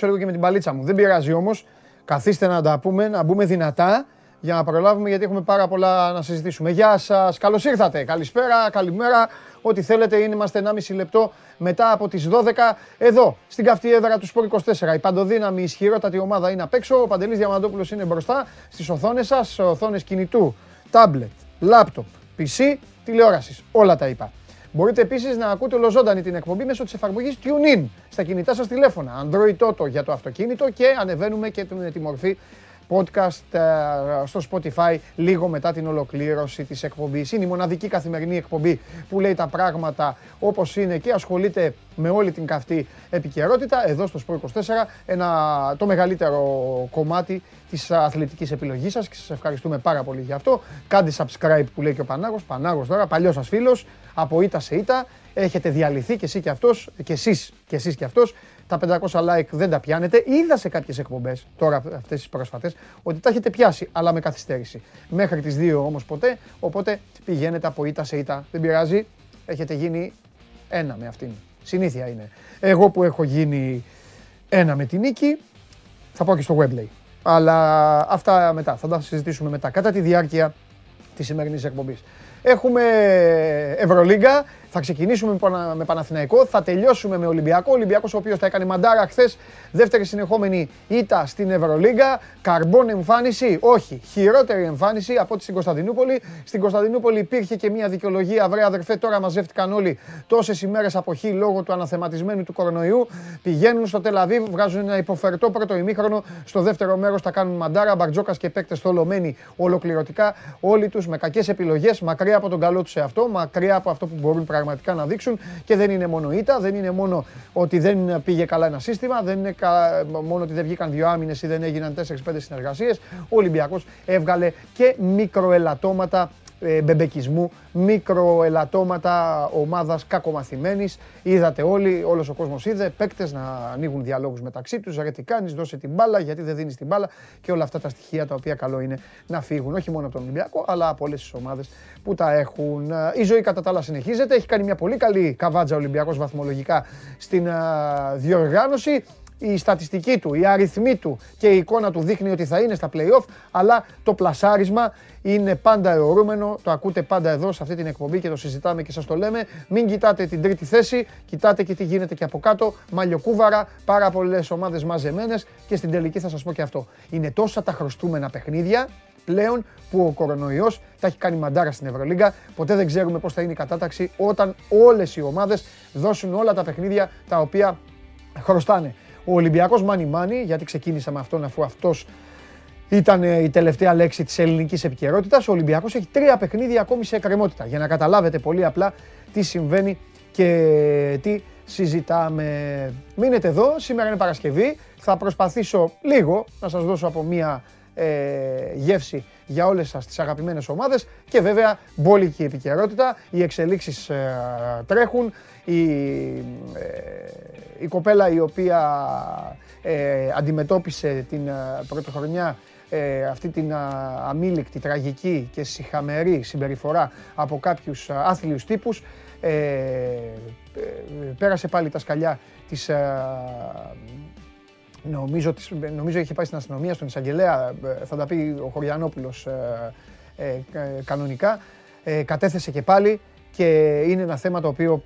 Δεν πρόλαβα να παίξω λίγο και με την παλίτσα μου. Δεν πειράζει όμως. Καθίστε να τα πούμε, να μπούμε δυνατά για να προλάβουμε γιατί έχουμε πάρα πολλά να συζητήσουμε. Γεια σας, καλώς ήρθατε. Καλησπέρα, καλημέρα. Ό,τι θέλετε, είναι, είμαστε 1,5 λεπτό μετά από τις 12 εδώ στην καυτή έδρα του Σπορ 24. Η παντοδύναμη, η ισχυρότατη ομάδα είναι απ' έξω. Ο Παντελής Διαμαντόπουλος είναι μπροστά στις οθόνες σας, οθόνες κινητού, τάμπλετ, λάπτοπ, PC, τηλεόρασης. Όλα τα είπα. Μπορείτε επίσης να ακούτε ολοζώντανη την εκπομπή μέσω της εφαρμογής TuneIn στα κινητά σας τηλέφωνα. Android Toto για το αυτοκίνητο και ανεβαίνουμε και με τη μορφή podcast ε, στο Spotify λίγο μετά την ολοκλήρωση της εκπομπής. Είναι η μοναδική καθημερινή εκπομπή που λέει τα πράγματα όπως είναι και ασχολείται με όλη την καυτή επικαιρότητα. Εδώ στο Sport 24 ένα, το μεγαλύτερο κομμάτι της αθλητικής επιλογής σας και σας ευχαριστούμε πάρα πολύ για αυτό. Κάντε subscribe που λέει και ο Πανάγος. Πανάγος τώρα, παλιός σας φίλος, από ήττα σε ήττα. Έχετε διαλυθεί και εσύ και αυτός, και εσείς και εσείς και αυτός τα 500 like δεν τα πιάνετε. Είδα σε κάποιες εκπομπές, τώρα αυτές τις πρόσφατες, ότι τα έχετε πιάσει, αλλά με καθυστέρηση. Μέχρι τις 2 όμως ποτέ. Οπότε πηγαίνετε από ήττα σε ήττα. Δεν πειράζει. Έχετε γίνει ένα με αυτήν. Συνήθεια είναι. Εγώ που έχω γίνει ένα με την νίκη, θα πάω και στο Webley. Αλλά αυτά μετά, θα τα συζητήσουμε μετά, κατά τη διάρκεια της σημερινής εκπομπής. Έχουμε Ευρωλίγκα, θα ξεκινήσουμε με Παναθηναϊκό, θα τελειώσουμε με Ολυμπιακό. Ο Ολυμπιακός ο οποίος θα έκανε μαντάρα χθες, δεύτερη συνεχόμενη ήττα στην Ευρωλίγκα. Καρμπόν εμφάνιση, όχι, χειρότερη εμφάνιση από ό,τι στην Κωνσταντινούπολη. Στην Κωνσταντινούπολη υπήρχε και μια δικαιολογία, βρε αδερφέ, τώρα μαζεύτηκαν όλοι τόσες ημέρες αποχή λόγω του αναθεματισμένου του κορονοϊού. Πηγαίνουν στο Τελαβίβ, βγάζουν ένα υποφερτό πρώτο ημίχρονο. Στο δεύτερο μέρος θα κάνουν μαντάρα, μπαρτζόκας και παίκτες θολωμένοι ολοκληρωτικά. Όλοι τους με κακές επιλογές, μακριά από τον καλό τους εαυτό, μακριά από αυτό που μπορούν πραγματικά πραγματικά να δείξουν και δεν είναι μόνο ήττα, δεν είναι μόνο ότι δεν πήγε καλά ένα σύστημα, δεν είναι μόνο ότι δεν βγήκαν δύο άμυνες ή δεν έγιναν 4-5 συνεργασίες. Ο Ολυμπιακός έβγαλε και μικροελαττώματα ε, μπεμπεκισμού, μικροελαττώματα ομάδας κακομαθημένης. Είδατε όλοι, όλος ο κόσμος είδε, παίκτες να ανοίγουν διαλόγους μεταξύ τους. Ρε τι κάνεις, δώσε την μπάλα, γιατί δεν δίνεις την μπάλα και όλα αυτά τα στοιχεία τα οποία καλό είναι να φύγουν όχι μόνο από τον Ολυμπιακό, αλλά από όλες τις ομάδες που τα έχουν. Η ζωή κατά τα άλλα συνεχίζεται. Έχει κάνει μια πολύ καλή καβάτζα Ολυμπιακός βαθμολογικά στην διοργάνωση η στατιστική του, η αριθμή του και η εικόνα του δείχνει ότι θα είναι στα play-off, αλλά το πλασάρισμα είναι πάντα αιωρούμενο, το ακούτε πάντα εδώ σε αυτή την εκπομπή και το συζητάμε και σας το λέμε. Μην κοιτάτε την τρίτη θέση, κοιτάτε και τι γίνεται και από κάτω, μαλλιοκούβαρα, πάρα πολλές ομάδες μαζεμένες και στην τελική θα σας πω και αυτό. Είναι τόσα τα χρωστούμενα παιχνίδια πλέον που ο κορονοϊός τα έχει κάνει μαντάρα στην Ευρωλίγκα. Ποτέ δεν ξέρουμε πώς θα είναι η κατάταξη όταν όλες οι ομάδες δώσουν όλα τα παιχνίδια τα οποία χρωστάνε. Ο Ολυμπιακός μάνι μάνι, γιατί ξεκίνησα με αυτόν αφού αυτός ήταν ε, η τελευταία λέξη της ελληνικής επικαιρότητας. Ο Ολυμπιακός έχει τρία παιχνίδια ακόμη σε εκκρεμότητα. Για να καταλάβετε πολύ απλά τι συμβαίνει και τι συζητάμε. Μείνετε εδώ, σήμερα είναι Παρασκευή. Θα προσπαθήσω λίγο να σας δώσω από μία ε, γεύση για όλες σας τις αγαπημένες ομάδες και βέβαια μπόλικη επικαιρότητα, οι εξελίξεις ε, τρέχουν, η, ε, η κοπέλα η οποία ε, αντιμετώπισε την πρωτοχρονιά αυτή την αμήλικτη, τραγική και συχαμερή συμπεριφορά από κάποιους άθλιους τύπους πέρασε πάλι τα σκαλιά της Νομίζω, νομίζω είχε πάει στην αστυνομία, στον εισαγγελέα, ε, θα τα πει ο Χωριανόπουλος ε, ε, κανονικά. κατέθεσε και πάλι και είναι ένα θέμα το οποίο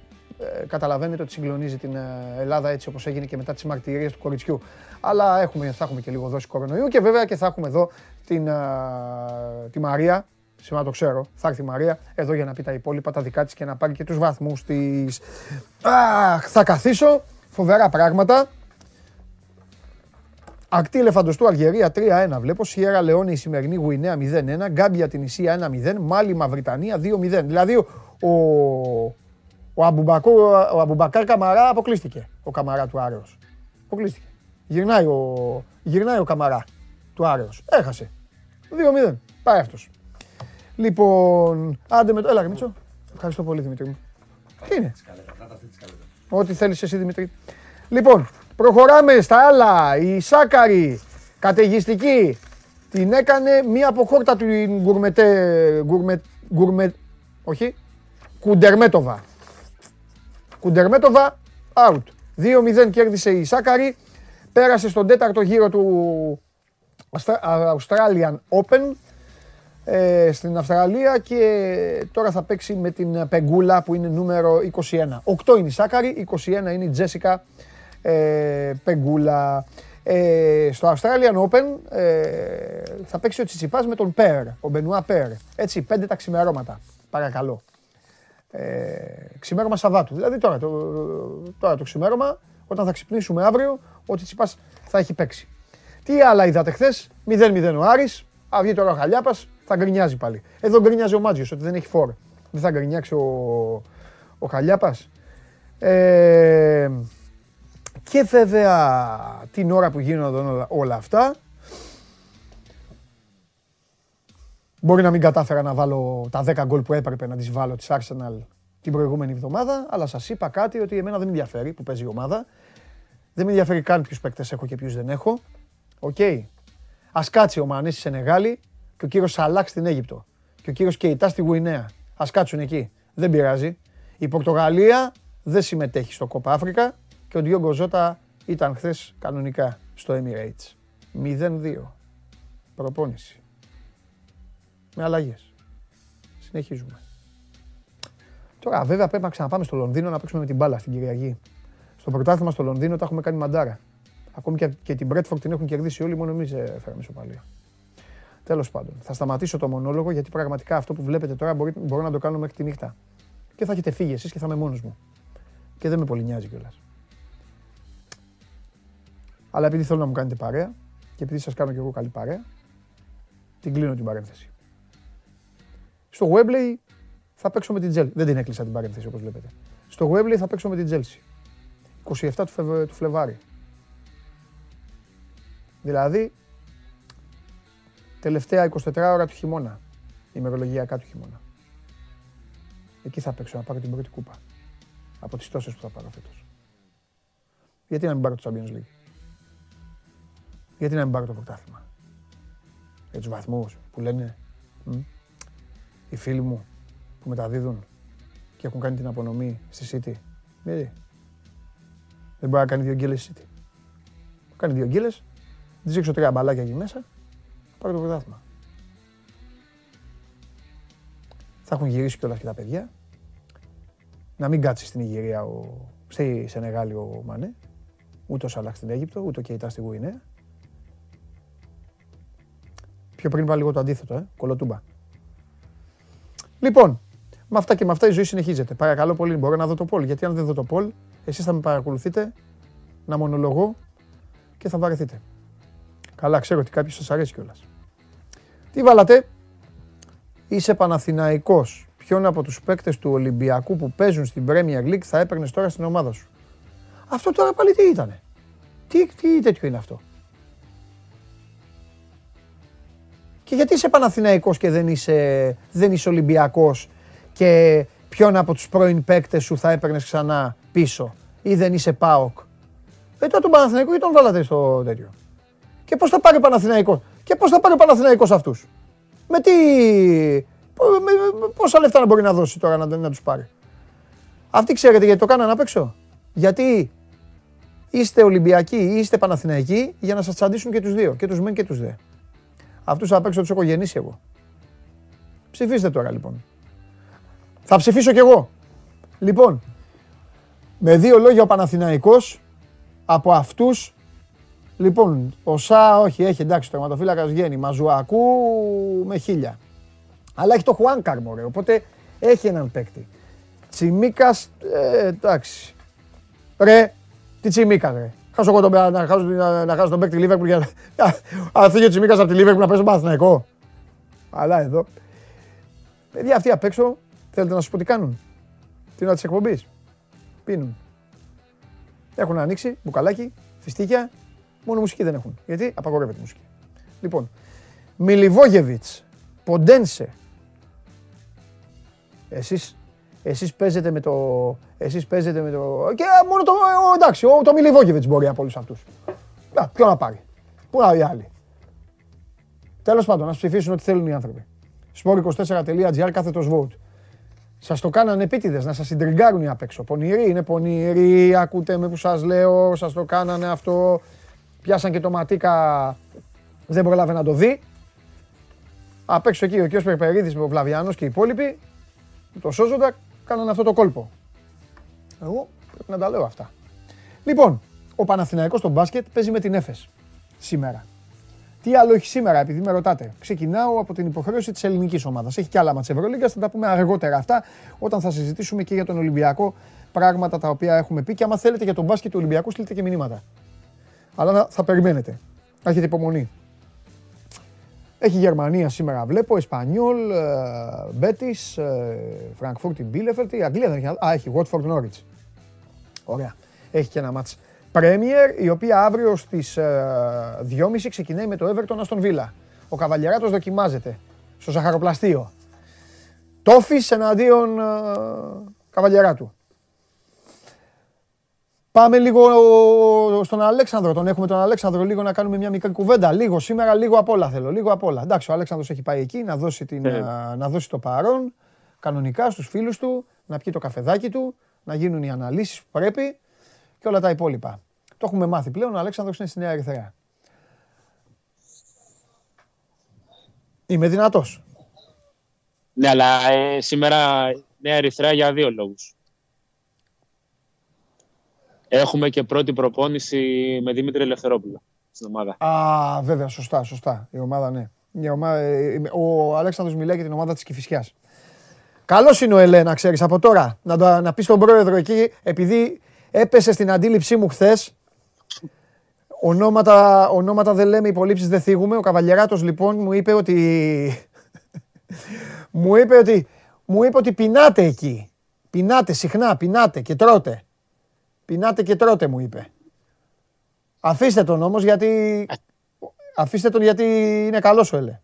καταλαβαίνετε ότι συγκλονίζει την Ελλάδα έτσι όπως έγινε και μετά τις μαρτυρίες του κοριτσιού. Αλλά έχουμε, θα έχουμε και λίγο δόση κορονοϊού και βέβαια και θα έχουμε εδώ την, τη Μαρία, σήμερα το ξέρω, θα έρθει η Μαρία εδώ για να πει τα υπόλοιπα, τα δικά της και να πάρει και τους βαθμούς της. Αχ, θα καθίσω, φοβερά πράγματα. Ακτή Ελεφαντοστού Αλγερία 3-1. Βλέπω Σιέρα Λεόνι η σημερινή Γουινέα 0-1. Γκάμπια την Ισία 1-0. Μάλι Μαυριτανία 2-0. Δηλαδή ο, ο, Αμπουμπακό, ο Αμπουμπακάρ Καμαρά αποκλείστηκε. Ο Καμαρά του Άρεος. Αποκλείστηκε. Γυρνάει ο, γυρνάει ο Καμαρά του Άρεος. Έχασε. 2-0. Πάει αυτός. Λοιπόν, άντε με το... Έλα, Μίτσο. Ευχαριστώ πολύ, Δημήτρη μου. Τι είναι; Ό,τι θέλεις εσύ, Δημήτρη. Λοιπόν, Προχωράμε στα άλλα. Η Σάκαρη, καταιγιστική, την έκανε μία από χόρτα του γκουρμετέ, γκουρμε, γκουρμε, όχι, Κουντερμέτοβα. Κουντερμέτοβα, out. 2-0 κέρδισε η Σάκαρη. Πέρασε στον τέταρτο γύρο του Australian Open ε, στην Αυστραλία και τώρα θα παίξει με την Πεγκούλα που είναι νούμερο 21. 8 είναι η Σάκαρη, 21 είναι η Τζέσικα ε, Πεγκούλα. Ε, στο Australian Open ε, θα παίξει ο Τσιτσιπάς με τον Πέρ, ο Μπενουά Πέρ. Έτσι, πέντε τα ξημερώματα, παρακαλώ. Ε, ξημέρωμα Σαββάτου, δηλαδή τώρα το, τώρα το ξημέρωμα, όταν θα ξυπνήσουμε αύριο, ο Τσιτσιπάς θα έχει παίξει. Τι άλλα είδατε χθες, 0-0 ο Άρης, α, βγει τώρα ο Χαλιάπας, θα γκρινιάζει πάλι. Εδώ γκρινιάζει ο Μάτζιος ότι δεν έχει φόρ. Δεν θα γκρινιάξει ο, ο Χαλιάπας. Ε, και βέβαια την ώρα που γίνονται όλα αυτά, Μπορεί να μην κατάφερα να βάλω τα 10 γκολ που έπρεπε να τις βάλω της Arsenal την προηγούμενη εβδομάδα, αλλά σας είπα κάτι ότι εμένα δεν με ενδιαφέρει που παίζει η ομάδα. Δεν με ενδιαφέρει καν ποιους παίκτες έχω και ποιους δεν έχω. Okay. Ας κάτσει ο Μανέ στη Σενεγάλη και ο κύριος Σαλάχ στην Αίγυπτο και ο κύριος Κεϊτά στη Γουινέα. Ας κάτσουν εκεί. Δεν πειράζει. Η Πορτογαλία δεν συμμετέχει στο Κόπα Άφρικα και ο Ντιόγκο Ζότα ήταν χθες κανονικά στο Emirates. 0-2. Προπόνηση. Με αλλαγές. Συνεχίζουμε. Τώρα βέβαια πρέπει να ξαναπάμε στο Λονδίνο να παίξουμε με την μπάλα στην Κυριακή. Στο πρωτάθλημα στο Λονδίνο τα έχουμε κάνει μαντάρα. Ακόμη και, και την Μπρέτφορντ την έχουν κερδίσει όλοι, μόνο εμείς ε, φέραμε σοπαλία. Τέλος πάντων, θα σταματήσω το μονόλογο γιατί πραγματικά αυτό που βλέπετε τώρα μπορεί, μπορώ να το κάνω μέχρι τη νύχτα. Και θα έχετε φύγει εσείς και θα είμαι μόνος μου. Και δεν με πολύ νοιάζει κιόλας. Αλλά επειδή θέλω να μου κάνετε παρέα και επειδή σας κάνω κι εγώ καλή παρέα, την κλείνω την παρένθεση. Στο Webley θα παίξω με την Chelsea. Δεν την έκλεισα την παρένθεση όπως βλέπετε. Στο Webley θα παίξω με την Chelsea. 27 του, του Φλεβάρι. Δηλαδή, τελευταία 24 ώρα του χειμώνα. Ημερολογιακά του χειμώνα. Εκεί θα παίξω να πάρω την πρώτη κούπα. Από τις τόσες που θα πάρω φέτος. Γιατί να μην πάρω το Champions League; Γιατί να μην πάρω το πρωτάθλημα; Για τους βαθμούς που λένε οι φίλοι μου που μεταδίδουν και έχουν κάνει την απονομή στη City. Γιατί. Δεν μπορεί να κάνει δύο γκέλες στη City. Κάνει δύο γκέλες, τις ρίξω τρία μπαλάκια εκεί μέσα, πάρω το πρωτάθλημα. Θα έχουν γυρίσει κιόλας και τα παιδιά. Να μην κάτσει στην Ιγυρία, ο, στη Σενεγάλη ο Μανέ. Ούτε ο Σαλάχ στην Αίγυπτο, ούτε ο Κεϊτά στη Γουινέα. Πιο πριν είπα λίγο το αντίθετο, ε, κολοτούμπα. Λοιπόν, με αυτά και με αυτά η ζωή συνεχίζεται. Παρακαλώ πολύ, μπορώ να δω το πόλ. Γιατί αν δεν δω το πόλ, εσείς θα με παρακολουθείτε να μονολογώ και θα βαρεθείτε. Καλά, ξέρω ότι κάποιος σας αρέσει κιόλας. Τι βάλατε, είσαι Παναθηναϊκός. Ποιον από τους παίκτες του Ολυμπιακού που παίζουν στην Premier League θα έπαιρνες τώρα στην ομάδα σου; Αυτό τώρα πάλι τι ήτανε; Τι, τι τέτοιο είναι αυτό; Και γιατί είσαι Παναθηναϊκός και δεν είσαι, δεν είσαι Ολυμπιακός και ποιον από τους πρώην παίκτες σου θα έπαιρνες ξανά πίσω ή δεν είσαι ΠΑΟΚ; Ε, τώρα τον Παναθηναϊκό γιατί τον βάλατε στο τέτοιο. Και πώς θα πάρει ο Παναθηναϊκός. Και πώς θα πάρει ο Παναθηναϊκός αυτούς; Με τι... Με, πόσα λεφτά να μπορεί να δώσει τώρα να, να τους πάρει; Αυτοί ξέρετε γιατί το κάνανε απ' έξω; Γιατί είστε Ολυμπιακοί ή είστε Παναθηναϊκοί για να σας τσαντήσουν και τους δύο. Και τους μεν και τους δε. Αυτούς απ' έξω τους έχω γεννήσει εγώ. Ψηφίστε τώρα λοιπόν. Θα ψηφίσω κι εγώ. Λοιπόν, με δύο λόγια ο Παναθηναϊκός από αυτούς Λοιπόν, ο Σα, όχι, έχει εντάξει, το τερματοφύλακα βγαίνει. Μαζουακού με χίλια. Αλλά έχει το Χουάνκαρ, μωρέ, οπότε έχει έναν παίκτη. Τσιμίκας, ε, εντάξει. Ρε, τι Τσιμίκα, ρε. Χάσω εγώ τον, να, χάσω, να, να χάσω τον παίκτη Λίβερπουλ για να φύγει ο Τσιμίκας από τη Λίβερπουλ να παίζει Παναθηναϊκό. Αλλά εδώ. Παιδιά αυτοί απ' έξω θέλετε να σου πω τι κάνουν; Τι ώρα της εκπομπής; Πίνουν. Έχουν ανοίξει μπουκαλάκι, φιστίκια, μόνο μουσική δεν έχουν. Γιατί; Απαγορεύεται η μουσική. Λοιπόν, Μιλιβόγεβιτς, Ποντένσε. Εσείς, εσείς παίζετε με το... Εσείς παίζετε με το... Και μόνο το... Εντάξει, το Μιλιβόγεβιτ μπορεί από όλους αυτούς. Ποιο να πάρει. Πού να οι άλλοι. Τέλος πάντων, να ψηφίσουν ό,τι θέλουν οι άνθρωποι. Sport24.gr κάθετος vote. Σας το κάνανε επίτηδες, να σας συντριγκάρουν οι απ' έξω. Πονηροί είναι πονηροί, ακούτε με που σας λέω, σας το κάνανε αυτό. Πιάσαν και το Ματίκα, δεν πρόλαβε να το δει. Απ' έξω εκεί ο κ. Περπερίδης, ο Βλαβιάνος και οι υπόλοιποι, το σώζοντα, κάνανε αυτό το κόλπο. Εγώ πρέπει να τα λέω αυτά. Λοιπόν, ο Παναθηναϊκός στο μπάσκετ παίζει με την Έφες σήμερα. Τι άλλο έχει σήμερα, επειδή με ρωτάτε. Ξεκινάω από την υποχρέωση της ελληνικής ομάδας. Έχει και άλλα μάτσε Ευρωλίγκα, θα τα πούμε αργότερα αυτά, όταν θα συζητήσουμε και για τον Ολυμπιακό πράγματα τα οποία έχουμε πει. Και άμα θέλετε για τον μπάσκετ του Ολυμπιακού, στείλτε και μηνύματα. Αλλά θα περιμένετε. Έχετε υπομονή. Έχει Γερμανία σήμερα, βλέπω, Εσπανιόλ, Μπέτη, Φραγκφούρτη, Μπίλεφελτ. Η Αγγλία δεν έχει. Α, έχει Watford Norwich. Ωραία. Έχει και ένα μάτς Πρέμιερ, η οποία αύριο στις 2.30 ξεκινάει με το Everton Aston Villa. Ο Καβαλιαράτος δοκιμάζεται στο ζαχαροπλαστείο. Τόφις εναντίον Καβαλιαράτου. Πάμε λίγο στον Αλέξανδρο. Τον έχουμε τον Αλέξανδρο λίγο να κάνουμε μια μικρή κουβέντα. Λίγο σήμερα, λίγο απ' όλα θέλω. Λίγο απ' όλα. Εντάξει, ο Αλέξανδρος έχει πάει εκεί να δώσει, την, ναι. να δώσει το παρόν κανονικά στους φίλους του, να πιει το καφεδάκι του, να γίνουν οι αναλύσεις που πρέπει και όλα τα υπόλοιπα. Το έχουμε μάθει πλέον, ο Αλέξανδρος είναι στη Νέα Ερυθρέα. Είμαι δυνατός. Ναι, αλλά ε, σήμερα Νέα Ερυθρέα για δύο λόγους. Έχουμε και πρώτη προπόνηση με Δημήτρη Ελευθερόπουλο στην ομάδα. Α, βέβαια, σωστά, σωστά. Η ομάδα, ναι. Η ομάδα, ε, ο Αλέξανδρος μιλάει για την ομάδα της Κηφισιάς. Καλώς είναι ο Ελένα, ξέρεις, από τώρα. Να, να πεις στον πρόεδρο εκεί, επειδή έπεσε στην αντίληψή μου χθες. Ονόματα, ονόματα δεν λέμε, υπολείψεις δεν θίγουμε. Ο Καβαλιεράτος λοιπόν μου είπε ότι... μου είπε ότι... Μου είπε ότι πεινάτε εκεί. Πεινάτε συχνά, πεινάτε και τρώτε. Πεινάτε και τρώτε μου είπε. Αφήστε τον όμως γιατί... Αφήστε τον γιατί είναι καλός ο Ελέ.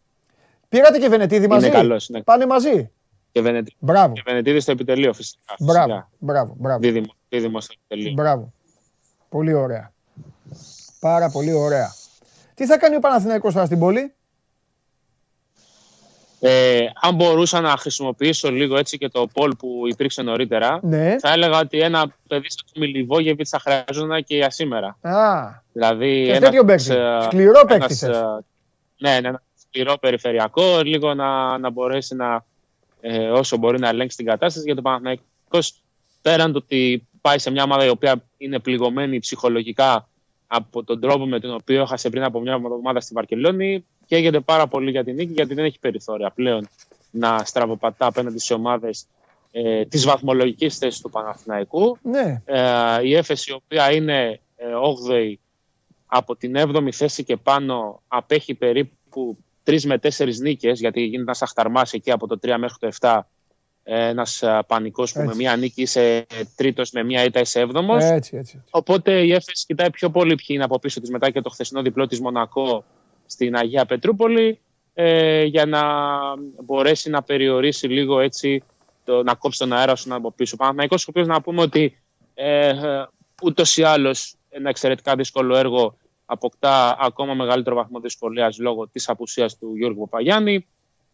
Πήρατε και Βενετίδη μαζί; Είναι καλός, ναι. Πάνε μαζί; Και Βενετίδη. Μπράβο. Και Βενετίδη στο επιτελείο φυσικά. Μπράβο, μπράβο, μπράβο. Δίδυμο, δίδυμο στο επιτελείο. Μπράβο. Πολύ ωραία. Πάρα πολύ ωραία. Τι θα κάνει ο Παναθηναϊκός τώρα στην πόλη; Ε, αν μπορούσα να χρησιμοποιήσω λίγο έτσι και το πόλ που υπήρξε νωρίτερα, ναι. θα έλεγα ότι ένα παιδί σαν το Μιλιβόγεβιτ θα χρειάζονταν και για σήμερα. Α, δηλαδή, και τέτοιο παίκτη. Ε, Σκληρό παίκτη. Ε, ναι, ναι, ένα σκληρό περιφερειακό, λίγο να, να μπορέσει να, ε, όσο μπορεί να ελέγξει την κατάσταση. Για το Παναθηναϊκός, πέραν το ότι πάει σε μια ομάδα η οποία είναι πληγωμένη ψυχολογικά από τον τρόπο με τον οποίο έχασε πριν από μια εβδομάδα στη Βαρκελόνη και έγινε πάρα πολύ για την νίκη γιατί δεν έχει περιθώρια πλέον να στραβοπατά απέναντι σε ομάδες ε, της βαθμολογικής θέσης του Παναθηναϊκού. Ναι. Ε, η έφεση, η οποία είναι ε, 8η από την 7η θέση και πάνω, απέχει περίπου 3 με 4 νίκες, γιατί γίνεται ένας αχταρμάς εκεί από το 3 μέχρι το 7 ένας πανικός που με μία νίκη είσαι τρίτος, με μία ήττα είσαι έβδομος. Έτσι, έτσι, Οπότε η Έφεση κοιτάει πιο πολύ ποιοι είναι από πίσω της μετά και το χθεσινό διπλό της Μονακό στην Αγία Πετρούπολη ε, για να μπορέσει να περιορίσει λίγο έτσι, το, να κόψει τον αέρα σου από πίσω. Παναθυναϊκό, ο οποίος να πούμε ότι ε, ούτως ή άλλως ένα εξαιρετικά δύσκολο έργο αποκτά ακόμα μεγαλύτερο βαθμό δυσκολίας λόγω της απουσίας του Γιώργου Παπαγιάννη.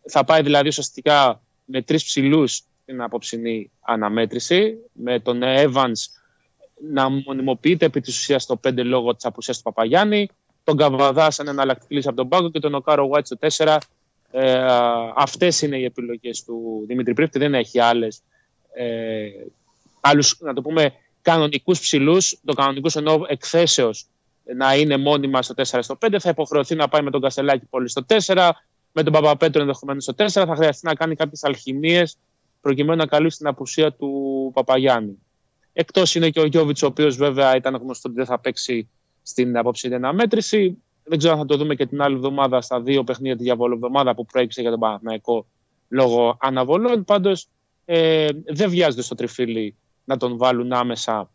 Θα πάει δηλαδή ουσιαστικά με τρεις ψηλούς στην απόψινή αναμέτρηση. Με τον Evans να μονιμοποιείται επί της ουσίας στο 5 λόγω της απουσίας του Παπαγιάννη. Τον Καβαδά σαν εναλλακτική λύση από τον πάγκο και τον Οκάρο White στο 4. Ε, Αυτές είναι οι επιλογές του Δημήτρη Πρίφτη. Δεν έχει άλλες. Ε, άλλους, να το πούμε, κανονικούς ψηλούς. Το κανονικού εννοώ εκθέσεως να είναι μόνιμα στο 4 στο 5. Θα υποχρεωθεί να πάει με τον Καστελάκη πολύ στο 4 με τον Παπαπέτρο ενδεχομένως στο 4. Θα χρειαστεί να κάνει κάποιες αλχημίες προκειμένου να καλύψει την απουσία του Παπαγιάννη. Εκτός είναι και ο Γιώβιτς, ο οποίος βέβαια ήταν γνωστό ότι δεν θα παίξει στην απόψη αναμέτρηση. Δεν ξέρω αν θα το δούμε και την άλλη εβδομάδα στα δύο παιχνίδια τη διαβολοβδομάδα που προέκυψε για τον Παναθηναϊκό λόγω αναβολών. Πάντως ε, δεν βιάζεται στο τριφύλι να τον βάλουν άμεσα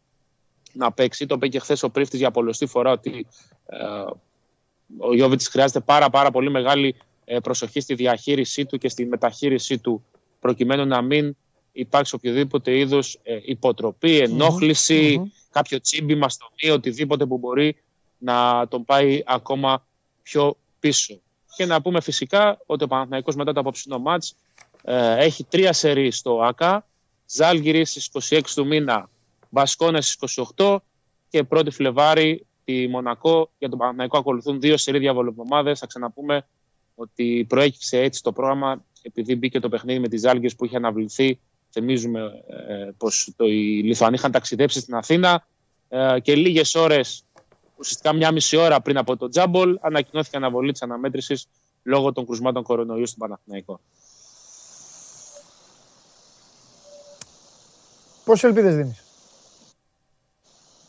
να παίξει. Το είπε και χθες ο Πρίφτης για πολλωστή φορά ότι ε, ο Γιώβιτς χρειάζεται πάρα, πάρα πολύ μεγάλη ε, προσοχή στη διαχείρισή του και στη μεταχείρισή του προκειμένου να μην υπάρξει οποιοδήποτε είδους ε, υποτροπή, κάποιο τσίμπημα στο μη, οτιδήποτε που μπορεί να τον πάει ακόμα πιο πίσω. Και να πούμε φυσικά ότι ο Παναθηναϊκός μετά το απόψινο μάτς ε, έχει τρία σερί στο ΆΚΑ, Ζάλγκυρη στις 26 του μήνα, Μπασκόνες στις 28 και 1η Φλεβάρι τη Μονακό. Για τον Παναθηναϊκό ακολουθούν δύο σερή διαβολοβομάδε. Θα ξαναπούμε ότι προέκυψε έτσι το πρόγραμμα επειδή μπήκε το παιχνίδι με τι Άλγε που είχε αναβληθεί. Θυμίζουμε ε, πως οι Λιθουανοί είχαν ταξιδέψει στην Αθήνα ε, και λίγες ώρες, ουσιαστικά μια μισή ώρα πριν από το Τζάμπολ, ανακοινώθηκε αναβολή της αναμέτρησης λόγω των κρουσμάτων κορονοϊού στον Παναθηναϊκό. Πόσες ελπίδες δίνεις;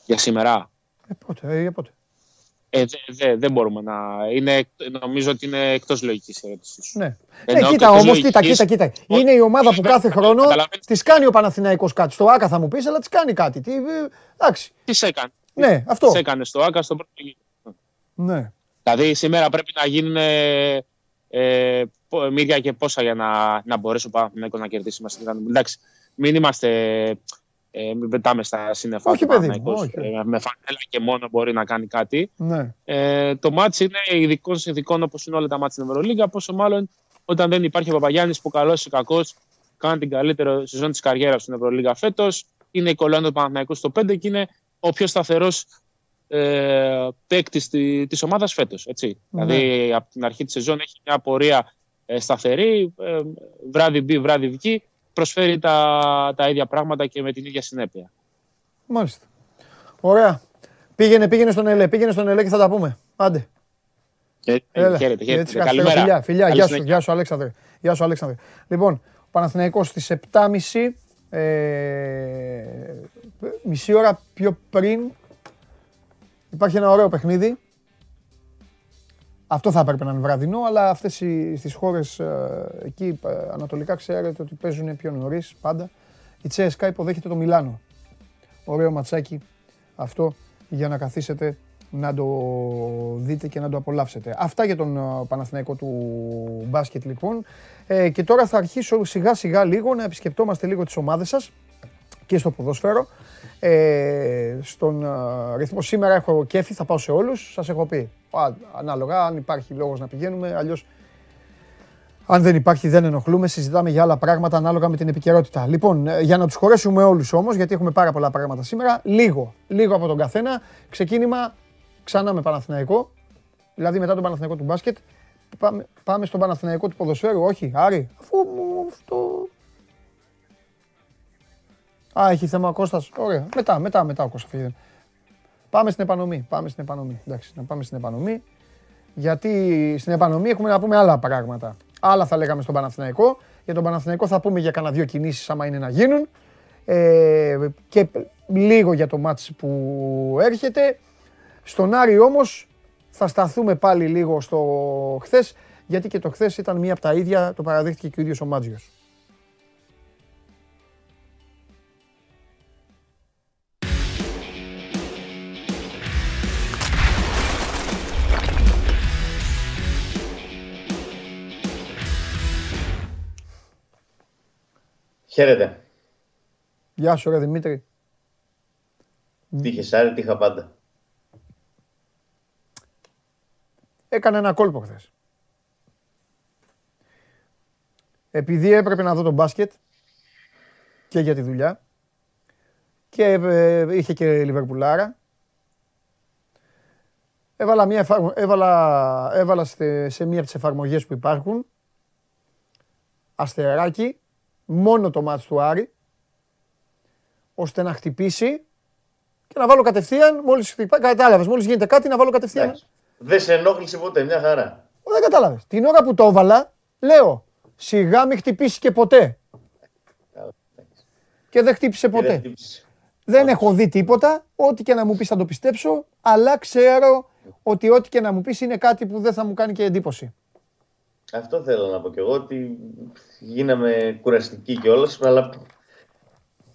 Για σήμερα. Ε, πότε, ε, για πότε. Ε, δεν δε, μπορούμε να. Είναι, νομίζω ότι είναι εκτός λογικής ερώτηση. Ναι. ε, κοίτα όμως, κοίτα, κοίτα, κοίτα. Είναι η ομάδα που κάθε χρόνο τη κάνει ο Παναθηναϊκός κάτι. Στο ΑΚΑ θα μου πεις, αλλά τη κάνει κάτι. Τι, ε, εντάξει. Τι έκανε. Ναι, αυτό. Τι έκανε στο ΑΚΑ στο πρώτο Ναι. Δηλαδή σήμερα πρέπει να γίνουν ε, ε, μύρια και πόσα για να, να μπορέσει ο Παναθηναϊκός να κερδίσει. Εντάξει, μην είμαστε ε, μην πετάμε στα σύννεφα όχι, παιδί, όχι. Ε, με φανέλα και μόνο μπορεί να κάνει κάτι. Ναι. Ε, το μάτς είναι ειδικών συνθηκών όπως είναι όλα τα μάτς στην Ευρωλίγα. Πόσο μάλλον όταν δεν υπάρχει ο Παπαγιάννης που καλός ή κακός κάνει την καλύτερη σεζόν της καριέρας στην Ευρωλίγα φέτος. Είναι η κολλάντα του Παναθηναϊκού στο 5 και είναι ο πιο σταθερός ε, παίκτης τη ομάδας φέτος. Ναι. Δηλαδή από την αρχή της σεζόν έχει μια πορεία ε, σταθερή, ε, βράδυ μπει, βράδυ βγει προσφέρει τα, τα ίδια πράγματα και με την ίδια συνέπεια. Μάλιστα. Ωραία. Πήγαινε, πήγαινε στον ΕΛΕ, πήγαινε στον ΕΛΕ και θα τα πούμε. Άντε. Έλα. Χαίρετε, χαίρετε. Καλημέρα. Φιλιά, φιλιά. Γεια σου, γεια σου, Αλέξανδρε. Γεια σου, Αλέξανδρε. Λοιπόν, ο Παναθηναϊκός στις 7.30 ε, μισή ώρα πιο πριν υπάρχει ένα ωραίο παιχνίδι αυτό θα έπρεπε να είναι βραδινό, αλλά αυτές στις χώρες ε, εκεί ε, ανατολικά ξέρετε ότι παίζουν πιο νωρίς πάντα. Η Τσέσκα υποδέχεται το Μιλάνο. Ωραίο ματσάκι αυτό για να καθίσετε να το δείτε και να το απολαύσετε. Αυτά για τον ε, Παναθηναϊκό του μπάσκετ λοιπόν. και τώρα θα αρχίσω σιγά σιγά λίγο να επισκεπτόμαστε λίγο τις ομάδες σας και στο ποδόσφαιρο. Ε, στον ρυθμό σήμερα έχω κέφι, θα πάω σε όλους, σας έχω πει ανάλογα, αν υπάρχει λόγος να πηγαίνουμε, αλλιώς αν δεν υπάρχει δεν ενοχλούμε, συζητάμε για άλλα πράγματα ανάλογα με την επικαιρότητα. Λοιπόν, ε, για να τους χωρέσουμε όλους όμως, γιατί έχουμε πάρα πολλά πράγματα σήμερα, λίγο, λίγο από τον καθένα, ξεκίνημα ξανά με Παναθηναϊκό, δηλαδή μετά τον Παναθηναϊκό του μπάσκετ, πάμε, πάμε στον Παναθηναϊκό του ποδοσφαίρου, όχι, Άρη, αφού μου αυτό... Α, έχει θέμα ο Κώστας, ωραία, μετά, μετά, μετά ο Κώστας Πάμε στην επανομή. Πάμε στην επανομή. Εντάξει, να πάμε στην επανομή. Γιατί στην επανομή έχουμε να πούμε άλλα πράγματα. Άλλα θα λέγαμε στον Παναθηναϊκό. Για τον Παναθηναϊκό θα πούμε για κανένα δύο κινήσεις άμα είναι να γίνουν. Ε, και λίγο για το μάτς που έρχεται. Στον Άρη όμως θα σταθούμε πάλι λίγο στο χθες, γιατί και το χθες ήταν μία από τα ίδια, το παραδέχτηκε και ο ίδιος ο Μάτζιος. Χαίρετε. Γεια σου ρε Δημήτρη. Τι είχες Άρη, τι είχα πάντα. Έκανα ένα κόλπο χθες. Επειδή έπρεπε να δω τον μπάσκετ και για τη δουλειά και ε, είχε και Λιβερπουλάρα έβαλα, μια έβαλα, έβαλα σε μία από τις εφαρμογές που υπάρχουν αστεράκι μόνο το μάτς του Άρη, ώστε να χτυπήσει και να βάλω κατευθείαν, μόλις χτυπάει, κατάλαβες, μόλις γίνεται κάτι να βάλω κατευθείαν. Δεν σε ενόχλησε ποτέ, μια χαρά. Δεν κατάλαβες. Την ώρα που το έβαλα, λέω, σιγά μην χτυπήσεις και ποτέ. Και δεν χτύπησε ποτέ. Δεν, έχω δει τίποτα, ό,τι και να μου πεις θα το πιστέψω, αλλά ξέρω ότι ό,τι και να μου πεις είναι κάτι που δεν θα μου κάνει και εντύπωση. Αυτό θέλω να πω κι εγώ, ότι γίναμε κουραστικοί κιόλας, αλλά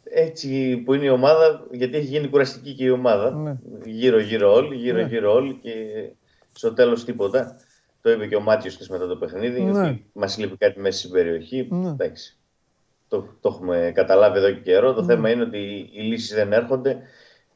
έτσι που είναι η ομάδα, γιατί έχει γίνει κουραστική και η ομάδα. Ναι. Γύρω-γύρω όλοι, γύρω-γύρω ναι. όλοι και στο τέλος τίποτα. Το είπε και ο Μάτιος και μετά το παιχνίδι, ναι. ότι μας λείπει κάτι μέσα στην περιοχή. Ναι. Εντάξει. Το, το έχουμε καταλάβει εδώ και καιρό. Το ναι. θέμα είναι ότι οι λύσεις δεν έρχονται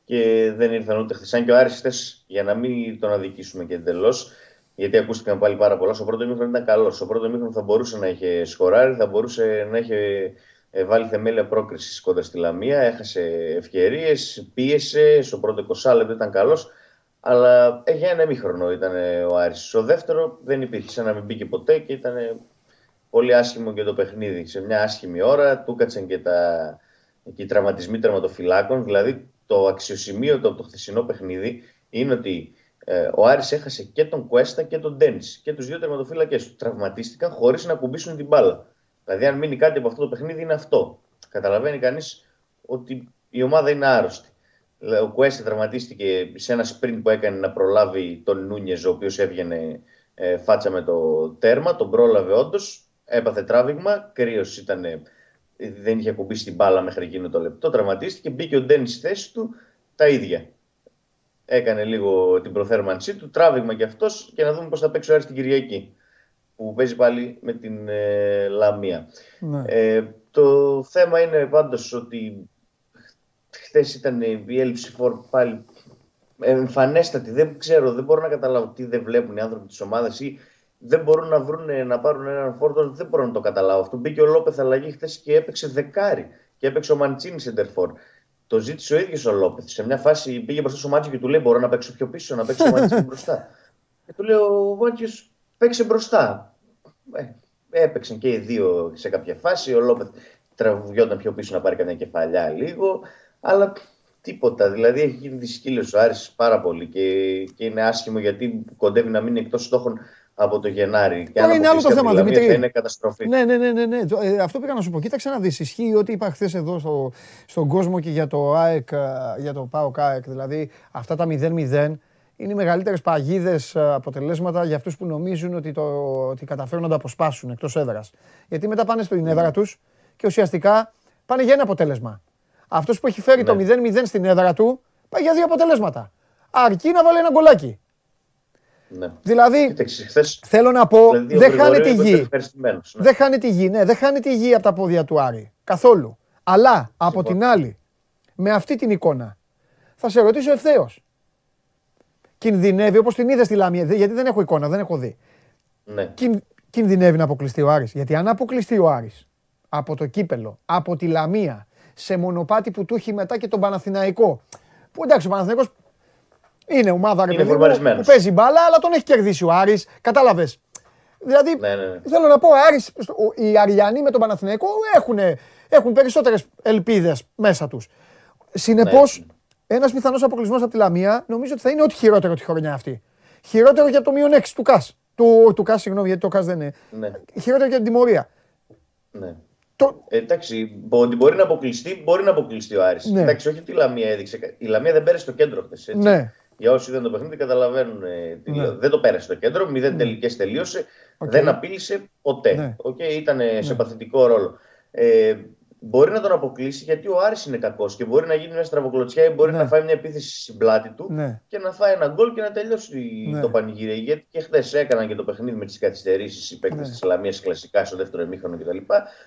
και δεν ήρθαν ούτε χθες. Αν και ο Άρης για να μην τον αδικήσουμε και εντελώς, γιατί ακούστηκαν πάλι πάρα πολλά. Στο πρώτο μήχρονο ήταν καλός. Στο πρώτο μήχρονο θα μπορούσε να είχε σκοράρει, θα μπορούσε να είχε ε, βάλει θεμέλια πρόκρισης κοντά στη Λαμία. Έχασε ευκαιρίες, πίεσε. Στο πρώτο 20 λεπτό ήταν καλός. Αλλά ε, για ένα μήχρονο ήταν ο Άρης. Στο δεύτερο δεν υπήρχε, σαν να μην μπήκε ποτέ και ήταν πολύ άσχημο και το παιχνίδι. Σε μια άσχημη ώρα του έκατσαν και, τα, και οι τραυματισμοί τερματοφυλάκων. Δηλαδή το αξιοσημείωτο από το χθεσινό παιχνίδι είναι ότι ε, ο Άρης έχασε και τον Κουέστα και τον Ντένις. Και τους δύο τερματοφύλακε του τραυματίστηκαν χωρίς να κουμπίσουν την μπάλα. Δηλαδή, αν μείνει κάτι από αυτό το παιχνίδι, είναι αυτό. Καταλαβαίνει κανείς ότι η ομάδα είναι άρρωστη. Ο Κουέστα τραυματίστηκε σε ένα sprint που έκανε να προλάβει τον Νούνιεζ, ο οποίος έβγαινε ε, φάτσα με το τέρμα. Τον πρόλαβε όντως. Έπαθε τράβηγμα. Κρύος ήταν. Δεν είχε κουμπίσει την μπάλα μέχρι εκείνο το λεπτό. Τραυματίστηκε. Μπήκε ο Ντένις στη θέση του. Τα ίδια έκανε λίγο την προθέρμανσή του, τράβηγμα κι αυτός και να δούμε πώς θα παίξει ο Άρης την Κυριακή που παίζει πάλι με την ε, Λαμία. Ναι. Ε, το θέμα είναι πάντως ότι χθες ήταν η έλλειψη φόρ πάλι εμφανέστατη. Δεν ξέρω, δεν μπορώ να καταλάβω τι δεν βλέπουν οι άνθρωποι της ομάδας ή δεν μπορούν να βρουν, να πάρουν έναν φόρτο, δεν μπορώ να το καταλάβω. Αυτό μπήκε ο Λόπεθ αλλαγή χθες και έπαιξε δεκάρι και έπαιξε ο Μαντσίνη Σεντερφόρ. Το ζήτησε ο ίδιος ο Λόπεθ. Σε μια φάση πήγε μπροστά στο μάτσο και του λέει: Μπορώ να παίξω πιο πίσω, να παίξω ο μπροστά. Και του λέει: Ο Μάτσο παίξε μπροστά. Ε, έπαιξαν και οι δύο σε κάποια φάση. Ο Λόπεθ τραβιόταν πιο πίσω να πάρει κανένα κεφαλιά λίγο. Αλλά τίποτα. Δηλαδή έχει γίνει δυσκύλιο ο Άρης πάρα πολύ και, και είναι άσχημο γιατί κοντεύει να μείνει εκτός στόχων από το Γενάρη. Και Τώρα είναι άλλο το θέμα, Δημήτρη. Θα είναι καταστροφή. Ναι, ναι, ναι. ναι, ναι. Ε, αυτό πήγα να σου πω. Κοίταξε να δεις. Ισχύει ότι είπα χθες εδώ στο, στον κόσμο και για το ΑΕΚ, ε, για το ΠΑΟΚ ΑΕΚ. Δηλαδή αυτά τα 0-0 είναι οι μεγαλύτερες παγίδες ε, αποτελέσματα για αυτούς που νομίζουν ότι, το, ότι καταφέρουν να τα αποσπάσουν εκτός έδρας. Γιατί μετά πάνε στην έδρα ναι. τους και ουσιαστικά πάνε για ένα αποτέλεσμα. Αυτός που έχει φέρει το 0-0 ναι. στην έδρα του πάει για δύο αποτελέσματα. Αρκεί να βάλει ένα γκολάκι. Ναι. Δηλαδή, θέλω να πω, δεν χάνει τη γη. Ναι. Δεν χάνει τη γη, ναι, δεν χάνει τη γη από τα πόδια του Άρη. Καθόλου. Αλλά από την άλλη, με αυτή την εικόνα, θα σε ρωτήσω ευθέως. Κινδυνεύει όπως την είδες στη Λαμία, γιατί δεν έχω εικόνα, δεν έχω δει. Ναι. κινδυνεύει να αποκλειστεί ο Άρης. Γιατί αν αποκλειστεί ο Άρης από το κύπελο, από τη Λαμία, σε μονοπάτι που του έχει μετά και τον Παναθηναϊκό. Που εντάξει, ο Παναθηναϊκός είναι ομάδα ρε παιδί που παίζει μπάλα, αλλά τον έχει κερδίσει ο Άρης. Κατάλαβες. Δηλαδή, ναι, ναι, ναι. θέλω να πω, Άρης, οι Αριανοί με τον Παναθηναϊκό έχουν, έχουν περισσότερες ελπίδες μέσα τους. Συνεπώς, ναι. ένας πιθανός αποκλεισμός από τη Λαμία νομίζω ότι θα είναι ό,τι χειρότερο τη χρονιά αυτή. Χειρότερο για το μείον 6 του ΚΑΣ. Του, του ΚΑΣ, συγγνώμη, γιατί το ΚΑΣ δεν είναι. Ναι. Χειρότερο για την τιμωρία. Ναι. Το... Εντάξει, ότι μπορεί να αποκλειστεί, μπορεί να αποκλειστεί ο Άρης. Ναι. Εντάξει, όχι ότι η Λαμία έδειξε. Η Λαμία δεν πέρασε το κέντρο χθες. Ναι. Για όσοι είδαν το παιχνίδι, καταλαβαίνουν. Ε, ναι. Δεν το πέρασε το κέντρο, μηδέν ναι. τελικές τελείωσε. Δεν απείλησε ποτέ. Ναι. Okay, ήταν ναι. σε παθητικό ρόλο. Ε, μπορεί να τον αποκλείσει γιατί ο Άρης είναι κακός και μπορεί να γίνει μια στραβοκλωτσιά ή μπορεί ναι. να φάει μια επίθεση στην πλάτη του ναι. και να φάει ένα γκολ και να τελειώσει ναι. το πανηγύρι. Γιατί και χθες έκαναν και το παιχνίδι με τις καθυστερήσεις οι παίκτες ναι. της Λαμία κλασικά στο δεύτερο ημίχρονο κτλ.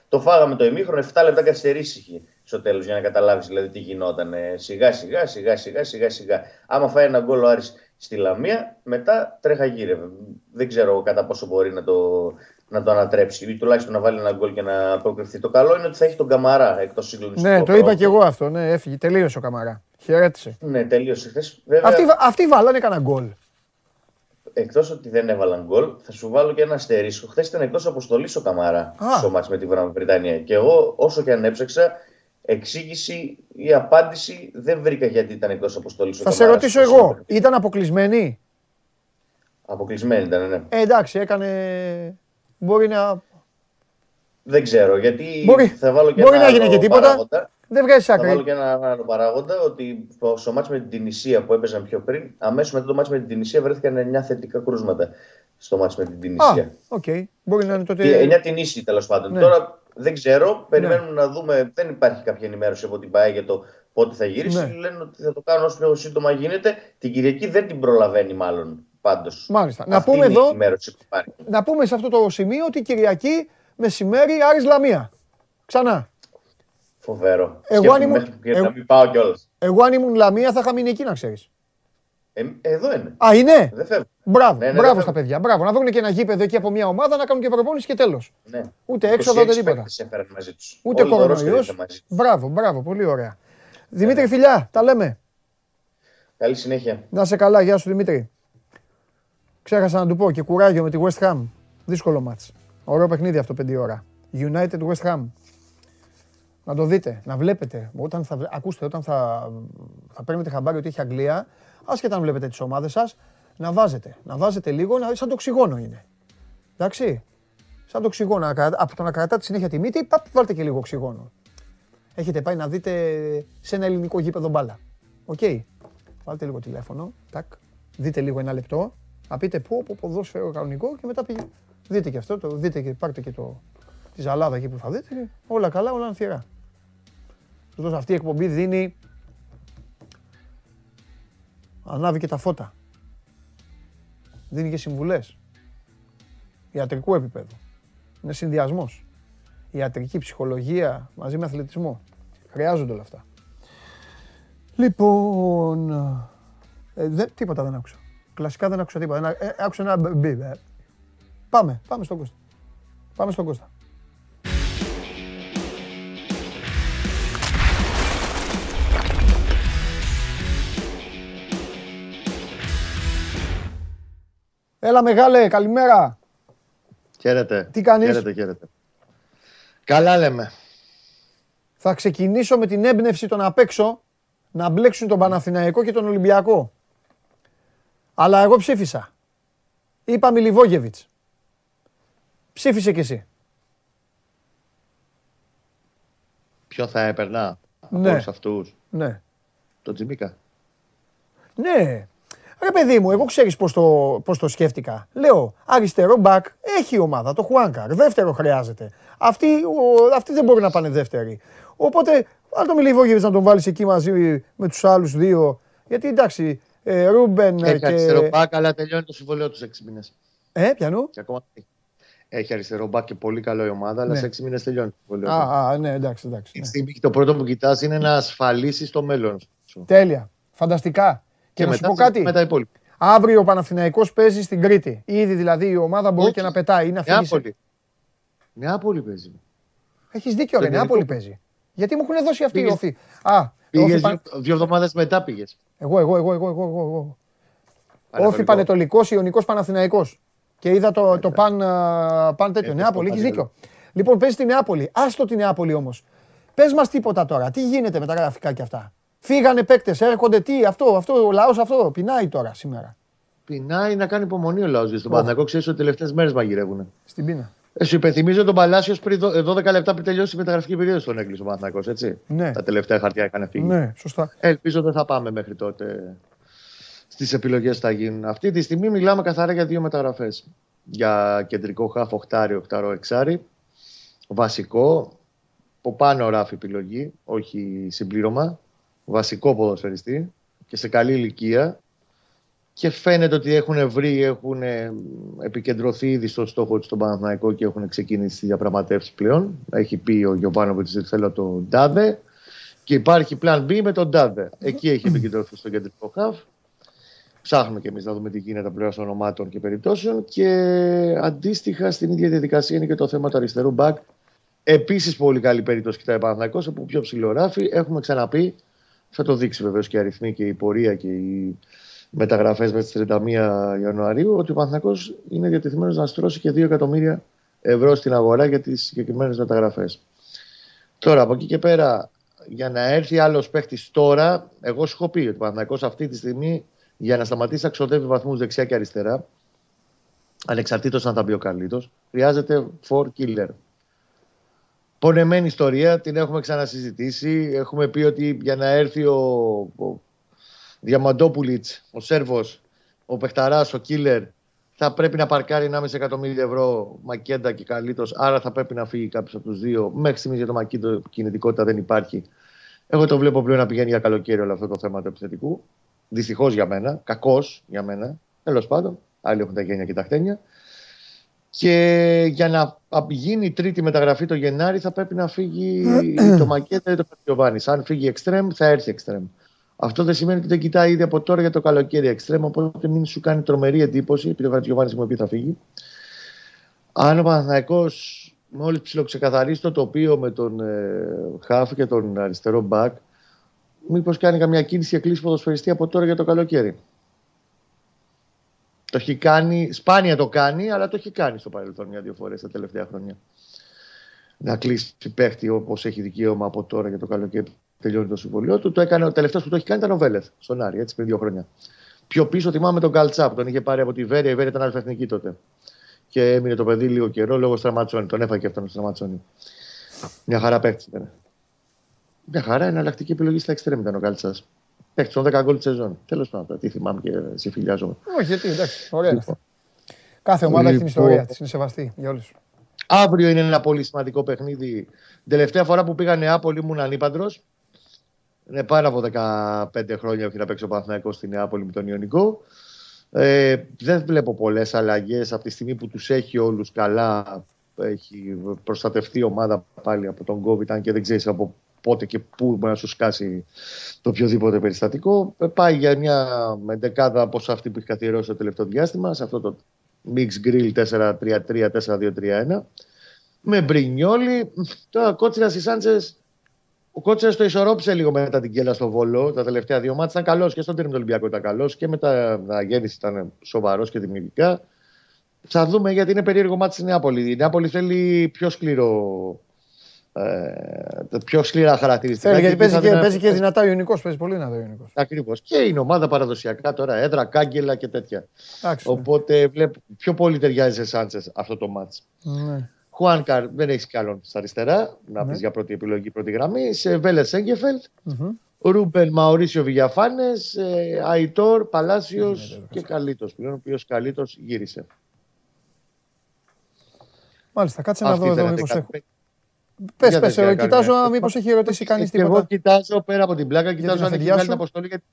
Το φάγαμε το ημίχρονο, 7 λεπτά καθυστερήσεις είχε στο τέλος για να καταλάβεις δηλαδή τι γινόταν. Σιγά σιγά, σιγά σιγά, σιγά σιγά. Άμα φάει ένα γκολ ο Άρης στη Λαμία, μετά τρέχα γύρευε. Δεν ξέρω κατά πόσο μπορεί να το, να το ανατρέψει ή τουλάχιστον να βάλει ένα γκολ και να προκριθεί. Το καλό είναι ότι θα έχει τον Καμαρά εκτός συγκλονιστικού. Ναι, το είπα και εγώ αυτό. Ναι, έφυγε. Τελείωσε ο Καμαρά. Χαιρέτησε. Ναι, τελείωσε χθες. Αυτοί, αυτοί βάλανε κανένα γκολ. Εκτός ότι δεν έβαλαν γκολ, θα σου βάλω και ένα αστερίσκο. Χθες ήταν εκτός αποστολής ο Καμαρά στο μάτς με τη Βρετανία. Και εγώ, όσο και αν έψαξα, εξήγηση ή απάντηση δεν βρήκα γιατί ήταν εκτός αποστολής. Θα σε ρωτήσω εγώ, ήταν αποκλεισμένη. Αποκλεισμένη ήταν, ναι. Ε, εντάξει, έκανε Μπορεί να. Δεν ξέρω γιατί μπορεί, θα βάλω και μπορεί ένα να γίνει και τίποτα. Παράγοντα. Δεν βγάζει άκρη. Θα βάλω και ένα άλλο παράγοντα ότι στο μάτς με την Τινησία που έπαιζαν πιο πριν, αμέσως μετά το μάτς με την Τινησία βρέθηκαν 9 θετικά κρούσματα στο μάτς με την Τινησία. Α, οκ. Okay. Μπορεί να είναι τότε. 9 την ίση τέλος πάντων. Ναι. Τώρα δεν ξέρω, περιμένουμε ναι. να δούμε. Δεν υπάρχει κάποια ενημέρωση από την ΠΑΕ για το πότε θα γυρίσει. Ναι. Λένε ότι θα το κάνουν όσο πιο σύντομα γίνεται. Την Κυριακή δεν την προλαβαίνει μάλλον πάντως. Μάλιστα. Να πούμε εδώ, να πούμε σε αυτό το σημείο ότι Κυριακή μεσημέρι Άρης Λαμία. Ξανά. Φοβερό. Εγώ αν ήμουν, εγώ, να μην πάω κιόλας. εγώ αν ήμουν Λαμία θα είχα μείνει εκεί να ξέρεις. Ε, εδώ είναι. Α, είναι; Δεν φεύγω. Μπράβο, ναι, ναι, μπράβο στα παιδιά. Μπράβο. Να βρουν και ένα γήπεδο εκεί από μια ομάδα να κάνουν και προπόνηση και τέλος. Ναι. Ούτε έξοδο ούτε τίποτα. Ούτε κορονοϊός. Μπράβο, μπράβο. Πολύ ωραία. Δημήτρη, φιλιά, τα λέμε. Καλή συνέχεια. Να σε καλά, γεια σου Δημήτρη. Ξέχασα να του πω και κουράγιο με τη West Ham. Δύσκολο μάτς. Ωραίο παιχνίδι αυτό 5 ώρα. United West Ham. Να το δείτε, να βλέπετε. Όταν θα, ακούστε, όταν θα, θα παίρνετε χαμπάρι ότι έχει Αγγλία, άσχετα αν βλέπετε τις ομάδες σας, να βάζετε. Να βάζετε λίγο, να, σαν το οξυγόνο είναι. Εντάξει. Σαν το οξυγόνο. Από το να κρατάτε συνέχεια τη μύτη, παπ, βάλτε και λίγο οξυγόνο. Έχετε πάει να δείτε σε ένα ελληνικό γήπεδο μπάλα. Okay. Βάλτε λίγο τηλέφωνο. Τακ. Δείτε λίγο ένα λεπτό. Να πείτε πού, πού, ποδόσφαιρο κανονικό και μετά πήγε. Δείτε και αυτό, το, δείτε και, πάρτε και το, τη ζαλάδα εκεί που θα δείτε. Όλα καλά, όλα ανθηρά. Ωστόσο αυτή η εκπομπή δίνει... Ανάβει και τα φώτα. Δίνει και συμβουλές. Ιατρικού επίπεδου. Είναι συνδυασμός. Ιατρική ψυχολογία μαζί με αθλητισμό. Χρειάζονται όλα αυτά. Λοιπόν, ε, δε, τίποτα δεν άκουσα. Κλασικά δεν άκουσα τίποτα. Ε, άκουσα ένα μπι. Ε. Πάμε, πάμε στον Κώστα. Πάμε στον Κώστα. Έλα μεγάλε, καλημέρα. Χαίρετε. Τι κάνεις; Χαίρετε, χαίρετε. Καλά λέμε. Θα ξεκινήσω με την έμπνευση των απ' έξω να μπλέξουν τον Παναθηναϊκό και τον Ολυμπιακό. Αλλά εγώ ψήφισα. Είπα Μιλιβόγεβιτς. Ψήφισε κι εσύ. Ποιο θα έπαιρνα ναι. από όλους αυτούς; Ναι. Το Τζιμίκα. Ναι. Ρε παιδί μου, εγώ ξέρεις πώς το, πώς το σκέφτηκα. Λέω, αριστερό μπακ έχει η ομάδα, το Χουάνκαρ. Δεύτερο χρειάζεται. Αυτοί, αυτοί δεν μπορεί να πάνε δεύτεροι. Οπότε, αν το Μιλιβόγεβιτς να τον βάλεις εκεί μαζί με τους άλλους δύο. Γιατί εντάξει, ε, Ρούμπεν έχει και... αριστερό μπακ, αλλά τελειώνει το συμβόλαιό του σε 6 μήνες. Ε, πιανού; Και ακόμα έχει αριστερό μπακ και πολύ καλό η ομάδα, αλλά Ναι. σε 6 μήνες τελειώνει το συμβόλαιό. τους. Α, α, ναι, εντάξει, εντάξει. Η ναι. στιγμή το πρώτο που κοιτάς είναι να ασφαλίσεις το μέλλον σου. Τέλεια. Φανταστικά. Και, να σου πω κάτι. Με τα υπόλοιπα. Αύριο ο Παναθηναϊκός παίζει στην Κρήτη. Ήδη δηλαδή η ομάδα μπορεί Όχι. και να πετάει ή να φύγει. σε- Νεάπολη. Νεάπολη παίζει. Έχεις δίκιο, ρε. Στο Νεάπολη ελληνικό. παίζει. Γιατί μου έχουν δώσει αυτή η Πήγες- όφη. Α, όφη Πήγες πα- δύο, δύο εβδομάδες μετά πήγες. Εγώ, εγώ, εγώ, εγώ, εγώ, εγώ, εγώ. Όφη Πανετολικός. Πανετολικός, Ιωνικός Παναθηναϊκός. Και είδα το, το παν, α, παν τέτοιο. Ε, Νεάπολη, το έχεις παν δίκιο. Λοιπόν, παίζει στη Νεάπολη. Άστο τη Νεάπολη όμως. Πες μας τίποτα τώρα. Τι γίνεται με τα γραφικά και αυτά. Φύγανε παίκτες, έρχονται τι, αυτό, αυτό, ο λαός αυτό. Πεινάει τώρα σήμερα. Πεινάει να κάνει υπομονή ο λαός. γιατί Στον Οχ. Παναθηναϊκό ξέρεις ότι τελευταίες μέρες μαγειρεύουν. Στην πείνα. Ε, σου υπενθυμίζω τον Παλάσιος πριν δω- 12 λεπτά πριν τελειώσει η μεταγραφική περίοδο στον έκλεισε ο Παναθηναϊκός, έτσι. Ναι. Τα τελευταία χαρτιά είχαν φύγει. Ναι, σωστά. Ε, Ελπίζω δεν θα πάμε μέχρι τότε στις επιλογές που θα γίνουν. Αυτή τη στιγμή μιλάμε καθαρά για δύο μεταγραφές. Για κεντρικό χάφ, οχτάρι, οχταρό, εξάρι. Βασικό. Από πάνω ράφει επιλογή, όχι συμπλήρωμα. Βασικό ποδοσφαιριστή και σε καλή ηλικία. Και φαίνεται ότι έχουν βρει, έχουν ε, επικεντρωθεί ήδη στο στόχο του στον Παναθηναϊκό και έχουν ξεκινήσει τι διαπραγματεύσεις πλέον. Έχει πει ο Γιωβάνοβιτς ότι θέλω τον Ντάδε. Και υπάρχει plan B με τον Ντάδε. Εκεί έχει επικεντρωθεί στο κεντρικό χαφ. Ψάχνουμε και εμείς να δούμε τι γίνεται πλέον των ονομάτων και περιπτώσεων. Και αντίστοιχα στην ίδια διαδικασία είναι και το θέμα του αριστερού μπακ. Επίσης πολύ καλή περίπτωση κοιτάει ο Παναθηναϊκός, από πιο ψηλό ράφι. Έχουμε ξαναπεί, θα το δείξει βεβαίως και η αριθμή και η πορεία και οι μεταγραφές με τις 31 Ιανουαρίου, ότι ο Παναθηναϊκός είναι διατεθειμένος να στρώσει και 2 εκατομμύρια ευρώ στην αγορά για τις συγκεκριμένες μεταγραφές. Τώρα από εκεί και πέρα, για να έρθει άλλος παίχτης τώρα, εγώ σου έχω πει ότι ο Παναθηναϊκός αυτή τη στιγμή για να σταματήσει να ξοδεύει βαθμούς δεξιά και αριστερά, ανεξαρτήτως αν θα μπει ο Καρλίτο, χρειάζεται for killer. Πονεμένη ιστορία, την έχουμε ξανασυζητήσει. Έχουμε πει ότι για να έρθει ο, ο Διαμαντόπουλιτς, ο Σέρβος, ο Πεχταράς, ο Κίλερ, θα πρέπει να παρκάρει 1,5 εκατομμύριο ευρώ Μακέντα και Καλίτος, άρα θα πρέπει να φύγει κάποιος από τους δύο. Μέχρι στιγμής για το Μακέντο κινητικότητα δεν υπάρχει. Εγώ το βλέπω πλέον να πηγαίνει για καλοκαίρι όλο αυτό το θέμα του επιθετικού. Δυστυχώς για μένα, κακός για μένα. Τέλος πάντων, άλλοι έχουν τα γένεια και τα χτένια. Και για να γίνει η τρίτη μεταγραφή το Γενάρη θα πρέπει να φύγει το Μακέτα ή το Πατιοβάνη. Αν φύγει εξτρέμ, θα έρθει εξτρέμ. Αυτό δεν σημαίνει ότι δεν κοιτάει ήδη από τώρα για το καλοκαίρι εξτρέμ, οπότε μην σου κάνει τρομερή εντύπωση, επειδή ο Πατιοβάνη μου πει θα φύγει. Αν ο Παναθηναϊκός μόλις ψιλοξεκαθαρίσει το τοπίο με τον ε, Χάφ και τον αριστερό μπακ, μήπως κάνει καμιά κίνηση για κλείσει ποδοσφαιριστή από τώρα για το καλοκαίρι. Το έχει κάνει, σπάνια το κάνει, αλλά το έχει κάνει στο παρελθόν μια-δύο φορές τα τελευταία χρόνια. Να κλείσει παίχτη όπως έχει δικαίωμα από τώρα για το καλοκαίρι τελειώνει το συμβολίο του. Το έκανε, ο τελευταίος που το έχει κάνει ήταν ο Βέλεθ στον Άρη, έτσι πριν δύο χρόνια. Πιο πίσω θυμάμαι τον Καλτσάπ, τον είχε πάρει από τη Βέρεια. Η Βέρεια ήταν αλφαεθνική τότε. Και έμεινε το παιδί λίγο καιρό λόγω στραματσόνη. Τον έφαγε αυτόν τον στραματσόνη. Μια χαρά παίχτης ήταν. Μια χαρά εναλλακτική επιλογή στα εξτρέμ ήταν ο Καλτσάς. Παίχτης των 10 γκολ της σεζόν. Τέλος πάντων, τι θυμάμαι και συμφιλιάζομαι. Όχι, γιατί εντάξει, ωραία. Λοιπόν. Κάθε ομάδα έχει την λοιπόν. ιστορία της, είναι σεβαστή για όλους. Αύριο είναι ένα πολύ σημαντικό παιχνίδι. Την τελευταία φορά που πήγα Νεάπολη ήμουν ανήπαντρος. Είναι πάρα από 15 χρόνια που να παίξει ο Παναθηναϊκός στη Νεάπολη με τον Ιωνικό. Ε, δεν βλέπω πολλές αλλαγές από τη στιγμή που τους έχει όλους καλά. Έχει προστατευτεί η ομάδα πάλι από τον COVID, αν και δεν ξέρεις από πότε και πού μπορεί να σου σκάσει το οποιοδήποτε περιστατικό. Ε, πάει για μια μεντεκάδα όπω αυτή που έχει καθιερώσει το τελευταίο διάστημα, σε αυτό το Mix Grill 4-3-3, 4-2-3-1. Με Μπρινιόλι. Τώρα κότσιρα στις Σάντσες. Ο Κότσιρα το ισορρόπησε λίγο μετά την κέλα στο Βόλο. Τα τελευταία δύο μάτια ήταν καλός και στον τέρμινο Ολυμπιακό ήταν καλός και με τα γέννηση ήταν σοβαρός και δημιουργικά. Θα δούμε γιατί είναι περίεργο μάτι στη Νεάπολη. Η Νεάπολη θέλει πιο σκληρό ε, πιο σκληρά χαρακτηριστικά. Θέλει, γιατί παίζει, και, παίζει και δυνατά ο Ιωνικός. Παίζει πολύ δυνατά ο Ιωνικός. Ακριβώς. Και είναι ομάδα παραδοσιακά τώρα, έδρα, κάγκελα και τέτοια. Άξι, Οπότε βλέπω, πιο πολύ ταιριάζει σε Σάντσες αυτό το μάτς. Ναι. Χουάνκαρ δεν έχεις κι άλλον στα αριστερά, να ναι. πεις για πρώτη επιλογή, πρώτη γραμμή. Σε Βέλες Έγκεφελτ. Mm-hmm. Ρούμπεν Μαωρίσιο Βηγιαφάνε, ε, Αϊτόρ, Παλάσιος και Καλίτο πλέον, ο οποίος Καλίτο γύρισε. Μάλιστα, κάτσε να δω εδώ μήπως έχω. Πες, πες, κοιτάζω μήπως έχει ερωτήσει κανείς τίποτα. Εγώ κοιτάζω πέρα από την πλάκα, κοιτάζω αν έχει βγάλει την αποστολή. Γιατί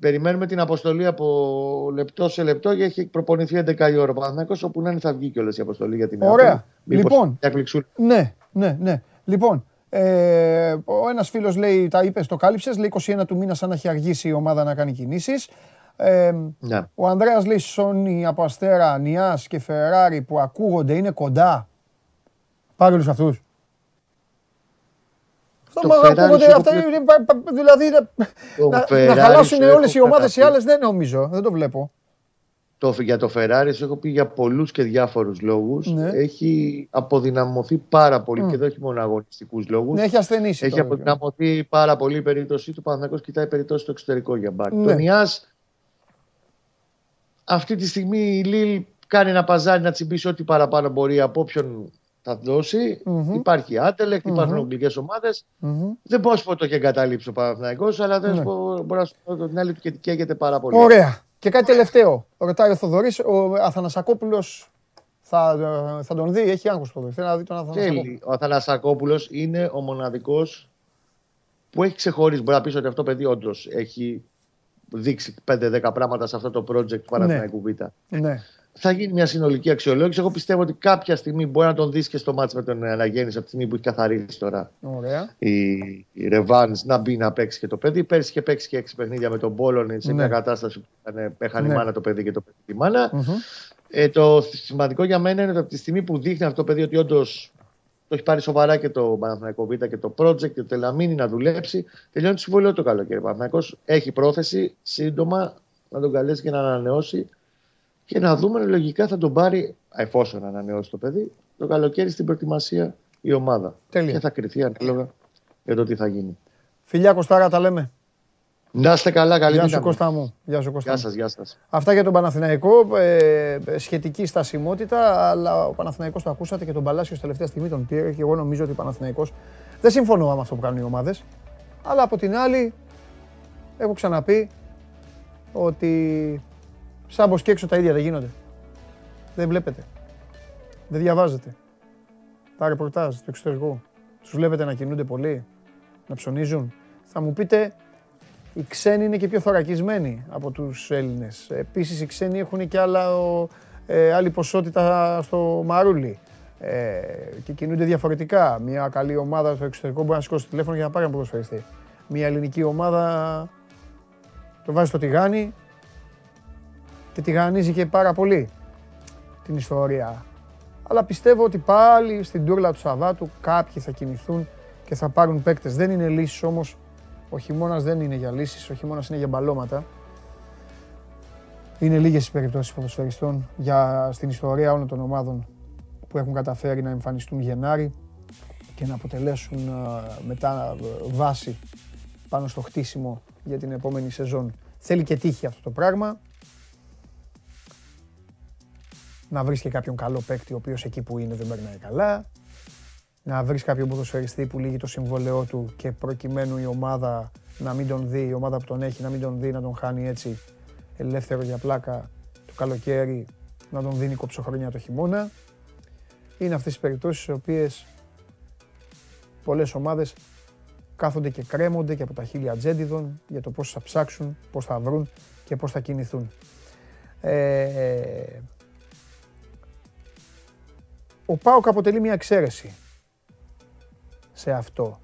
περιμένουμε την αποστολή από λεπτό σε λεπτό και έχει προπονηθεί 11 η ώρα ο Παναθηναϊκός, όπου να είναι θα βγει κιόλας η αποστολή για την Ωραία. Λοιπόν, ναι, ναι, ναι. Λοιπόν, ε, ο ένας φίλος λέει, τα είπες, το κάλυψες, λέει 21 του μήνα, σαν να έχει αργήσει η ομάδα να κάνει κινήσεις. Ε, ναι. Ο Ανδρέας λέει Σόνι από Αστέρα, Νιάς και Φεράρι που ακούγονται είναι κοντά. Πάρε όλους αυτούς. Αυτά δηλαδή να, χαλάσουν όλες οι ομάδες οι άλλες δεν νομίζω. Δεν το βλέπω. Το, για το Ferrari, έχω πει για πολλούς και διάφορους λόγους. Ναι. Έχει αποδυναμωθεί πάρα πολύ mm. και δεν έχει μόνο αγωνιστικού λόγους. Ναι, έχει ασθενήσει. Έχει αποδυναμωθεί πάρα πολύ η περίπτωσή του. Παναθυνακό κοιτάει περιπτώσει στο εξωτερικό για μπακ. Ναι. Τον Ιάς, αυτή τη στιγμή η Λίλ κάνει ένα παζάρι να τσιμπήσει ό,τι παραπάνω μπορεί από όποιον θα δώσει. Mm-hmm. Υπάρχει άτελεκ, mm-hmm. υπάρχουν αγγλικές ομάδες. Mm-hmm. Δεν μπορώ να σου πω το έχει εγκαταλείψει ο Παναθυναϊκό, αλλά δεν mm-hmm. μπορώ να σου πω την άλλη και καίγεται πάρα πολύ. Ωραία. Και κάτι τελευταίο. Ρωτάει ο Θοδωρής, ο Αθανασακόπουλος θα, θα τον δει, έχει άγχος το Θέλει να δει τον Αθανασακόπουλο. Ο Αθανασακόπουλος είναι ο μοναδικός που έχει ξεχωρίσει. Μπορεί να πεις ότι αυτό το παιδί όντως έχει δείξει 5-10 πράγματα σε αυτό το project του Παναθηναϊκού ναι. Β. Ναι θα γίνει μια συνολική αξιολόγηση. Εγώ πιστεύω ότι κάποια στιγμή μπορεί να τον δεις και στο μάτς με τον Αναγέννη από τη στιγμή που έχει καθαρίσει τώρα Ωραία. η, η Ρεβάν να μπει να παίξει και το παιδί. Πέρσι είχε παίξει και έξι παιχνίδια με τον Πόλωνη σε ναι. μια κατάσταση που ήταν έχανε ναι. μάνα το παιδί και το παιδί τη μάνα. Mm-hmm. Ε, το σημαντικό για μένα είναι ότι από τη στιγμή που δείχνει αυτό το παιδί ότι όντως το έχει πάρει σοβαρά και το Παναθηναϊκό Β και το project και το Τελαμίνη να δουλέψει, τελειώνει το συμβολίο το καλοκαίρι. Ο έχει πρόθεση σύντομα να τον καλέσει και να ανανεώσει και να δούμε λογικά θα τον πάρει, εφόσον ανανεώσει το παιδί, το καλοκαίρι στην προετοιμασία η ομάδα. Τέλεια. Και θα κρυθεί ανάλογα για το τι θα γίνει. Φιλιά Κωστάρα, τα λέμε. Να είστε καλά, καλή Γεια σου Κώστα μου. Γεια, σου, Κώστα γεια σας, γεια σας. Αυτά για τον Παναθηναϊκό. Ε, σχετική στασιμότητα, αλλά ο Παναθηναϊκός το ακούσατε και τον Παλάσιος τελευταία στιγμή τον πήρε και εγώ νομίζω ότι ο Παναθηναϊκός δεν συμφωνώ με αυτό που κάνουν οι ομάδες. Αλλά από την άλλη, έχω ξαναπεί ότι Σάμπος και έξω τα ίδια δεν γίνονται. Δεν βλέπετε. Δεν διαβάζετε. Τα ρεπορτάζ του εξωτερικού. Τους βλέπετε να κινούνται πολύ, να ψωνίζουν. Θα μου πείτε, οι ξένοι είναι και πιο θωρακισμένοι από τους Έλληνες. Επίσης οι ξένοι έχουν και άλλα, ε, άλλη ποσότητα στο μαρούλι. Ε, και κινούνται διαφορετικά. Μια καλή ομάδα στο εξωτερικό μπορεί να σηκώσει τηλέφωνο για να πάρει ένα ποδοσφαιριστή. Μια ελληνική ομάδα το βάζει στο τηγάνι, και τηγανίζει και πάρα πολύ την ιστορία. Αλλά πιστεύω ότι πάλι στην τούρλα του Σαββάτου κάποιοι θα κινηθούν και θα πάρουν παίκτες. Δεν είναι λύσης όμως Ο χειμώνας δεν είναι για λύσεις, ο χειμώνας είναι για μπαλώματα. Είναι λίγες οι περιπτώσεις ποδοσφαιριστών για στην ιστορία όλων των ομάδων που έχουν καταφέρει να εμφανιστούν Γενάρη και να αποτελέσουν μετά βάση πάνω στο χτίσιμο για την επόμενη σεζόν. Θέλει και τύχη αυτό το πράγμα. Να βρεις και κάποιον καλό παίκτη ο οποίος εκεί που είναι δεν περνάει καλά. Να βρεις κάποιον ποδοσφαιριστή που λύγει το συμβόλαιό του και προκειμένου η ομάδα να μην τον δει, η ομάδα που τον έχει να μην τον δει, να τον χάνει έτσι ελεύθερο για πλάκα το καλοκαίρι, να τον δίνει κοψοχρονιά το χειμώνα. Είναι αυτές οι περιπτώσεις οι οποίες πολλές ομάδες κάθονται και κρέμονται και από τα χίλια τζέντιδων για το πώς θα ψάξουν, πώς θα βρουν και πώς θα κινηθούν. Ε, ο ΠΑΟΚ αποτελεί μια εξαίρεση σε αυτό.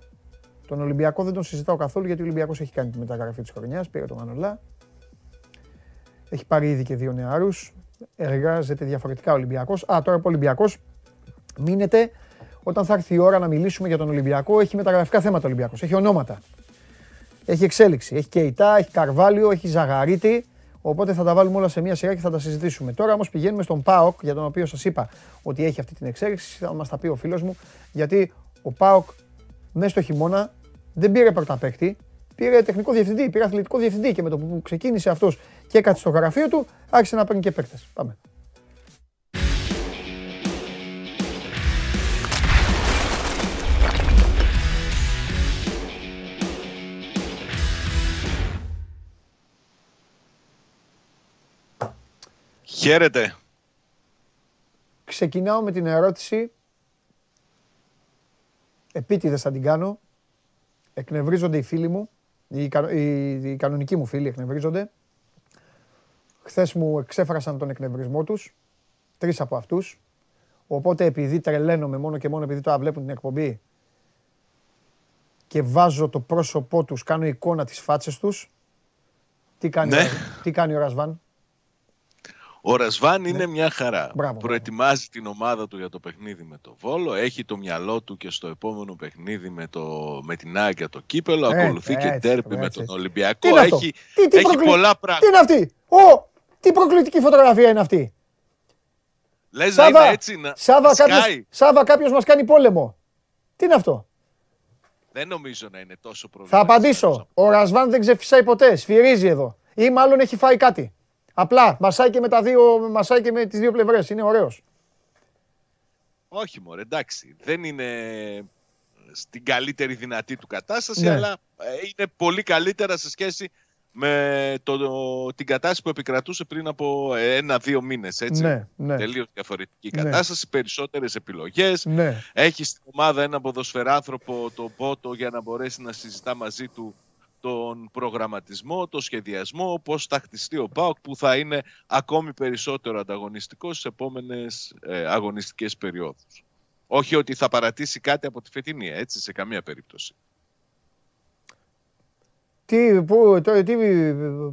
Τον Ολυμπιακό δεν τον συζητάω καθόλου γιατί ο Ολυμπιακός έχει κάνει τη μεταγραφή της χρονιάς, πήρε τον Μανολά. Έχει πάρει ήδη και δύο νεάρους. Εργάζεται διαφορετικά ο Ολυμπιακός. Α, τώρα ο Ολυμπιακός μείνεται όταν θα έρθει η ώρα να μιλήσουμε για τον Ολυμπιακό, έχει μεταγραφικά θέματα ο Ολυμπιακός. Έχει ονόματα. Έχει εξέλιξη. Έχει Κεϊτά, έχει Καρβάλιο, έχει Ζαγαρίτης. Οπότε θα τα βάλουμε όλα σε μία σειρά και θα τα συζητήσουμε. Τώρα όμως πηγαίνουμε στον Πάοκ, για τον οποίο σας είπα ότι έχει αυτή την εξέλιξη. Θα μας τα πει ο φίλος μου, γιατί ο Πάοκ μέσα στο χειμώνα δεν πήρε πρώτα παίκτη, πήρε τεχνικό διευθυντή, πήρε αθλητικό διευθυντή και με το που ξεκίνησε αυτός και έκατσε στο γραφείο του, άρχισε να παίρνει και παίκτες. Πάμε. Χαίρετε. Ξεκινάω με την ερώτηση. Επίτηδες θα την κάνω. Εκνευρίζονται οι φίλοι μου. Οι, οι, κανονικοί μου φίλοι εκνευρίζονται. Χθες μου εξέφρασαν τον εκνευρισμό τους. Τρεις από αυτούς. Οπότε επειδή τρελαίνομαι μόνο και μόνο επειδή τώρα βλέπουν την εκπομπή και βάζω το πρόσωπό τους, κάνω εικόνα τις φάτσες τους. Τι κάνει, ναι. τι κάνει ο Ρασβάν; Ο Ρασβάν είναι ναι. μια χαρά. Προετοιμάζει την ομάδα του για το παιχνίδι με το Βόλο. Έχει το μυαλό του και στο επόμενο παιχνίδι με, το, με την Άγκια το κύπελο. Ε, ακολουθεί και τέρπι με τον Ολυμπιακό. Έχει, τι, τι έχει πολλά πράγματα. Τι είναι αυτή; Ο, τι προκλητική φωτογραφία είναι αυτή; Λες να είναι έτσι να Σάβα, κάποιος, Σάβα κάποιος μας κάνει πόλεμο. Τι είναι αυτό; Δεν νομίζω να είναι τόσο πρόβλημα. Θα απαντήσω. Ο Ρασβάν δεν ξεφυσάει ποτέ. Σφυρίζει εδώ. Ή μάλλον έχει φάει κάτι. Απλά μασάει και με, τα δύο, μασάει και με τις δύο πλευρές. Είναι ωραίος. Όχι μωρέ, εντάξει. Δεν είναι στην καλύτερη δυνατή του κατάσταση, ναι. αλλά ε, είναι πολύ καλύτερα σε σχέση με το, την κατάσταση που επικρατούσε πριν από ένα-δύο μήνες. Έτσι. Ναι, ναι. Τελείως διαφορετική ναι. κατάσταση, περισσότερες επιλογές. Ναι. Έχεις στην ομάδα ένα ποδοσφαιράνθρωπο, τον Πότο, για να μπορέσει να συζητά μαζί του τον προγραμματισμό, το σχεδιασμό, πώς θα χτιστεί ο ΠΑΟΚ που θα είναι ακόμη περισσότερο ανταγωνιστικός στις επόμενες ε, αγωνιστικές περιόδους. Όχι ότι θα παρατήσει κάτι από τη φετινή, έτσι, σε καμία περίπτωση. Τι, πού, το, τι,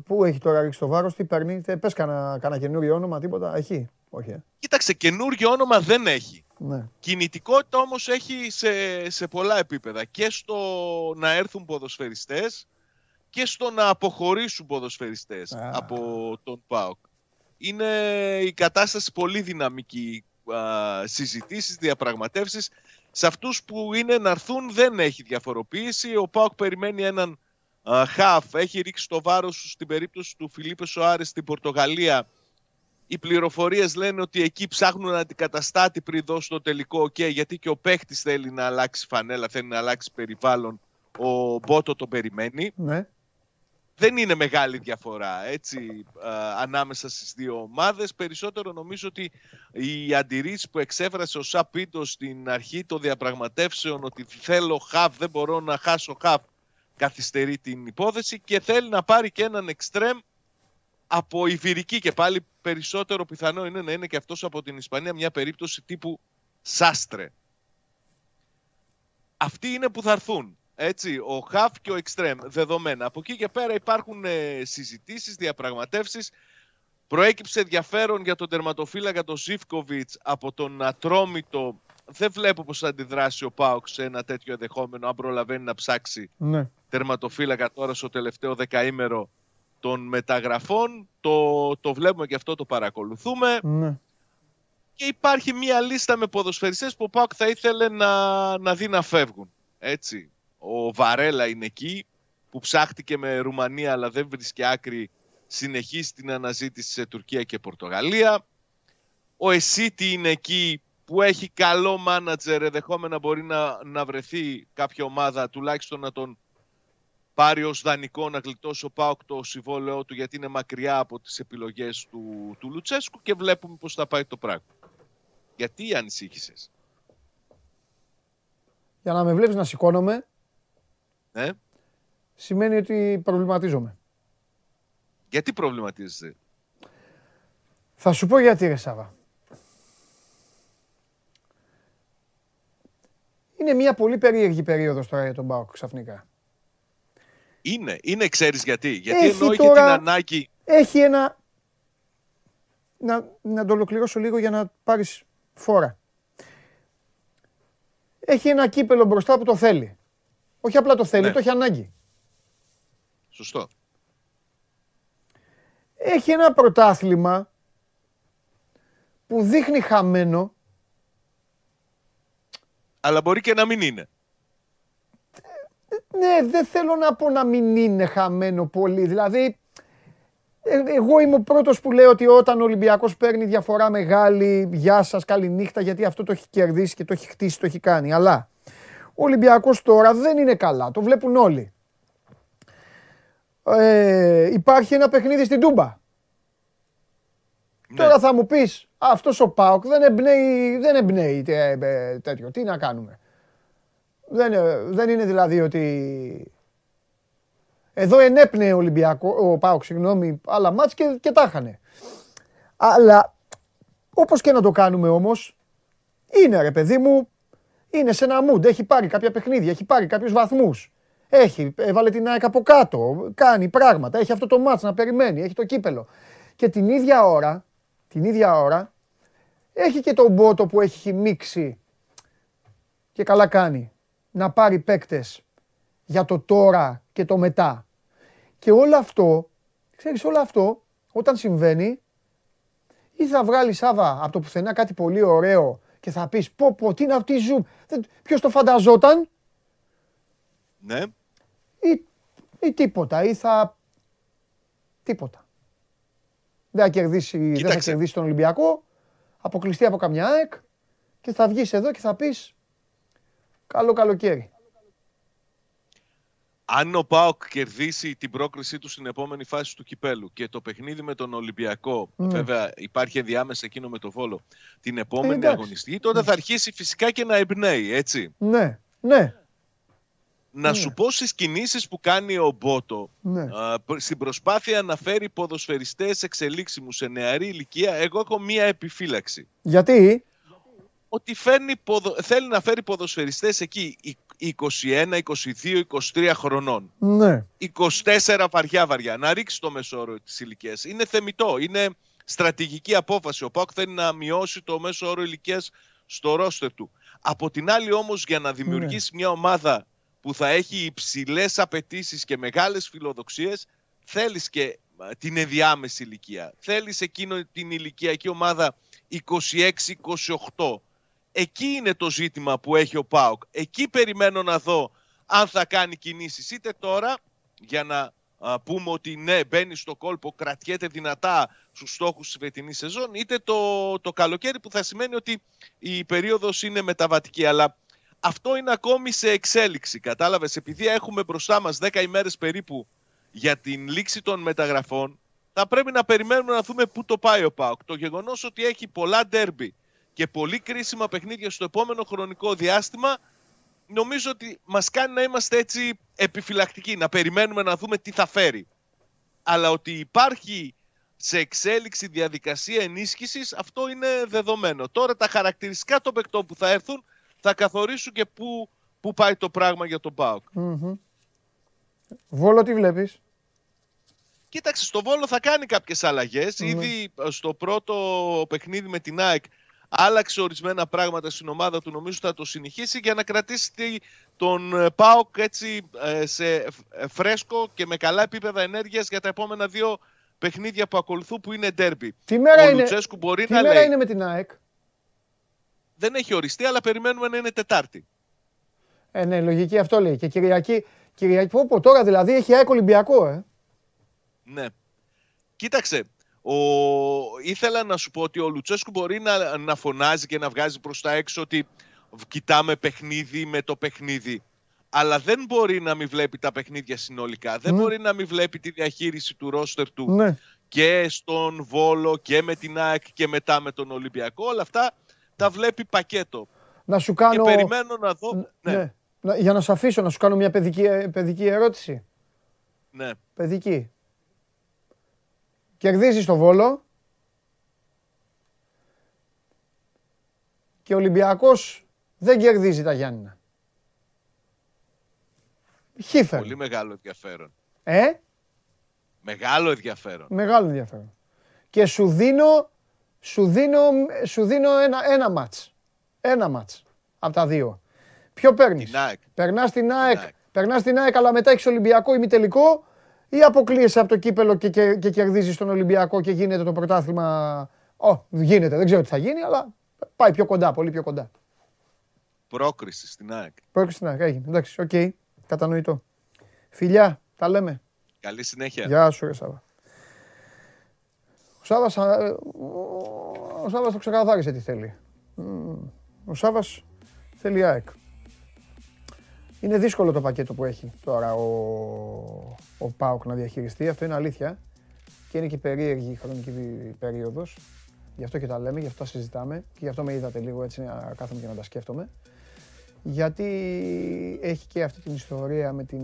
πού έχει τώρα ρίξει το βάρος, τι παίρνει, πες κανένα, κανένα καινούριο όνομα, τίποτα, έχει. Όχι, ε. Κοίταξε, καινούριο όνομα δεν έχει. Ναι. Κινητικότητα όμως έχει σε, σε πολλά επίπεδα. Και στο να έρθουν ποδοσφαιριστές, και στο να αποχωρήσουν ποδοσφαιριστές από τον ΠΑΟΚ. Είναι η κατάσταση πολύ δυναμική. Α, συζητήσεις, διαπραγματεύσεις. Σε αυτούς που είναι να έρθουν δεν έχει διαφοροποίηση. Ο ΠΑΟΚ περιμένει έναν α, χαφ. Έχει ρίξει το βάρος στην περίπτωση του Φιλίππε Σοάρες στην Πορτογαλία. Οι πληροφορίες λένε ότι εκεί ψάχνουν αντικαταστάτη πριν δώσουν το τελικό OK, γιατί και ο παίχτη θέλει να αλλάξει φανέλα, θέλει να αλλάξει περιβάλλον. Ο Μπότο το περιμένει. Ναι δεν είναι μεγάλη διαφορά έτσι, ανάμεσα στις δύο ομάδες. Περισσότερο νομίζω ότι οι αντιρρήσεις που εξέφρασε ο Σαπίντο στην αρχή των διαπραγματεύσεων ότι θέλω χαβ, δεν μπορώ να χάσω χαβ, καθυστερεί την υπόθεση και θέλει να πάρει και έναν εξτρέμ από Ιβυρική και πάλι περισσότερο πιθανό είναι να είναι και αυτός από την Ισπανία μια περίπτωση τύπου Σάστρε. Αυτοί είναι που θα έρθουν. Έτσι, ο Χαφ και ο Εκστρέμ, δεδομένα. Από εκεί και πέρα υπάρχουν ε, συζητήσεις, διαπραγματεύσεις. Προέκυψε ενδιαφέρον για τον τερματοφύλακα τον Ζιφκοβιτς από τον Ατρόμητο. Δεν βλέπω πώς θα αντιδράσει ο Πάοξ σε ένα τέτοιο ενδεχόμενο, αν προλαβαίνει να ψάξει ναι. τερματοφύλακα τώρα στο τελευταίο δεκαήμερο των μεταγραφών. Το, το βλέπουμε και αυτό το παρακολουθούμε. Ναι. Και υπάρχει μία λίστα με ποδοσφαιριστές που ο Πάοκ θα ήθελε να, να δει να φεύγουν. Έτσι. Ο Βαρέλα είναι εκεί που ψάχτηκε με Ρουμανία αλλά δεν βρίσκει άκρη συνεχίζει την αναζήτηση σε Τουρκία και Πορτογαλία. Ο Εσίτη είναι εκεί που έχει καλό μάνατζερ, ενδεχόμενα μπορεί να, να βρεθεί κάποια ομάδα τουλάχιστον να τον πάρει ως δανεικό να γλιτώσει ο Πάοκ το συμβόλαιό του γιατί είναι μακριά από τις επιλογές του, του Λουτσέσκου και βλέπουμε πώς θα πάει το πράγμα. Γιατί ανησύχησες; Για να με βλέπεις να σηκώνομαι, ναι. σημαίνει ότι προβληματίζομαι. Γιατί προβληματίζεσαι; Θα σου πω γιατί ρε Σάβα. Είναι μια πολύ περίεργη περίοδος τώρα για τον Μπάουκ ξαφνικά. Είναι, είναι ξέρεις γιατί. Γιατί έχει εννοεί τώρα, και την ανάγκη. Έχει ένα... Να, να το ολοκληρώσω λίγο για να πάρεις φόρα. Έχει ένα κύπελο μπροστά που το θέλει. Όχι απλά το θέλει, ναι. το έχει ανάγκη. Σωστό. Έχει ένα πρωτάθλημα που δείχνει χαμένο. Αλλά μπορεί και να μην είναι. Ναι, δεν θέλω να πω να μην είναι χαμένο πολύ. Δηλαδή, ε, εγώ είμαι ο πρώτος που λέω ότι όταν ο Ολυμπιακός παίρνει διαφορά μεγάλη, γεια σας, καλή νύχτα, γιατί αυτό το έχει κερδίσει και το έχει χτίσει, το έχει κάνει. Αλλά ο Ολυμπιακός τώρα δεν είναι καλά, το βλέπουν όλοι. Ε, υπάρχει ένα παιχνίδι στην Τούμπα. Ναι. Τώρα θα μου πεις, αυτός ο Πάοκ δεν εμπνέει, δεν εμπνέει ε, τέτοιο. Τι να κάνουμε. Δεν, ε, δεν είναι δηλαδή ότι... Εδώ ενέπνεε ο Ολυμπιακό, ο Πάοκ, συγγνώμη, άλλα μάτς και, και τα είχανε. Αλλά όπως και να το κάνουμε όμως, είναι ρε παιδί μου, είναι σε ένα mood, έχει πάρει κάποια παιχνίδια, έχει πάρει κάποιους βαθμούς. Έχει, έβαλε την ΑΕΚ από κάτω, κάνει πράγματα, έχει αυτό το μάτς να περιμένει, έχει το κύπελο. Και την ίδια ώρα, την ίδια ώρα, έχει και τον Μπότο που έχει μίξει και καλά κάνει να πάρει παίκτες για το τώρα και το μετά. Και όλο αυτό, ξέρεις όλο αυτό, όταν συμβαίνει, ή θα βγάλεις Σάβα από το πουθενά κάτι πολύ ωραίο και θα πεις πω πω τι είναι αυτή η ζουμ, ποιος το φανταζόταν; Ναι. Ή, ή τίποτα, ή θα... Τίποτα. Δεν θα κερδίσει, δεν θα κερδίσει τον Ολυμπιακό, αποκλειστεί από καμιά ΑΕΚ και θα βγεις εδώ και θα πεις καλό καλοκαίρι. Αν ο Πάοκ κερδίσει την πρόκρισή του στην επόμενη φάση του κυπέλου και το παιχνίδι με τον Ολυμπιακό, mm. βέβαια υπάρχει ενδιάμεσα εκείνο με το Βόλο, την επόμενη ε, αγωνιστική, τότε θα αρχίσει φυσικά και να εμπνέει, έτσι. Ναι, ναι. Να ναι. σου πω στις κινήσεις που κάνει ο Μπότο, ναι. στην προσπάθεια να φέρει ποδοσφαιριστές εξελίξιμους σε νεαρή ηλικία, εγώ έχω μία επιφύλαξη. Γιατί; Ότι φέρνει, θέλει να φέρει ποδοσφαιριστές εκεί 21, 22, 23 χρονών. Ναι. 24 βαριά βαριά. Να ρίξει το μέσο όρο της ηλικίας. Είναι θεμητό, είναι στρατηγική απόφαση. Ο Πάκ θέλει να μειώσει το μέσο όρο ηλικίας στο ρόστερ του. Από την άλλη όμως για να δημιουργήσει ναι. μια ομάδα που θα έχει υψηλές απαιτήσεις και μεγάλες φιλοδοξίες, θέλεις και την ενδιάμεση ηλικία. Θέλεις εκείνο την ηλικιακή ομάδα 26-28. Εκεί είναι το ζήτημα που έχει ο ΠΑΟΚ. Εκεί περιμένω να δω αν θα κάνει κινήσεις είτε τώρα για να πούμε ότι ναι μπαίνει στο κόλπο, κρατιέται δυνατά στους στόχους της φετινής σεζόν είτε το, το καλοκαίρι που θα σημαίνει ότι η περίοδος είναι μεταβατική. Αλλά αυτό είναι ακόμη σε εξέλιξη. Κατάλαβες, επειδή έχουμε μπροστά μας 10 ημέρες περίπου για την λήξη των μεταγραφών, θα πρέπει να περιμένουμε να δούμε πού το πάει ο ΠΑΟΚ. Το γεγονός ότι έχει πολλά ντέρμπι και πολύ κρίσιμα παιχνίδια στο επόμενο χρονικό διάστημα, νομίζω ότι μας κάνει να είμαστε έτσι επιφυλακτικοί, να περιμένουμε να δούμε τι θα φέρει. Αλλά ότι υπάρχει σε εξέλιξη διαδικασία ενίσχυσης, αυτό είναι δεδομένο. Τώρα τα χαρακτηριστικά των παικτών που θα έρθουν θα καθορίσουν και πού, πού πάει το πράγμα για τον ΠΑΟΚ. Βόλο τι βλέπεις; Κοίταξε, στο Βόλο θα κάνει κάποιες Ήδη στο πρώτο παιχνίδι με την ΑΕΚ άλλαξε ορισμένα πράγματα στην ομάδα του, νομίζω θα το συνεχίσει για να κρατήσει τον ε, ΠΑΟΚ έτσι ε, σε ε, φρέσκο και με καλά επίπεδα ενέργειας για τα επόμενα δύο παιχνίδια που ακολουθούν που είναι ντέρμπι. Τι μέρα, είναι, μπορεί τι να μέρα είναι με την ΑΕΚ; Δεν έχει οριστεί, αλλά περιμένουμε να είναι Τετάρτη. Ε, ναι, λογική αυτό λέει. Και Κυριακή, Κυριακή πω, τώρα δηλαδή έχει ΑΕΚ Ολυμπιακό, ε. Ναι. Κοίταξε, ο... ήθελα να σου πω ότι ο Λουτσέσκου μπορεί να, να φωνάζει και να βγάζει προς τα έξω ότι κοιτάμε παιχνίδι με το παιχνίδι. Αλλά δεν μπορεί να μην βλέπει τα παιχνίδια συνολικά. Δεν ναι. μπορεί να μην βλέπει τη διαχείριση του ρόστερ του ναι. και στον Βόλο και με την ΑΕΚ και μετά με τον Ολυμπιακό. Όλα αυτά τα βλέπει πακέτο. Να σου κάνω... Και περιμένω να δω... Ναι. ναι. Για να σου αφήσω να σου κάνω μια παιδική, παιδική ερώτηση. Ναι. Παιδική. Κερδίζεις το Βόλο και ο Ολυμπιακός δεν κερδίζει τα Γιάννηνα. Χίφερ. Πολύ μεγάλο ενδιαφέρον. Ε; Μεγάλο ενδιαφέρον. Μεγάλο ενδιαφέρον. Και σου δίνω, σου δίνω, σου δίνω ένα, ένα μάτς. Ένα μάτς από τα δύο. Ποιο παίρνεις; Την ΑΕΚ. Περνάς την ΑΕΚ, περνάς την ΑΕΚ αλλά μετά έχεις Ολυμπιακό ημιτελικό ή αποκλείεσαι από το κύπελο και, και, και κερδίζεις τον Ολυμπιακό και γίνεται το πρωτάθλημα. Ω, γίνεται, δεν ξέρω τι θα γίνει, αλλά πάει πιο κοντά, πολύ πιο κοντά. Πρόκριση στην ΑΕΚ. Πρόκριση στην ΑΕΚ, έγινε. Εντάξει, okay. Κατανοητό. Φιλιά, τα λέμε. Καλή συνέχεια. Γεια σου, ρε Σάβα. Ο Σάβας, ο Σάβας το ξεκαθάρισε τι θέλει. Ο Σάβας θέλει ΑΕΚ. Είναι δύσκολο το πακέτο που έχει τώρα ο, ο ΠΑΟΚ να διαχειριστεί. Αυτό είναι αλήθεια. Και είναι και περίεργη η χρονική περίοδος. Γι' αυτό και τα λέμε, γι' αυτό τα συζητάμε. Και γι' αυτό με είδατε λίγο έτσι να κάθομαι και να τα σκέφτομαι γιατί έχει και αυτή την ιστορία με την,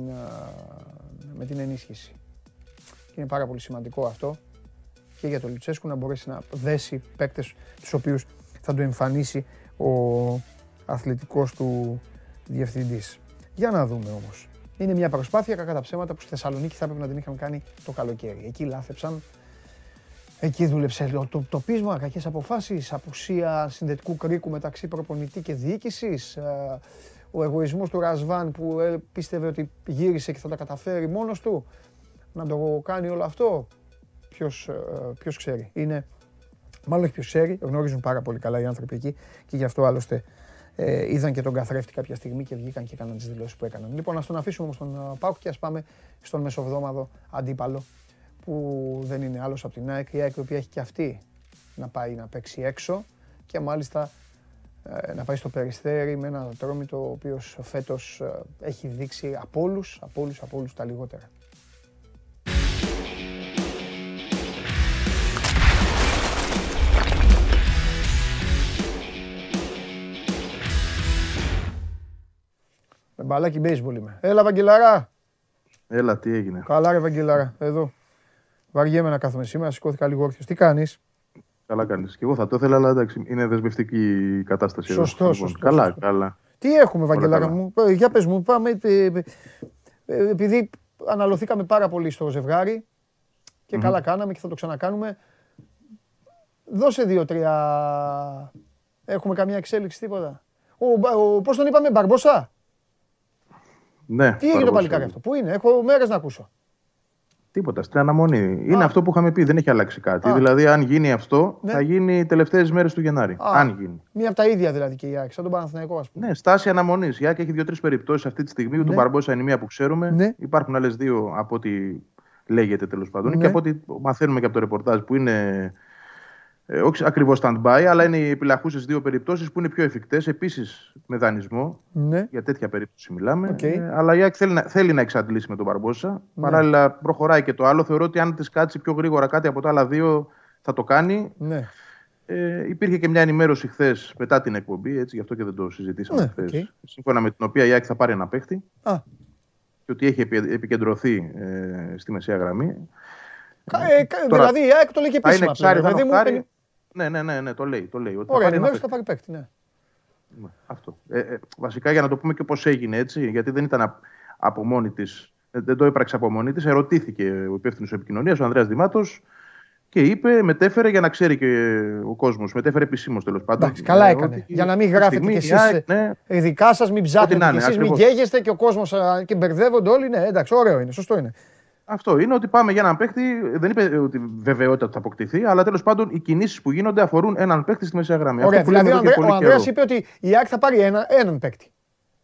με την ενίσχυση. Και είναι πάρα πολύ σημαντικό αυτό και για τον Λουτσέσκου να μπορέσει να δέσει παίκτες τους οποίους θα του εμφανίσει ο αθλητικός του διευθυντής. Για να δούμε όμως. Είναι μια προσπάθεια κακά τα ψέματα που στη Θεσσαλονίκη θα έπρεπε να την είχαν κάνει το καλοκαίρι. Εκεί λάθεψαν Εκεί δούλεψε το, το πείσμα, κακές αποφάσεις, απουσία συνδετικού κρίκου μεταξύ προπονητή και διοίκησης. Ε, ο εγωισμός του Ρασβάν που ε, πίστευε ότι γύρισε και θα τα καταφέρει μόνος του να το κάνει όλο αυτό. Ποιος, ε, ποιος ξέρει. Είναι, μάλλον όχι ποιος ξέρει, γνωρίζουν πάρα πολύ καλά οι άνθρωποι εκεί και γι' αυτό άλλωστε ε, είδαν και τον καθρέφτη κάποια στιγμή και βγήκαν και έκαναν τις δηλώσεις που έκαναν. Λοιπόν, ας τον αφήσουμε όμως τον Πάουκ και ας πάμε στον μεσοβδόμαδο αντίπαλο που δεν είναι άλλος από την ΑΕΚ, η ΑΕΚ η οποία έχει και αυτή να πάει να παίξει έξω και μάλιστα ε, να πάει στο Περιστέρι με ένα τρόμι το οποίος φέτος ε, έχει δείξει από όλους, από όλους, από όλους τα λιγότερα. Μπαλάκι baseball είμαι. Έλα Βαγγελαρά. Έλα, τι έγινε. Καλά ρε Βαγγελαρά, εδώ. Βαριέμαι να κάθομαι σήμερα, σηκώθηκα λίγο όρθιος. Τι κάνεις; Καλά κάνεις. Και εγώ θα το ήθελα, αλλά εντάξει, είναι δεσμευτική η κατάσταση. Σωστό, εδώ. σωστό. Καλά, σωστό. καλά. Τι έχουμε, Βαγγελάρα μου; Ε, για πες μου, πάμε. Ε, ε, επειδή αναλωθήκαμε πάρα πολύ στο ζευγάρι και καλά κάναμε και θα το ξανακάνουμε. Δώσε δύο-τρία. Έχουμε καμία εξέλιξη, τίποτα. Ο, ο, πώς τον είπαμε, Μπαρμπόσα; Ναι. Τι έγινε το παλικάρι αυτό, πού είναι, έχω μέρες να ακούσω. Τίποτα, στην αναμονή. Είναι αυτό που είχαμε πει, δεν έχει αλλάξει κάτι. Δηλαδή, αν γίνει αυτό, ναι. θα γίνει οι τελευταίες μέρες του Γενάρη. Αν γίνει. Μία από τα ίδια δηλαδή και η Άκη, σαν τον Παναθηναϊκό, ας πούμε. Ναι, στάση αναμονής. Η Άκη έχει δύο-τρεις περιπτώσεις αυτή τη στιγμή. Ναι. Του Μπαρμπόσα είναι μία που ξέρουμε. Ναι. Υπάρχουν άλλες δύο από ό,τι λέγεται τέλος πάντων ναι. και από ό,τι μαθαίνουμε και από το ρεπορτάζ που είναι ε, όχι ακριβώς stand-by, αλλά είναι οι επιλαχούσες δύο περιπτώσεις που είναι πιο εφικτές. Επίσης με δανεισμό. Ναι. Για τέτοια περίπτωση μιλάμε. Okay. Ε, αλλά η ΑΕΚ θέλει, θέλει να εξαντλήσει με τον Μπαρμπόσα. Ναι. Παράλληλα προχωράει και το άλλο. Θεωρώ ότι αν της κάτσει πιο γρήγορα κάτι από τα άλλα δύο θα το κάνει. Ναι. Ε, υπήρχε και μια ενημέρωση χθες μετά την εκπομπή, έτσι, γι' αυτό και δεν το συζητήσαμε ναι, χθες. Okay. Σύμφωνα με την οποία η ΑΕΚ θα πάρει ένα παίχτη. Α. Και ότι έχει επικεντρωθεί ε, στη μεσαία γραμμή. Ε, δηλαδή η ΑΕΚ το λέει και επίσημα. Είναι ναι, ναι, ναι, ναι, το λέει. Το λέει Ωραία, ενημέρωση θα πάρει παίκτη, ναι. ναι. Αυτό. Ε, ε, βασικά για να το πούμε και πώς έγινε έτσι, γιατί δεν ήταν από μόνη της, ε, δεν το έπραξε από μόνη της. Ερωτήθηκε ο υπεύθυνος επικοινωνίας, ο Ανδρέας Δημάτος, και είπε, μετέφερε για να ξέρει και ο κόσμος. Μετέφερε επισήμως τέλος πάντων. Εντάξει, καλά ε, έκανε. Ότι, για να μην γράφετε κι εσείς. Ναι, ειδικά σας, μην ψάχνετε κι εσείς, μην καίγεστε και ο κόσμος και μπερδεύονται όλοι. Ναι, εντάξει, ωραίο είναι, σωστό είναι. Αυτό είναι ότι πάμε για έναν παίχτη. Δεν είπε ότι βεβαιότητα θα αποκτηθεί, αλλά τέλος πάντων οι κινήσεις που γίνονται αφορούν έναν παίχτη στη μεσαία γραμμή. Ωραία, δηλαδή ο Ανδρέας είπε ότι η ΑΕΚ θα πάρει ένα, έναν παίχτη.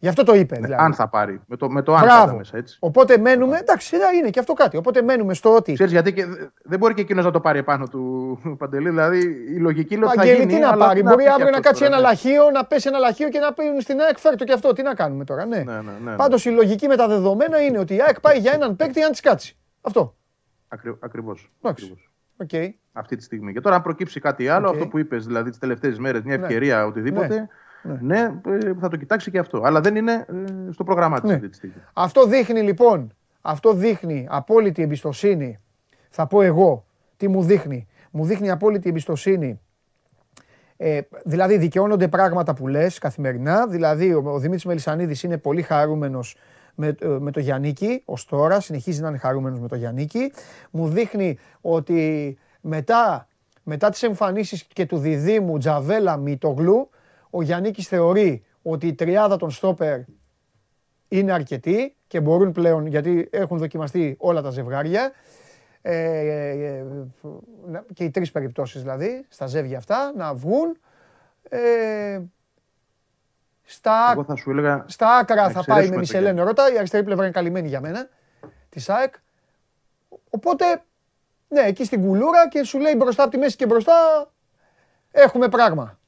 Γι' αυτό το είπε. Ναι, δηλαδή. Αν θα πάρει. Με το, με το αν θα μέσα, έτσι. Οπότε μένουμε. Εντάξει, είναι και αυτό κάτι. Οπότε μένουμε στο ότι. Ξέρεις, γιατί και, δεν μπορεί και εκείνος να το πάρει επάνω του Παντελή. Δηλαδή η λογική λέει ότι θα γίνει. τι να πάρει; Μπορεί αύριο να κάτσει ένα ναι. λαχείο, να πέσει ένα λαχείο και να πει στην ΑΕΚ φέρτο και αυτό. Τι να κάνουμε τώρα. Ναι. ναι, ναι, ναι Πάντως η λογική με τα δεδομένα είναι ότι η ΑΕΚ πάει για έναν παίκτη αν της κάτσει. Αυτό. Ακριβώς. Okay. Αυτή τη στιγμή. Και τώρα, αν προκύψει κάτι άλλο, okay. αυτό που είπες, δηλαδή τις τελευταίες μέρες, μια ευκαιρία, οτιδήποτε. Ναι. ναι, ε, θα το κοιτάξει και αυτό. Αλλά δεν είναι ε, στο πρόγραμμά της ναι. αυτή τη στιγμή. Αυτό δείχνει λοιπόν, αυτό δείχνει απόλυτη εμπιστοσύνη. Θα πω εγώ τι μου δείχνει. Μου δείχνει απόλυτη εμπιστοσύνη. Ε, δηλαδή δικαιώνονται πράγματα που λες καθημερινά. Δηλαδή ο, ο Δημήτρης Μελισανίδης είναι πολύ χαρούμενος με, ε, με το Γιαννίκη ως τώρα. Συνεχίζει να είναι χαρούμενος με το Γιαννίκη. Μου δείχνει ότι μετά, μετά τις εμφανίσεις και του διδήμου Τζαβέλα Μητογλου ο Γιάννικης θεωρεί ότι η τριάδα των στόπερ είναι αρκετή και μπορούν πλέον, γιατί έχουν δοκιμαστεί όλα τα ζευγάρια, ε, ε, ε και οι τρεις περιπτώσεις δηλαδή, στα ζεύγια αυτά, να βγουν. Ε, στα, θα σου έλεγα, στα άκρα θα πάει με Μισελένο Ρώτα, η αριστερή πλευρά είναι καλυμμένη για μένα, της ΑΕΚ. Οπότε, ναι, εκεί στην κουλούρα και σου λέει μπροστά από τη μέση και μπροστά έχουμε πράγμα.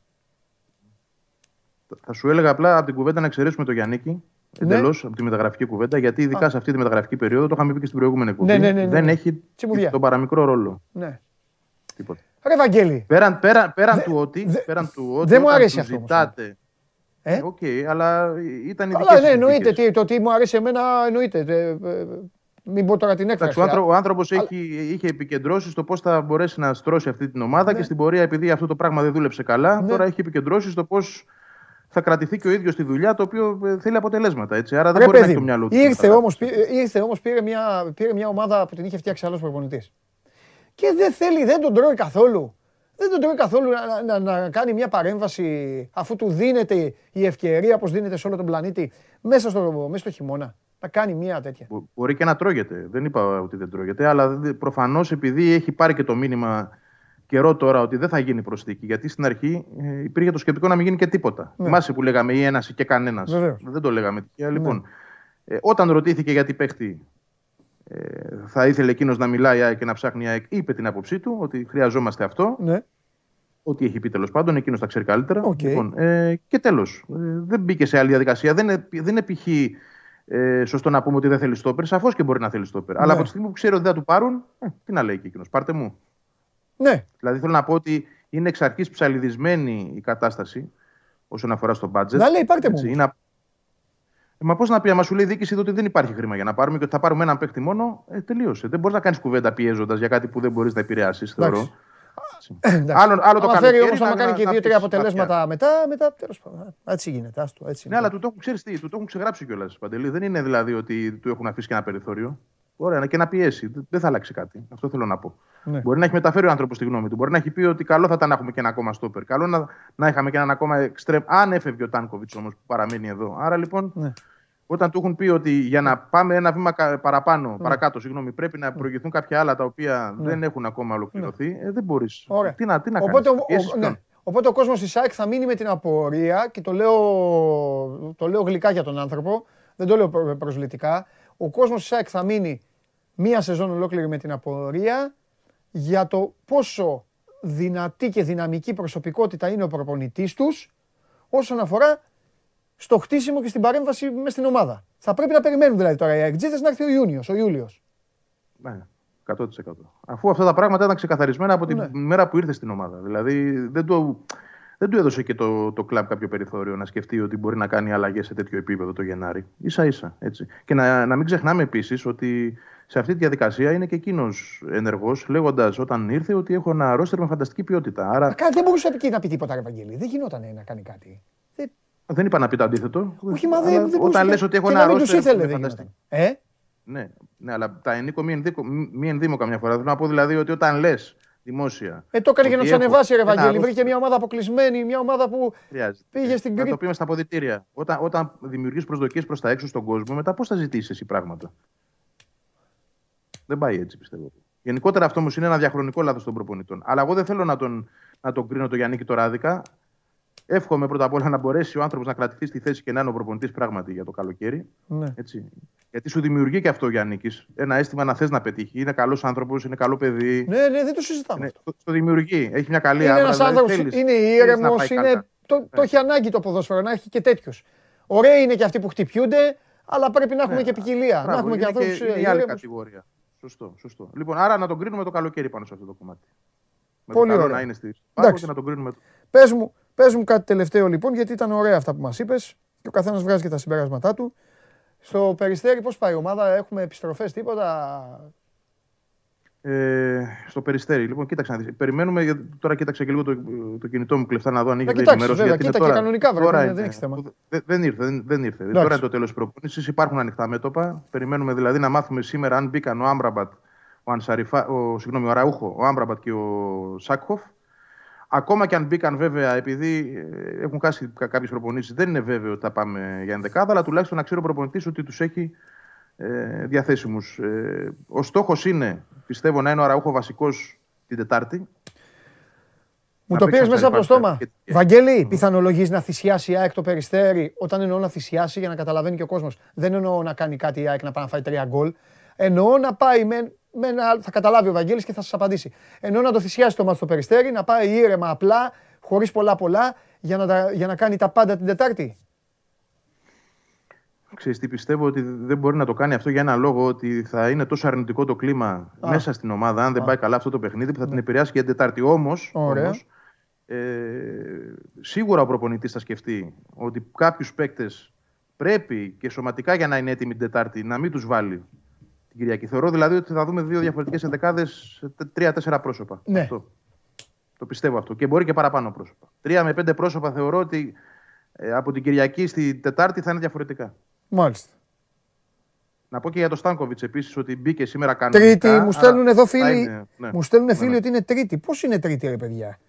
Θα σου έλεγα απλά από την κουβέντα να εξαιρέσουμε το Γιάννικη. Ναι. Εντελώς από τη μεταγραφική κουβέντα, γιατί ειδικά σε αυτή τη μεταγραφική περίοδο, το είχαμε πει και στην προηγούμενη εκπομπή, ναι, ναι, δεν έχει τον παραμικρό ρόλο. Ναι. Τίποτα. Ρε Βαγγέλη. Πέραν, πέραν, πέραν του ότι. Πέραν του ότι δεν μου αρέσει αυτό. Ζητάτε, ε; Okay, αλλά ήταν η δική ναι, εννοείται. Τι, το τι μου αρέσει εμένα εννοείται. Ε, ε, μην πω τώρα την έκφραση. Ο άνθρωπο αλλά... είχε επικεντρώσει στο πώς θα μπορέσει να στρώσει αυτή την ομάδα ναι. και στην πορεία, επειδή αυτό το πράγμα δεν δούλεψε καλά, ναι. τώρα έχει επικεντρώσει στο πώς θα κρατηθεί και ο ίδιος στη δουλειά, το οποίο ε, θέλει αποτελέσματα. Έτσι. Άρα δεν Ρε, μπορεί παιδί, να έχει το μυαλό του. Ήρθε όμως ήρθε όμως, πήρε, μια, πήρε μια ομάδα που την είχε φτιάξει άλλος προπονητής. Και δεν θέλει, δεν τον τρώει καθόλου. Δεν τον τρώει καθόλου να, να, να, κάνει μια παρέμβαση αφού του δίνεται η ευκαιρία, όπως δίνεται σε όλο τον πλανήτη, μέσα στο, μέσα στο χειμώνα. Να κάνει μια τέτοια. Μπορεί και να τρώγεται. Δεν είπα ότι δεν τρώγεται, αλλά προφανώς επειδή έχει πάρει και το μήνυμα καιρό τώρα ότι δεν θα γίνει προσθήκη. Γιατί στην αρχή ε, υπήρχε το σκεπτικό να μην γίνει και τίποτα. Ναι. Θυμάσαι που λέγαμε ή ένα ή και κανένας. Δεν το λέγαμε. Ναι. Λοιπόν, ε, όταν ρωτήθηκε γιατί παίχτη ε, θα ήθελε εκείνος να μιλάει και να ψάχνει ΑΕΚ, είπε την άποψή του ότι χρειαζόμαστε αυτό. Ναι. Ό,τι έχει πει τέλος πάντων, εκείνος τα ξέρει καλύτερα. Okay. Λοιπόν, ε, και τέλος. Ε, δεν μπήκε σε άλλη διαδικασία. Δεν είναι, δεν είναι π.χ. Ε, σωστό να πούμε ότι δεν θέλει στόπερ. Σαφώς και μπορεί να θέλει στόπερ. Ναι. Αλλά από τη στιγμή που ξέρει ότι δεν θα του πάρουν, ε, τι να λέει και εκείνος. Πάρτε μου. Ναι. Δηλαδή θέλω να πω ότι είναι εξ αρχής ψαλιδισμένη η κατάσταση όσον αφορά στο budget. Να λέει, πάρτε μου. Είναι... Ε, μα πώς να πει, άμα σου λέει η διοίκηση ότι δεν υπάρχει χρήμα για να πάρουμε και ότι θα πάρουμε έναν παίχτη μόνο, ε, τελείωσε. Δεν μπορείς να κάνεις κουβέντα πιέζοντας για κάτι που δεν μπορείς να επηρεάσεις, θεωρώ. Άλλο, άλλο το φέρει όμως να κάνει και δύο-τρία αποτελέσματα μετά, μετά τέλος πάντων. Έτσι γίνεται. Άστο, έτσι ναι, αλλά του το έχουν, ξέρεις τι, του το έχουν ξεγράψει κιόλας. Παντελή. Δεν είναι δηλαδή ότι του έχουν αφήσει και ένα περιθώριο. Ωραία, και να πιέσει. Δεν θα αλλάξει κάτι. Αυτό θέλω να πω. Ναι. Μπορεί να έχει μεταφέρει ο άνθρωπος τη γνώμη του. Μπορεί να έχει πει ότι καλό θα ήταν να έχουμε και ένα ακόμα στόπερ. Καλό να, να είχαμε και ένα ακόμα εξτρεμ. Αν έφευγε ο Τάνκοβιτς όμως που παραμένει εδώ. Άρα λοιπόν, ναι. όταν του έχουν πει ότι για να πάμε ένα βήμα παραπάνω, ναι. παρακάτω, συγγνώμη, πρέπει να ναι. προηγηθούν κάποια άλλα τα οποία ναι. δεν έχουν ακόμα ολοκληρωθεί, ε, δεν μπορείς. Τι να, τι να Οπότε, κάνεις, ο, ναι. Οπότε ο κόσμος της ΣΑΕΚ θα μείνει με την απορία και το λέω, το λέω γλυκά για τον άνθρωπο, δεν το λέω προσβλητικά. Ο κόσμος της ΣΑΕΚ θα μείνει μία σεζόν ολόκληρη με την απορία για το πόσο δυνατή και δυναμική προσωπικότητα είναι ο προπονητής τους όσον αφορά στο χτίσιμο και στην παρέμβαση μες στην ομάδα. Θα πρέπει να περιμένουν δηλαδή τώρα οι αεκτζίδες να έρθει ο Ιούνιος, ο Ιούλιος. Ναι, 100%. Αφού αυτά τα πράγματα ήταν ξεκαθαρισμένα από την ναι. μέρα που ήρθε στην ομάδα. Δηλαδή δεν του, δεν του έδωσε και το, το κλαμπ κάποιο περιθώριο να σκεφτεί ότι μπορεί να κάνει αλλαγές σε τέτοιο επίπεδο το Γενάρη. σα ίσα. Έτσι. Και να, να μην ξεχνάμε επίσης ότι σε αυτή τη διαδικασία είναι και εκείνος ενεργός, λέγοντας όταν ήρθε ότι έχω ένα ρόστερ με φανταστική ποιότητα. Άρα... δεν μπορούσε να πει, να πει τίποτα, Ευαγγέλη. Δεν γινόταν να κάνει κάτι. Δεν, δεν είπα να πει το αντίθετο. Όχι, μα δεν, δεν Όταν λες ότι έχω ένα ρόστερ με φανταστική. Ε; Ναι, ναι, αλλά τα ενίκο μη ενδύμω, μη ενδύμω καμιά φορά. Θέλω να πω δηλαδή ότι όταν λες δημόσια. Ε, το έκανε για να τους ανεβάσει, ρε Βαγγέλη. Βρήκε μια ομάδα αποκλεισμένη, μια ομάδα που Χρειάζεται. πήγε στην Κρήτη. Να το πούμε στα αποδητήρια. Όταν, όταν δημιουργείς προσδοκίες προς τα έξω στον κόσμο, μετά πώς θα ζητήσεις εσύ πράγματα; Δεν πάει έτσι, πιστεύω. Γενικότερα αυτό όμως είναι ένα διαχρονικό λάθος των προπονητών. Αλλά εγώ δεν θέλω να τον, να τον κρίνω το Γιάννη και το Ράδικα. Εύχομαι πρώτα απ' όλα να μπορέσει ο άνθρωπος να κρατηθεί στη θέση και να είναι ο προπονητής πράγματι για το καλοκαίρι. Ναι. Έτσι. Γιατί σου δημιουργεί και αυτό ο Γιάννη. Ένα αίσθημα να θες να πετύχει. Είναι καλός άνθρωπος, είναι καλό παιδί. Ναι, ναι, δεν το συζητάμε. Ναι, το, το, δημιουργεί. Έχει μια καλή Είναι ένας άνθρωπος, είναι ήρεμος, είναι... το, ναι. το έχει ανάγκη το ποδόσφαιρο να έχει και τέτοιου. Ωραίοι είναι και αυτοί που χτυπιούνται, αλλά πρέπει να έχουμε ναι. και ποικιλία. να έχουμε και ανθρώπους. Είναι άλλη κατηγορία. Σωστό, σωστό. Λοιπόν, άρα να τον κρίνουμε το καλοκαίρι πάνω σε αυτό το κομμάτι. Με Πολύ το ωραία. Να είναι στη και να τον κρίνουμε. Πες μου, πες μου κάτι τελευταίο λοιπόν, γιατί ήταν ωραία αυτά που μας είπες και ο καθένας βγάζει και τα συμπεράσματά του. Στο Περιστέρι πώς πάει η ομάδα, έχουμε επιστροφές, τίποτα; Ε, στο Περιστέρι, λοιπόν, κοίταξε να δεις. Περιμένουμε, τώρα κοίταξε και λίγο το, το κινητό μου κλεφτά να δω αν είχε ενημέρωση. Βέβαια, κοίτα τώρα, και κανονικά βέβαια, είναι, δεν έχει θέμα. Δεν, δεν ήρθε, δεν, δεν ήρθε. Τώρα είναι το τέλος της προπόνησης, υπάρχουν ανοιχτά μέτωπα. Περιμένουμε δηλαδή να μάθουμε σήμερα αν μπήκαν ο Άμπραμπατ, ο, Ανσαριφά, ο, συγγνώμη, ο Ραούχο, ο Άμπραμπατ και ο Σάκχοφ. Ακόμα και αν μπήκαν βέβαια, επειδή ε, έχουν κάσει κάποιες προπονήσεις, δεν είναι βέβαιο ότι θα πάμε για ενδεκάδα, αλλά τουλάχιστον να ξέρει ο προπονητής ότι τους έχει ε, διαθέσιμους. Ε, ο στόχος είναι, πιστεύω, να είναι ο Ραούχο βασικός την Τετάρτη. Μου το πήρες μέσα από το στόμα. Και... Βαγγέλη, πιθανολογείς να θυσιάσει η ΑΕΚ το περιστέρι. Όταν εννοώ να θυσιάσει, για να καταλαβαίνει και ο κόσμος. Δεν εννοώ να κάνει κάτι η ΑΕΚ να πάει να φάει τρία γκολ. Εννοώ να πάει με με ένα, θα καταλάβει ο Βαγγέλης και θα σας απαντήσει. Ενώ να το θυσιάσει το μάτι στο Περιστέρι, να πάει ήρεμα απλά, χωρίς πολλά πολλά, για να, για να κάνει τα πάντα την Τετάρτη. Ξέρεις τι πιστεύω ότι δεν μπορεί να το κάνει αυτό για ένα λόγο ότι θα είναι τόσο αρνητικό το κλίμα μέσα στην ομάδα αν δεν πάει καλά αυτό το παιχνίδι που θα την ναι. επηρεάσει και την Τετάρτη. Όμως, όμως ε, σίγουρα ο προπονητής θα σκεφτεί ότι κάποιους παίκτες πρέπει και σωματικά για να είναι έτοιμοι την Τετάρτη να μην τους βάλει την Κυριακή. Θεωρώ δηλαδή ότι θα δούμε δύο διαφορετικές ενδεκάδες, τρία-τέσσερα πρόσωπα. Ναι. Αυτό. Το πιστεύω αυτό. Και μπορεί και παραπάνω πρόσωπα. Τρία με πέντε πρόσωπα θεωρώ ότι ε, από την Κυριακή στη Τετάρτη θα είναι διαφορετικά. Μάλιστα. Να πω και για το Στάνκοβιτς επίσης ότι μπήκε σήμερα κανονικά. Τρίτη, μου στέλνουν εδώ φίλοι, ναι. μου στέλνουν ναι, φίλοι ναι. ότι είναι Τρίτη. Πώς είναι Τρίτη, ρε παιδιά;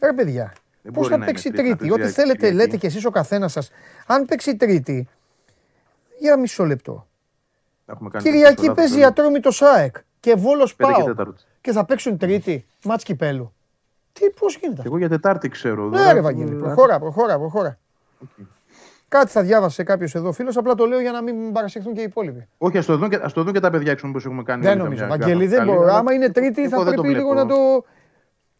Ρε παιδιά. Πώς θα παίξει Τρίτη; Ό,τι θέλετε, λέτε κι εσείς ο καθένας σας. Αν παίξει Τρίτη. Για μισό λεπτό. Κυριακή παίζει ατρόμητο ΣΑΕΚ και Βόλος Πάο. Και θα παίξουν Τρίτη, μάτς κυπέλου. Τι, πώς γίνεται αυτό; Εγώ για Τετάρτη ξέρω. Ναι, ρε Βαγγέλη, προχώρα, προχώρα, προχώρα. Κάτι θα διάβασε κάποιος εδώ φίλος, απλά το λέω για να μην παρασυρθούν και οι υπόλοιποι. Όχι, ας το δουν και, το δουν και τα παιδιά έξω όπω έχουμε κάνει. Δεν νομίζω. Βαγγέλη, δεν μπορώ. Άμα είναι Τρίτη, θα πρέπει λίγο να το.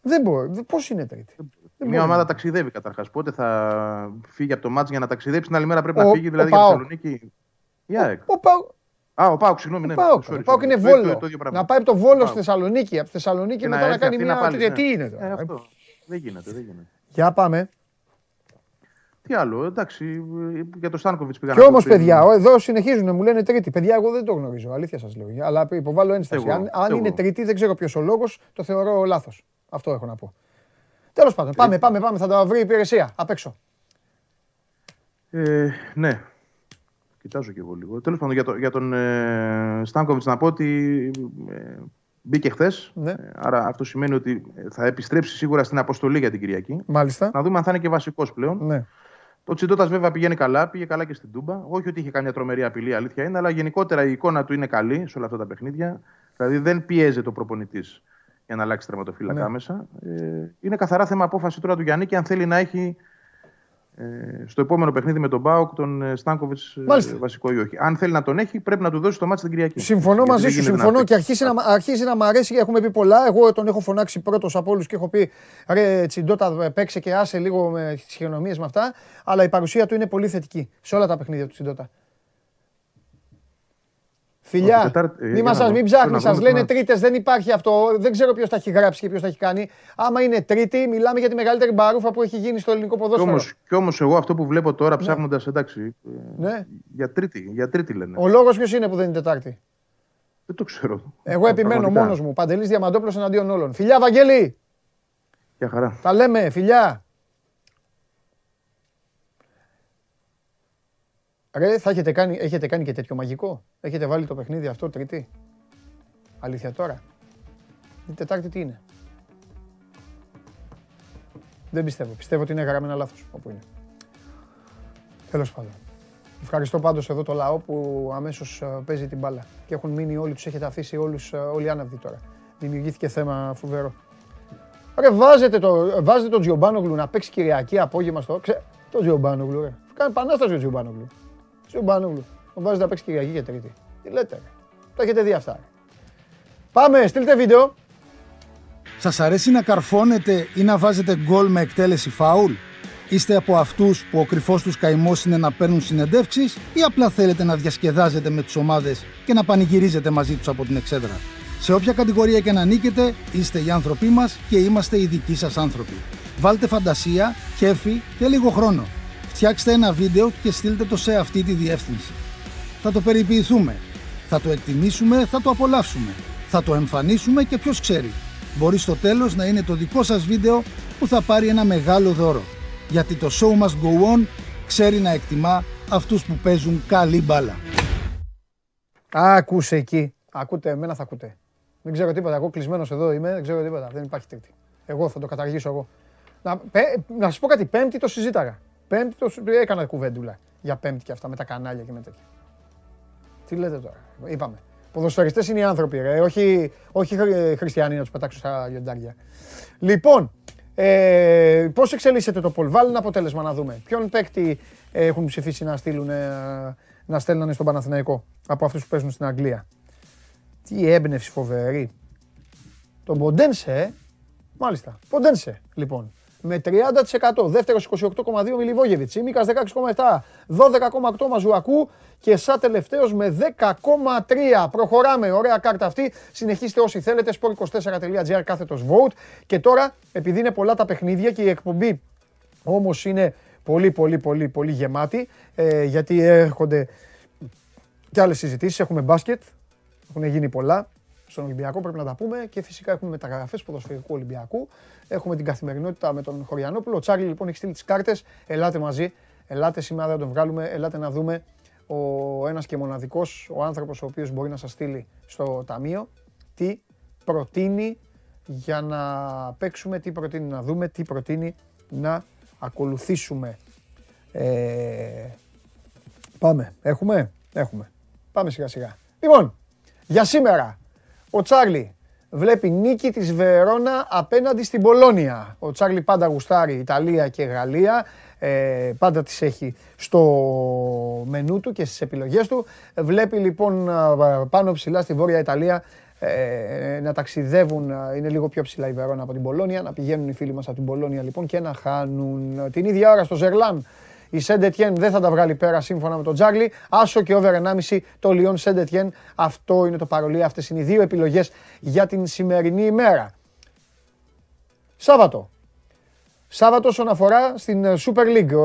Δεν μπορώ. Πώς είναι Τρίτη; Μια ομάδα ταξιδεύει καταρχάς. Πότε θα φύγει από το μάτζ για να ταξιδέψει, την άλλη μέρα πρέπει να φύγει δηλαδή για Θεσσαλονίκη. Α, ο Πάουκ, συγγνώμη. Ναι, Πάουκ, sorry, Πάουκ είναι Βόλος. να πάει από το Βόλος στη Θεσσαλονίκη. Από τη Θεσσαλονίκη μετά να κάνει μια. Πάλι, Τι είναι τώρα. Ε, αυτό. Δεν γίνεται, δεν γίνεται. Για πάμε. Τι άλλο, εντάξει, για το Στάνκοβιτς πήγαμε. Και όμως, παιδιά, εδώ συνεχίζουν, μου λένε Τρίτη. Παιδιά, εγώ δεν το γνωρίζω, αλήθεια σας λέω. Αλλά υποβάλλω ένσταση. αν, αν είναι Τρίτη, δεν ξέρω ποιος ο λόγος, το θεωρώ λάθος. Αυτό έχω να πω. Τέλος πάντων, πάμε, πάμε, πάμε, θα τα βρει η υπηρεσία απ' έξω. Ε, ναι, Κοιτάζω και εγώ λίγο. Τέλος πάντων, για, το, για τον ε, Στάνκοβιτς να πω ότι ε, μπήκε χθες. Ναι. Ε, άρα αυτό σημαίνει ότι θα επιστρέψει σίγουρα στην αποστολή για την Κυριακή. Μάλιστα. Να δούμε αν θα είναι και βασικός πλέον. Ναι. Το Τσιντότα βέβαια πηγαίνει καλά, πήγε καλά και στην Τούμπα. Όχι ότι είχε καμιά τρομερή απειλή, αλήθεια είναι, αλλά γενικότερα η εικόνα του είναι καλή σε όλα αυτά τα παιχνίδια. Δηλαδή δεν πιέζει το προπονητής για να αλλάξει τερματοφύλακα ναι. μέσα. Ε, είναι καθαρά θέμα απόφαση τώρα του Γιάννη και αν θέλει να έχει ε, στο επόμενο παιχνίδι με τον Μπάουκ, τον ε, Στάνκοβιτς ε, βασικό ή όχι. Αν θέλει να τον έχει, πρέπει να του δώσει το μάτι την Κυριακή. Συμφωνώ μαζί σου, συμφωνώ και αρχίζει να, αρχίζει να μ' αρέσει και έχουμε πει πολλά. Εγώ τον έχω φωνάξει πρώτος από όλους και έχω πει ρε Τσιντότα, παίξε και άσε λίγο με τις χειρονομίες με αυτά. Αλλά η παρουσία του είναι πολύ θετική σε όλα τα παιχνίδια του Τσιντότα. Φιλιά, ε, μην, μας, μην ψάχνεις, σας λένε τρίτες, δεν υπάρχει αυτό. Δεν ξέρω ποιος τα έχει γράψει και ποιος τα έχει κάνει. Άμα είναι τρίτη, μιλάμε για τη μεγαλύτερη μπαρούφα που έχει γίνει στο ελληνικό ποδόσφαιρο. Κι όμως, εγώ αυτό που βλέπω τώρα ναι. ψάχνοντας, εντάξει. Ναι. Για, τρίτη, για τρίτη λένε. Ο λόγος ποιος είναι που δεν είναι Τετάρτη; Δεν το ξέρω. Εγώ επιμένω μόνος μου. Παντελής Διαμαντόπλο εναντίον όλων. Φιλιά, Βαγγέλη! Για χαρά. Τα λέμε, φιλιά. Ρε, θα έχετε κάνει, έχετε κάνει και τέτοιο μαγικό; Έχετε βάλει το παιχνίδι αυτό τρίτη; Αλήθεια τώρα. Η Τετάρτη τι είναι; Δεν πιστεύω. Πιστεύω ότι είναι γραμμένα λάθος όπου είναι. Τέλος πάντων. Ευχαριστώ πάντως εδώ το λαό που αμέσως ε, παίζει την μπάλα. Και έχουν μείνει όλοι, τους έχετε αφήσει όλους, ε, όλοι άναυδοι τώρα. Δημιουργήθηκε θέμα φοβερό. Ρε βάζετε το, βάζετε το Τζιομπάνογλου να παίξει Κυριακή απόγευμα στο... Ξέ, το Τζιομπάνογλου ρε. Κάνει πανάσταση ο Τζιομπάνογλου. Τζιομπάνογλου. Τον βάζετε να παίξει Κυριακή και Τρίτη. Τι λέτε ρε. Το έχετε δει αυτά. Πάμε, στείλτε βίντεο. Σας αρέσει να καρφώνετε ή να βάζετε γκολ με εκτέλεση φάουλ; Είστε από αυτούς που ο κρυφός τους καημός είναι να παίρνουν συνεντεύξεις ή απλά θέλετε να διασκεδάζετε με τις ομάδες και να πανηγυρίζετε μαζί τους από την εξέδρα; Σε όποια κατηγορία και να νίκετε, είστε οι άνθρωποι μας και είμαστε οι δικοί σας άνθρωποι. Βάλτε φαντασία, κέφι και λίγο χρόνο. Φτιάξτε ένα βίντεο και στείλτε το σε αυτή τη διεύθυνση. Θα το περιποιηθούμε. Θα το εκτιμήσουμε, θα το απολαύσουμε. Θα το εμφανίσουμε και ποιος ξέρει. Μπορεί στο τέλος να είναι το δικό σας βίντεο που θα πάρει ένα μεγάλο δώρο. Γιατί το show must go on ξέρει να εκτιμά αυτούς που παίζουν καλή μπάλα. Άκουσε εκεί. Ακούτε, εμένα θα ακούτε. Δεν ξέρω τίποτα. Εγώ κλεισμένος εδώ είμαι, δεν ξέρω τίποτα. Δεν υπάρχει τρίτη. Εγώ θα το καταργήσω εγώ. Να, να σας πω κάτι, Πέμπτη το συζήταγα. Πέμπτη το έκανα κουβέντουλα για Πέμπτη και αυτά με τα κανάλια και με τέτοια. Τι λέτε τώρα, είπαμε. Ποδοσφαιριστές είναι οι άνθρωποι, ρε. Όχι, όχι χριστιανοί να τους πετάξουν στα λιοντάρια. Λοιπόν, ε, πώς εξελίσσεται το Πολ, βάλει ένα αποτέλεσμα να δούμε. Ποιον παίκτη έχουν ψηφίσει να στείλουν ε, να στέλνανε στον Παναθηναϊκό από αυτούς που παίζουν στην Αγγλία; Τι έμπνευση φοβερή. Τον Ποντένσε, μάλιστα. Ποντένσε, λοιπόν. Με 30%. Δεύτερος 28,2 Μιλιβόγεβιτς. Σίμικα 16,7. 12,8 Μαζουακού. Και σαν τελευταίος με 10,3. Προχωράμε. Ωραία κάρτα αυτή. Συνεχίστε όσοι θέλετε. sport24.gr κάθετος vote. Και τώρα, επειδή είναι πολλά τα παιχνίδια και η εκπομπή όμως είναι πολύ, πολύ, πολύ, πολύ γεμάτη. Ε, γιατί έρχονται και άλλες συζητήσεις. Έχουμε μπάσκετ. Έχουν γίνει πολλά στον Ολυμπιακό, πρέπει να τα πούμε. Και φυσικά έχουμε μεταγραφές ποδοσφαιρικού Ολυμπιακού. Έχουμε την καθημερινότητα με τον Χωριανόπουλο. Ο Τσάρλι λοιπόν έχει στείλει τις κάρτες. Ελάτε μαζί. Ελάτε σήμερα να τον βγάλουμε. Ελάτε να δούμε ο ένας και μοναδικός, ο άνθρωπος ο οποίος μπορεί να σας στείλει στο ταμείο τι προτείνει για να παίξουμε, τι προτείνει να δούμε, τι προτείνει να ακολουθήσουμε. Ε, πάμε. Έχουμε; Έχουμε. Πάμε σιγά σιγά. Λοιπόν, για σήμερα, ο Τσάρλι βλέπει νίκη της Βερόνα απέναντι στην Πολώνια. Ο Τσάρλι πάντα γουστάρει Ιταλία και Γαλλία. Ε, πάντα τις έχει στο μενού του και στις επιλογές του. Βλέπει λοιπόν πάνω ψηλά στη Βόρεια Ιταλία ε, να ταξιδεύουν, είναι λίγο πιο ψηλά η Βερόνα από την Πολώνια, να πηγαίνουν οι φίλοι μας από την Πολώνια λοιπόν και να χάνουν την ίδια ώρα στο Ζερλάν η Σεντετιέν δεν θα τα βγάλει πέρα σύμφωνα με τον Τζάγλι. Άσο και over 1,5 το Λιόν Σεντετιέν. Αυτό είναι το παρολί. Αυτές είναι οι δύο επιλογές για την σημερινή ημέρα. Σάββατο. Σάββατο όσον αφορά στην Super League.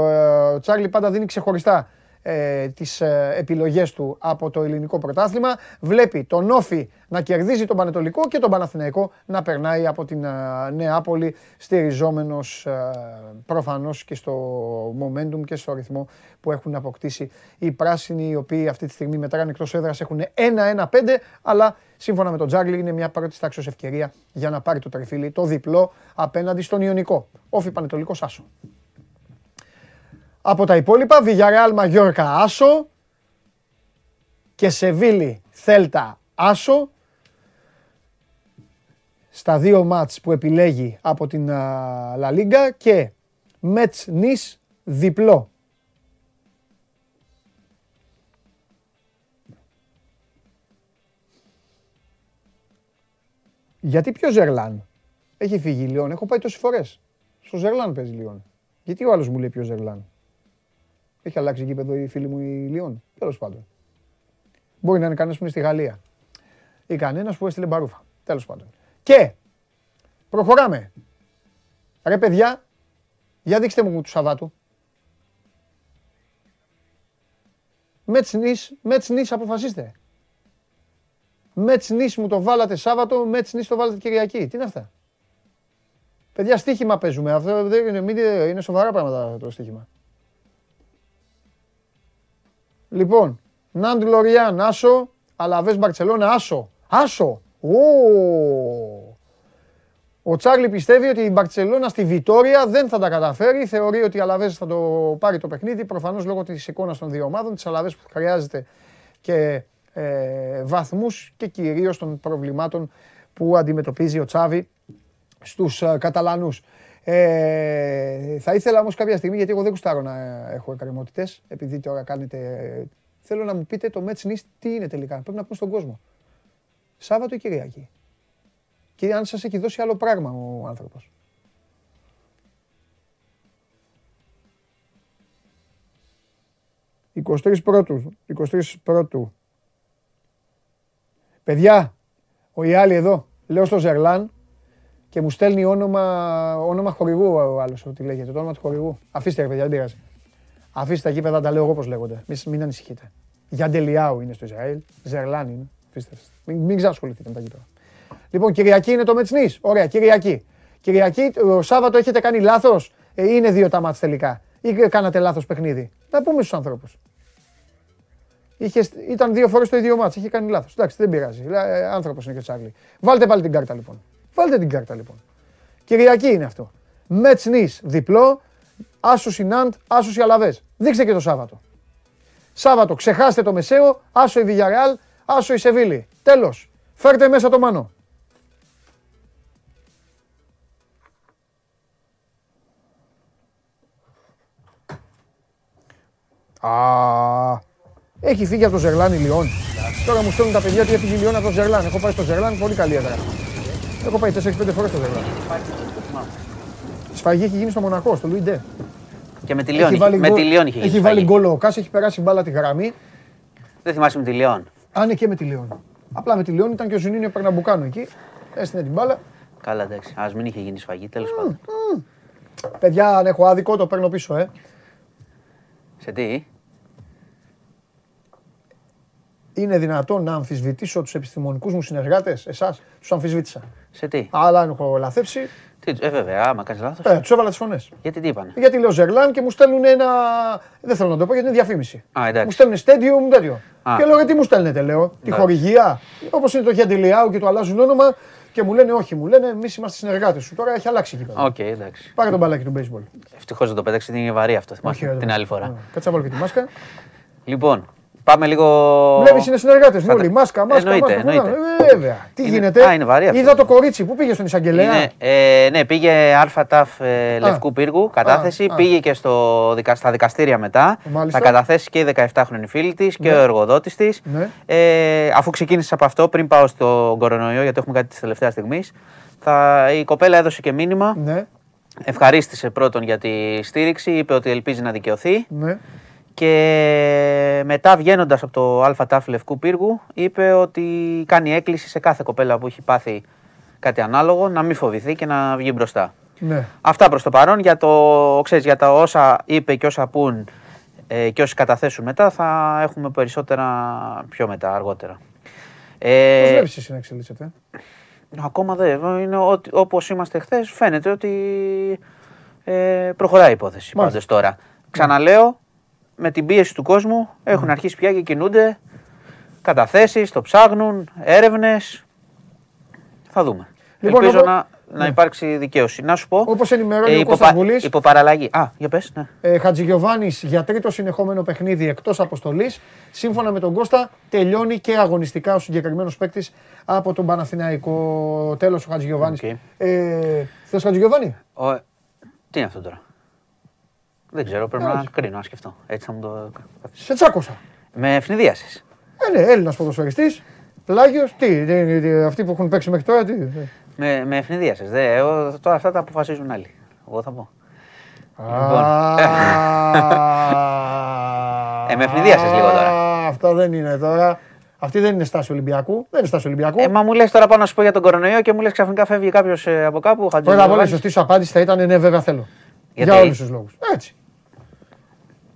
Ο Τσάρλι πάντα δίνει ξεχωριστά ε, τις ε, επιλογές του από το ελληνικό πρωτάθλημα. Βλέπει τον Όφη να κερδίζει τον Πανετολικό και τον Παναθηναϊκό να περνάει από την ε, Νεάπολη στηριζόμενος ε, προφανώς και στο momentum και στο ρυθμό που έχουν αποκτήσει οι πράσινοι οι οποίοι αυτή τη στιγμή μετράνε εκτός έδρας έχουν 1-1-5 αλλά σύμφωνα με τον Τζάγλι είναι μια πρώτη τάξης ευκαιρία για να πάρει το τρεφίλι το διπλό απέναντι στον Ιωνικό. Όφη Πανετολικός Άσο. Από τα υπόλοιπα, Βιγιαρεάλ Μαγιόρκα Άσο και Σεβίλη Θέλτα Άσο. Στα δύο μάτς που επιλέγει από την Λα Λίγκα και Μέτς Νις διπλό. Γιατί ποιο Ζερλάν; Έχει φύγει η Λιόν. Έχω πάει τόσες φορές. Στο Ζερλάν παίζει Λιόν. Γιατί ο άλλος μου λέει ποιος Ζερλάν; Έχει αλλάξει γήπεδο η φίλη μου η Λιόν. Τέλος πάντων. Μπορεί να είναι κανένας που είναι στη Γαλλία. Ή κανένας που έστειλε μπαρούφα. Τέλος πάντων. Και προχωράμε. Ρε παιδιά, για δείξτε μου του Σαββάτου. Μέτς νης, μέτς νης αποφασίστε. Μέτς νης μου το βάλατε Σάββατο, μέτς νης το βάλατε Κυριακή. Τι είναι αυτά; Παιδιά, στοίχημα παίζουμε. Αυτό δεν είναι, είναι σοβαρά πράγματα το στοίχημα. Λοιπόν, Νάντ Λοριάν, Άσο, Αλαβές Μπαρτσελώνα, Άσο. Άσο. Ο Τσάρλι πιστεύει ότι η Μπαρτσελώνα στη Βιτόρια δεν θα τα καταφέρει. Θεωρεί ότι η Αλαβές θα το πάρει το παιχνίδι. Προφανώς λόγω της εικόνας των δύο ομάδων, της Αλαβές που χρειάζεται και ε, βαθμούς και κυρίως των προβλημάτων που αντιμετωπίζει ο Τσάβη στους ε, Καταλανούς. Ε, θα ήθελα όμως κάποια στιγμή, γιατί εγώ δεν κουστάρω να έχω εκκρεμότητες, επειδή τώρα κάνετε. Θέλω να μου πείτε το Mets Nice τι είναι τελικά. Πρέπει να πούμε στον κόσμο. Σάββατο ή Κυριακή. Και αν σας έχει δώσει άλλο πράγμα ο άνθρωπος. «23 πρώτους, 23 πρώτου. Παιδιά, ο Ιάλη εδώ, λέω στο Ζερλάν, και μου στέλνει όνομα, όνομα χορηγού ο άλλος, ό,τι λέγεται. Το όνομα του χορηγού. Αφήστε, ρε παιδιά, δεν πειράζει. Αφήστε τα γήπεδα, τα λέω εγώ πώς λέγονται. Μην, μην ανησυχείτε. Γιαντελιάου είναι στο Ισραήλ. Ζερλάν είναι. Αφήστε. Μην, μην ξανασχοληθείτε με τα γήπεδα. Λοιπόν, Κυριακή είναι το Μετσνής. Ωραία, Κυριακή. Κυριακή, το Σάββατο έχετε κάνει λάθος; Ε, είναι δύο τα μάτς τελικά. Ή κάνατε λάθος παιχνίδι; Να πούμε στους ανθρώπους. ήταν δύο φορές το ίδιο μάτς, είχε κάνει λάθος. Εντάξει, δεν πειράζει. Ε, Άνθρωπος είναι και ο Τσάρλι. Βάλτε πάλι την κάρτα λοιπόν. Βάλτε την κάρτα λοιπόν. Κυριακή είναι αυτό. Μέτς νης, διπλό, άσος η Ναντ, άσος η Αλαβές. Δείξτε και το Σάββατο. Σάββατο, ξεχάστε το Μεσαίο, άσο η Βιγιαρεάλ, άσο η Σεβίλη. Τέλος. Φέρτε μέσα το Μανό. Α, έχει φύγει από το Ζερλάν η Λιόν. Τώρα μου στέλνουν τα παιδιά ότι έφυγε η Λιόν από το Ζερλάν. Έχω πάει στο Ζερλάν, πολύ καλή έδρα. Έχω πάει 4-5 φορές στο Ζερλάν. Σφαγή έχει γίνει στο Μονακό, στο Λουί Ντε. Και με τη Λιόν είχε, με τη Λιόν είχε γίνει. Έχει βάλει γκολ ο Κάς, έχει περάσει μπάλα τη γραμμή. Δεν θυμάσαι με τη Λιόν. Αν είναι και με τη Λιόν. Απλά με τη Λιόν ήταν και ο Ζουνίνιο Περναμπουκάνο εκεί. Έστηνε την μπάλα. Καλά, εντάξει. Α μην είχε γίνει σφαγή, τέλος πάντων. Παιδιά, αν έχω άδικο, το παίρνω πίσω, ε. Σε τι; είναι δυνατόν να αμφισβητήσω τους επιστημονικούς μου συνεργάτες, εσάς, τους αμφισβήτησα. Σε τι; Αλλά αν έχω λαθέψει. Τι, ε, βέβαια, άμα κάνεις λάθος. Ε, τους έβαλα τις φωνές. Γιατί τι είπαν. Γιατί λέω Ζερλάν και μου στέλνουν ένα. Δεν θέλω να το πω γιατί είναι διαφήμιση. Α, εντάξει. Μου στέλνουν stadium τέτοιο. Α. Και λέω γιατί μου στέλνετε, λέω. Τη χορηγία. Όπως είναι το Χιαντιλιάου και το αλλάζουν όνομα. Και μου λένε όχι, μου λένε εμείς είμαστε συνεργάτες σου. Τώρα έχει αλλάξει εκεί πέρα. Okay, εντάξει. Πάρε τον μπαλάκι του baseball. Ευτυχώς δεν το πέταξε, είναι βαρύ αυτό. Όχι, την άλλη φορά. Κάτσε να βάλω και τη μάσκα. Λοιπόν, Πάμε λίγο. Βλέπεις είναι συνεργάτες μου όλοι. Μάσκα, μάσκα. Εννοείται, μάσκα, εννοείται. Ε, βέβαια. Τι είναι... γίνεται; Α, είναι βαρύ αυτό. Είδα το κορίτσι που πήγε στον εισαγγελέα. Είναι, ε, ναι, πήγε ΑΤ ε, Λευκού Πύργου, κατάθεση. Α, πήγε και στο, στα δικαστήρια μετά. Μάλιστα. Θα καταθέσει και η 17χρονη φίλη της και ναι. ο εργοδότης της. Ναι. Ε, αφού ξεκίνησες από αυτό, πριν πάω στο κορονοϊό, γιατί έχουμε κάτι της τελευταίας στιγμής, η κοπέλα έδωσε και μήνυμα. Ναι. Ευχαρίστησε πρώτον για τη στήριξη, είπε ότι ελπίζει να δικαιωθεί. Ναι. Και μετά βγαίνοντας από το ΑΤΑΦ Λευκού Πύργου, είπε ότι κάνει έκκληση σε κάθε κοπέλα που έχει πάθει κάτι ανάλογο να μην φοβηθεί και να βγει μπροστά. Ναι. Αυτά προς το παρόν. Για, το, ξέρεις, για τα όσα είπε και όσα πούν ε, και όσοι καταθέσουν μετά, θα έχουμε περισσότερα πιο μετά, αργότερα. Ε, Πώς βλέπεις εσύ να εξελίσσεται; Ακόμα δεν. Είναι όπως είμαστε χθες, φαίνεται ότι ε, προχωράει η υπόθεση πάντως τώρα. Ξαναλέω, με την πίεση του κόσμου έχουν mm. αρχίσει πια και κινούνται καταθέσεις, το ψάχνουν, έρευνες. Θα δούμε. Λοιπόν, Ελπίζω να, να υπάρξει δικαίωση. Να σου πω. Όπως ενημερώνει ε, ο Κώστα Βουλή. Υποπαραλλαγή. Α, για πες. Ναι. Ε, Χατζηγιοβάνης για τρίτο συνεχόμενο παιχνίδι εκτός αποστολής. Σύμφωνα με τον Κώστα, τελειώνει και αγωνιστικά ο συγκεκριμένος παίκτης από τον Παναθηναϊκό. Τέλος ο Χατζηγιοβάνης. Okay. Ε, Θες Χατζηγιοβάνη; Ο... Τι είναι αυτό τώρα; Δεν ξέρω, πρέπει να κρίνω, να σκεφτώ. Έτσι θα μου το. Σε τσάκωσα. Με ευνηδίασες. Ε, ναι, Έλληνας ποδοσφαιριστής. Πλάγιος, τι, τι, αυτοί που έχουν παίξει μέχρι τώρα, τι. Με, με ευνηδίασες. Τώρα αυτά τα αποφασίζουν άλλοι. Εγώ θα πω. Λοιπόν. ε, με αιφνιδίασες λίγο τώρα. Αυτό δεν είναι τώρα. Αυτή δεν είναι στάση Ολυμπιακού. Δεν είναι στάση Ολυμπιακού. Ε, μα μου λες τώρα πάνω να σου πω για τον κορονοϊό και μου λες ξαφνικά φεύγει κάποιος ε, από κάπου. Πρώτα απ' όλα η σωστή σου απάντηση θα ήταν ναι, βέβαια θέλω. Για όλους τους λόγους. Έτσι.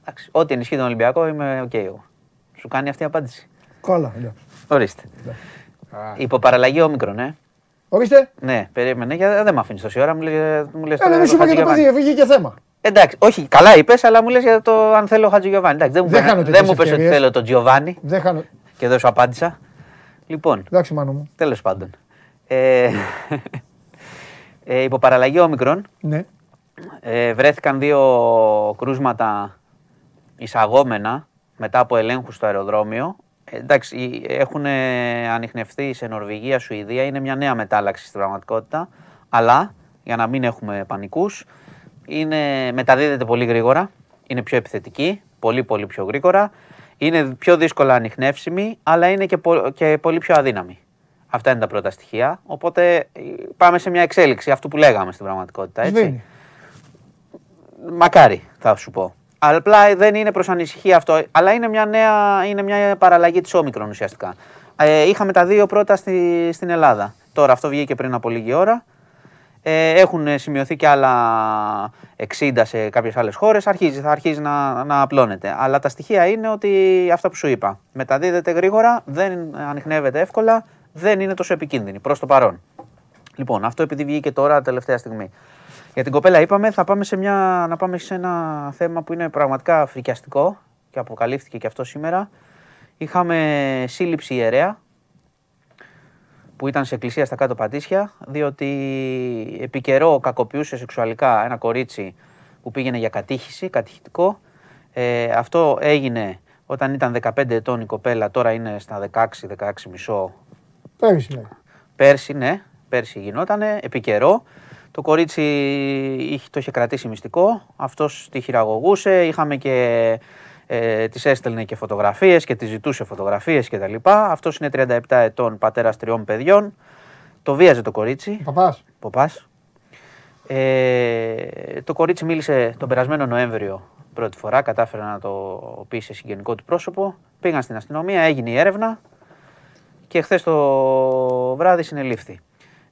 Εντάξει, ό,τι ενισχύει τον Ολυμπιακό είμαι okay, Σου κάνει αυτή η απάντηση. Καλά, ναι. Ορίστε. Ναι. Υποπαραλλαγή όμικρον, ναι. Ορίστε. Ναι, περίμενε, γιατί δεν με αφήνεις τόση ώρα. Μου λε. Ε, δεν σου είπα για το παιδί, βγήκε και θέμα. Εντάξει, όχι, καλά είπες, αλλά μου λες για το αν θέλω Χατζη Γιωβάνι. Εντάξει, δεν, δεν, δεν μου είπε ότι θέλω τον Τζιοβάνι. Δεν χάνω. Και δεν σου απάντησα. Λοιπόν. Εντάξει, μάνο μου. Τέλος πάντων. Ε, Ε, υπό παραλλαγή όμικρον ναι. ε, βρέθηκαν δύο κρούσματα εισαγόμενα μετά από ελέγχους στο αεροδρόμιο. Ε, εντάξει, έχουν ανοιχνευτεί σε Νορβηγία, Σουηδία, είναι μια νέα μετάλλαξη στην πραγματικότητα. Αλλά, για να μην έχουμε πανικούς, είναι, μεταδίδεται πολύ γρήγορα, είναι πιο επιθετική, πολύ πολύ πιο γρήγορα. Είναι πιο δύσκολα ανοιχνεύσιμη, αλλά είναι και, και πολύ πιο αδύναμη. Αυτά είναι τα πρώτα στοιχεία. Οπότε ε, πάμε σε μια εξέλιξη αυτού που λέγαμε στην πραγματικότητα. Έτσι. Μακάρι, θα σου πω. Απλά δεν είναι προς ανησυχία αυτό. Αλλά είναι μια, νέα, είναι μια παραλλαγή της όμικρον ουσιαστικά. Ε, είχαμε τα δύο πρώτα στη, στην Ελλάδα. Τώρα αυτό βγήκε πριν από λίγη ώρα. Ε, έχουν σημειωθεί και άλλα 60 σε κάποιες άλλες χώρες. Αρχίζει, θα αρχίζει να, να απλώνεται. Αλλά τα στοιχεία είναι ότι αυτά που σου είπα. Μεταδίδεται γρήγορα, δεν ανοιχνεύεται εύκολα, δεν είναι τόσο επικίνδυνη προς το παρόν. Λοιπόν, αυτό επειδή βγήκε τώρα τελευταία στιγμή. Για την κοπέλα είπαμε, θα πάμε σε μια, να πάμε σε ένα θέμα που είναι πραγματικά φρικιαστικό και αποκαλύφθηκε και αυτό σήμερα. Είχαμε σύλληψη ιερέα που ήταν σε εκκλησία στα κάτω Πατήσια, διότι επί καιρό κακοποιούσε σεξουαλικά ένα κορίτσι που πήγαινε για κατήχηση, κατηχητικό. Ε, αυτό έγινε όταν ήταν 15 ετών η κοπέλα, τώρα είναι στα 16, 16 μισό. Πέρσι, ναι. Πέρσι, ναι. Πέρσι γινότανε, επί καιρό. Το κορίτσι το είχε κρατήσει μυστικό, αυτός τη χειραγωγούσε, είχαμε και ε, τη έστελνε και φωτογραφίες και τη ζητούσε φωτογραφίες κτλ. Αυτός είναι 37 ετών, πατέρας τριών παιδιών. Το βίαζε το κορίτσι. Παπάς. Παπάς. Ε, το κορίτσι μίλησε τον περασμένο Νοέμβριο πρώτη φορά, κατάφερε να το πει σε συγγενικό του πρόσωπο. Πήγαν στην αστυνομία, έγινε η έρευνα και χθες το βράδυ συνελήφθη.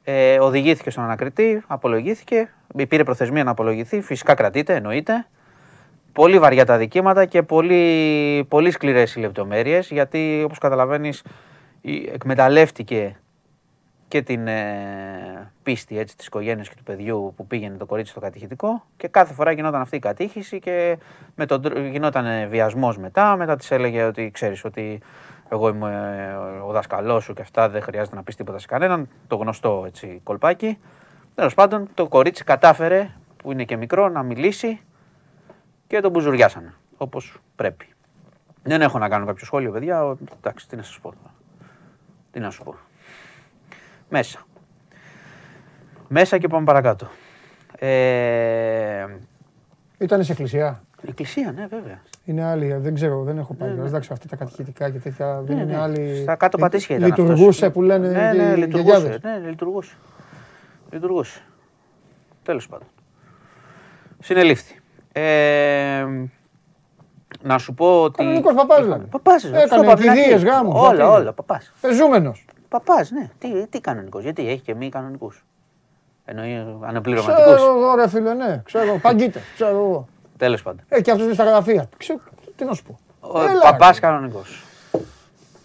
Ε, οδηγήθηκε στον ανακριτή, απολογήθηκε, πήρε προθεσμία να απολογηθεί, φυσικά κρατείται, εννοείται. Πολύ βαριά τα δικήματα και πολύ, πολύ σκληρές οι λεπτομέρειες γιατί όπως καταλαβαίνεις εκμεταλλεύτηκε και την ε, πίστη έτσι, της οικογένειας και του παιδιού που πήγαινε το κορίτσι στο κατηχητικό και κάθε φορά γινόταν αυτή η κατήχηση και με τον, γινόταν βιασμός μετά, μετά της έλεγε ότι ξέρεις ότι εγώ είμαι ο δασκαλός σου και αυτά δεν χρειάζεται να πεις τίποτα σε κανέναν, το γνωστό έτσι κολπάκι. Τέλος πάντων το κορίτσι κατάφερε που είναι και μικρό να μιλήσει και τον μπουζουριάσανε όπως πρέπει. Δεν έχω να κάνω κάποιο σχόλιο, παιδιά. Εντάξει, τι να σας πω. Τι να σου πω. Μέσα. Μέσα και πάμε παρακάτω. Ε... Ήταν σε εκκλησία. Εκκλησία, ναι, βέβαια. Είναι άλλη, δεν ξέρω, δεν έχω πάει. Ναι, ναι. Εντάξει, αυτά τα κατηχητικά και τέτοια δεν ναι, είναι ναι. άλλη. Στα κάτω πατήσια ήταν. Λειτουργούσε που λένε. Ναι, ναι, λειτουργούσε. Ναι, λειτουργούσε. Λειτουργούσε. Τέλος πάντων. Συνελήφθη. Ε, να σου πω ότι. Κανονικός παπάς δηλαδή. Παπάς. Έκανε κηδείε γάμους. Όλα, όλα. Παπάς. Πεζούμενος. Παπάς, ναι. Τι, τι κανονικός. Γιατί έχει και μη κανονικούς. Εννοεί αναπληρωματικούς. Ξέρω εγώ, ρε φίλε, ναι. Ξέρω, παγκίτε. Ξέρω εγώ. Τέλος πάντων. Ε, και αυτός είναι στα γραφεία. Ξέρω, τι να σου πω. Παπάς κανονικός.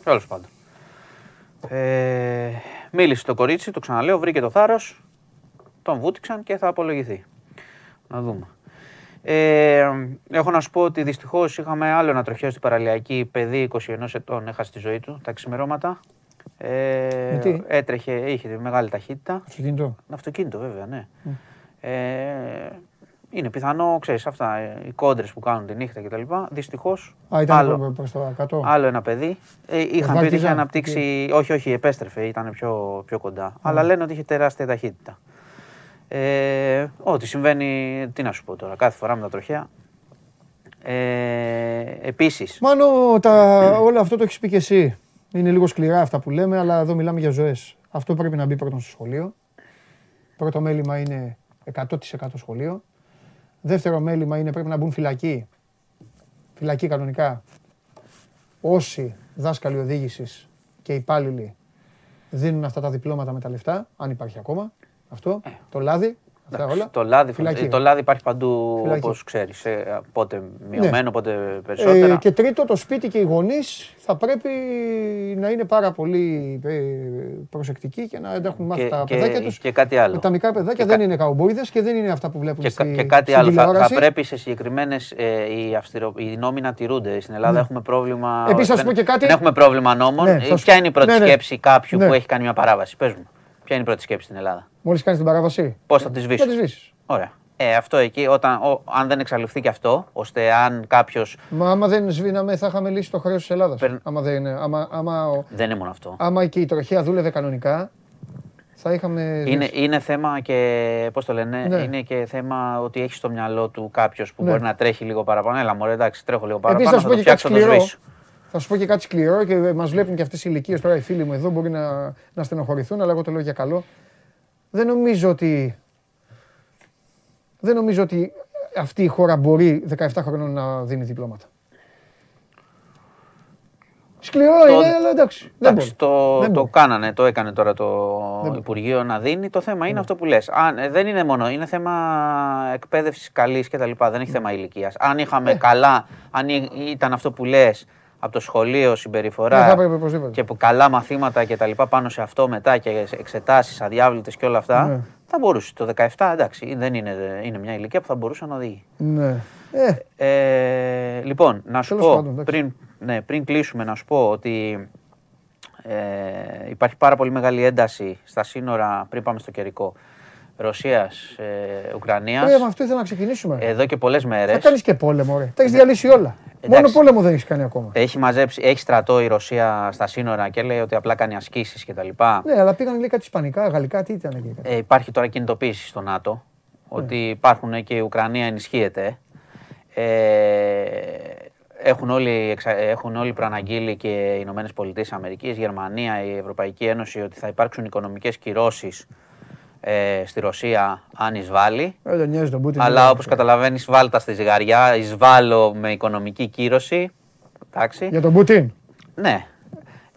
Τέλος πάντων. Ε, μίλησε το κορίτσι, το ξαναλέω, βρήκε το θάρρος. Τον βούτυξαν και θα απολογηθεί. Να δούμε. Ε, έχω να σου πω ότι δυστυχώς είχαμε άλλο ένα τροχαίο στην παραλιακή. Παιδί 21 ετών έχασε τη ζωή του τα ξημερώματα. Ε, τι; Έτρεχε, είχε μεγάλη ταχύτητα. Αυτοκίνητο. Αυτοκίνητο, βέβαια, ναι. Mm. Ε, είναι πιθανό, ξέρεις αυτά, οι κόντρες που κάνουν τη νύχτα κτλ. Δυστυχώς. άλλο, προς το κάτω. άλλο ένα παιδί. Ε, είχαν πει ότι είχε αναπτύξει. Όχι, όχι, επέστρεφε, ήταν πιο, πιο κοντά. Mm. Αλλά λένε ότι είχε τεράστια ταχύτητα. Ε, ό,τι συμβαίνει, τι να σου πω τώρα, κάθε φορά με τα τροχέα. Ε, επίσης... Μάνο, τα, όλο αυτό το έχεις πει και εσύ. Είναι λίγο σκληρά αυτά που λέμε, αλλά εδώ μιλάμε για ζωές. Αυτό πρέπει να μπει πρώτον στο σχολείο. Πρώτο μέλημα είναι 100% σχολείο. Δεύτερο μέλημα είναι πρέπει να μπουν φυλακοί. Φυλακοί κανονικά. Όσοι δάσκαλοι οδήγησης και υπάλληλοι δίνουν αυτά τα διπλώματα με τα λεφτά, αν υπάρχει ακόμα. Αυτό, ε. το λάδι, αυτά όλα. Το λάδι, φυλακή. το λάδι υπάρχει παντού όπως ξέρεις. Ε, πότε μειωμένο, ναι. πότε περισσότερα. Ε, και τρίτο, το σπίτι και οι γονείς θα πρέπει να είναι πάρα πολύ ε, προσεκτικοί και να έχουν μάθει τα παιδάκια τους. Και κάτι άλλο. Τα μικρά παιδάκια δεν είναι καουμπόιδες και δεν είναι αυτά που βλέπουν και, στη, Και κάτι άλλο. Θα, θα, πρέπει σε συγκεκριμένες. Ε, οι, αυστηρο, οι νόμοι να τηρούνται. Στην Ελλάδα ναι. έχουμε πρόβλημα. Επίσης, α πω και κάτι. Δεν έχουμε πρόβλημα νόμων. Ναι, Ποια είναι η πρώτη ναι, ναι. σκέψη κάποιου που έχει κάνει μια παράβαση; Πες μου. Ποια είναι η πρώτη σκέψη στην Ελλάδα; Μόλις κάνεις την παράβαση. Πώς θα τη σβήσει. Ωραία. Ε, αυτό εκεί, όταν, ο, αν δεν εξαλειφθεί και αυτό, ώστε αν κάποιο. Μα άμα δεν σβήναμε, θα είχαμε λύσει το χρέος της Ελλάδας. Περ... Άμα δεν είναι. Άμα, άμα, δεν είναι μόνο αυτό. Άμα και η τροχέα δούλευε κανονικά, θα είχαμε. Είναι, είναι θέμα και. Πώς το λένε, ναι. είναι και θέμα ότι έχει στο μυαλό του κάποιος που ναι. μπορεί να τρέχει λίγο παραπάνω. Έλα, μωρέ, εντάξει, τρέχω λίγο παραπάνω. Επίσης, θα, θα το φτιάξω το σβήσω. Θα σου πω και κάτι σκληρό και μας βλέπουν και αυτές οι ηλικίες τώρα οι φίλοι μου εδώ μπορεί να, να στενοχωρηθούν, αλλά εγώ το λέω για καλό. Δεν νομίζω ότι δεν νομίζω ότι αυτή η χώρα μπορεί 17 χρονών να δίνει διπλώματα. Σκληρό το... είναι, αλλά εντάξει. Δεν μπορεί. Το, δεν το κάνανε, το έκανε τώρα το Υπουργείο να δίνει. Το θέμα είναι ναι. αυτό που λες. Αν, ε, δεν είναι μόνο, είναι θέμα εκπαίδευσης καλής κτλ. Δεν έχει θέμα ηλικίας. Αν είχαμε ε. καλά, αν ήταν αυτό που λες, από το σχολείο συμπεριφορά ναι, και καλά μαθήματα και τα λοιπά πάνω σε αυτό μετά και εξετάσεις αδιάβλητες και όλα αυτά, ναι. θα μπορούσε. Το 17 εντάξει, δεν είναι, είναι μια ηλικία που θα μπορούσε να οδηγεί. Ναι. Ε. Ε, λοιπόν, να σου πω, πριν, ναι, πριν κλείσουμε, να σου πω ότι ε, υπάρχει πάρα πολύ μεγάλη ένταση στα σύνορα, πριν πάμε στο καιρικό, Ρωσία-Ουκρανία. Ε, με αυτό ήθελα να ξεκινήσουμε. Εδώ και πολλές μέρες. Θα κάνεις και πόλεμο, ρε. Τα έχεις διαλύσει όλα. Εντάξει, Μόνο πόλεμο δεν έχεις κάνει ακόμα. Έχει μαζέψει, έχει στρατό η Ρωσία στα σύνορα και λέει ότι απλά κάνει ασκήσεις κτλ. Ναι, αλλά πήγαν λέει κάτι ισπανικά, γαλλικά, τι ήταν εκεί. Ε, υπάρχει τώρα κινητοποίηση στο ΝΑΤΟ ναι. ότι υπάρχουν και η Ουκρανία ενισχύεται. Ε, έχουν όλοι, έχουν όλοι προαναγγείλει και οι Ηνωμένες Πολιτείες Αμερικής, η Γερμανία, η Ευρωπαϊκή Ένωση ότι θα υπάρξουν οικονομικές κυρώσεις ε, στη Ρωσία αν εισβάλλει. Ε, τον Πούτιν, αλλά όπως καταλαβαίνεις, βάλτα στη ζυγαριά, εισβάλλω με οικονομική κύρωση. Εντάξει. Για τον Πούτιν; Ναι.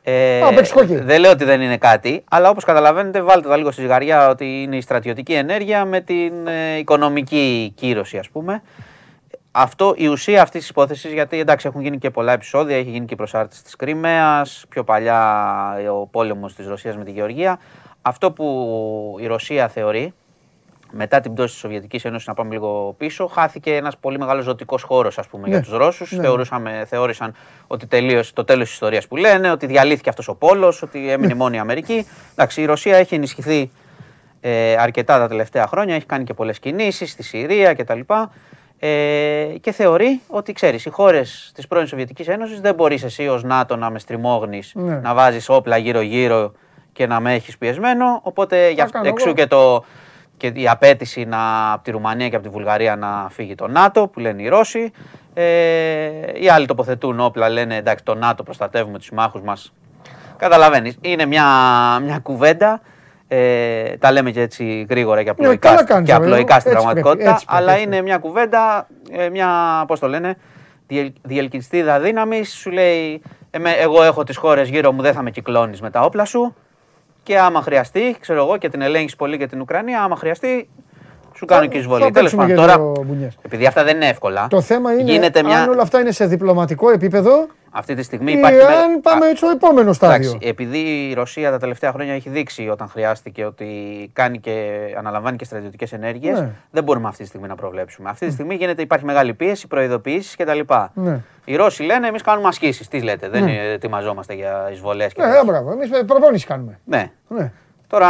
Ε, δεν λέω ότι δεν είναι κάτι, αλλά όπως καταλαβαίνετε, βάλτε τα λίγο στη ζυγαριά ότι είναι η στρατιωτική ενέργεια με την ε, οικονομική κύρωση, ας πούμε. Αυτό, η ουσία αυτής της υπόθεσης, γιατί εντάξει έχουν γίνει και πολλά επεισόδια, έχει γίνει και η προσάρτηση της Κρυμαίας, πιο παλιά ο πόλεμος της Ρωσίας με τη Γεωργία. Αυτό που η Ρωσία θεωρεί, μετά την πτώση της Σοβιετικής Ένωσης, να πάμε λίγο πίσω, χάθηκε ένας πολύ μεγάλος ζωτικός χώρος ναι. για τους Ρώσους. Ναι. Θεώρησαν ότι τελείωσε το τέλος της ιστορίας που λένε, ότι διαλύθηκε αυτός ο πόλος, ότι έμεινε ναι. μόνο η Αμερική. Εντάξει, η Ρωσία έχει ενισχυθεί ε, αρκετά τα τελευταία χρόνια, έχει κάνει και πολλές κινήσεις στη Συρία κτλ. Ε, και θεωρεί ότι ξέρεις, οι χώρες της πρώην Σοβιετικής Ένωσης δεν μπορείς εσύ ως ΝΑΤΟ να με στριμώγνεις, ναι. να βάζεις όπλα γύρω-γύρω και να με έχεις πιεσμένο. Οπότε για εξού και, το, και η απέτηση να, από τη Ρουμανία και από τη Βουλγαρία να φύγει το ΝΑΤΟ, που λένε οι Ρώσοι. Ε, οι άλλοι τοποθετούν όπλα, λένε εντάξει, το ΝΑΤΟ προστατεύουμε τους συμμάχους μας. Καταλαβαίνεις. Είναι μια, μια κουβέντα. Ε, τα λέμε και έτσι γρήγορα και ναι, απλοϊκά, και απλοϊκά στην πραγματικότητα. αλλά είναι μια κουβέντα, ε, μια, πώς το λένε, διελκυστίδα δύναμης. Σου λέει, εγώ έχω τις χώρες γύρω μου, δεν θα με κυκλώνεις με τα όπλα σου και άμα χρειαστεί, ξέρω εγώ και την ελέγχεις πολύ για την Ουκρανία, άμα χρειαστεί, σου κάνω και εισβολή. Τέλος πάντων, τώρα. Επειδή αυτά δεν είναι εύκολα. Το θέμα είναι αν όλα αυτά είναι σε διπλωματικό επίπεδο. Αυτή τη στιγμή υπάρχει. Ή αν πάμε στο επόμενο στάδιο. Εντάξει, επειδή η Ρωσία τα τελευταία χρόνια έχει δείξει όταν χρειάστηκε ότι κάνει και αναλαμβάνει και στρατιωτικές ενέργειες, ναι. δεν μπορούμε αυτή τη στιγμή να προβλέψουμε. Αυτή τη στιγμή γίνεται, υπάρχει μεγάλη πίεση, προειδοποιήσει κτλ. Ναι. Οι Ρώσοι λένε εμείς κάνουμε ασκήσεις. Τι λέτε, δεν ναι. ετοιμαζόμαστε για εισβολές. Ναι, μπράβο. Εμείς προπόνηση κάνουμε. Ναι. ναι. Τώρα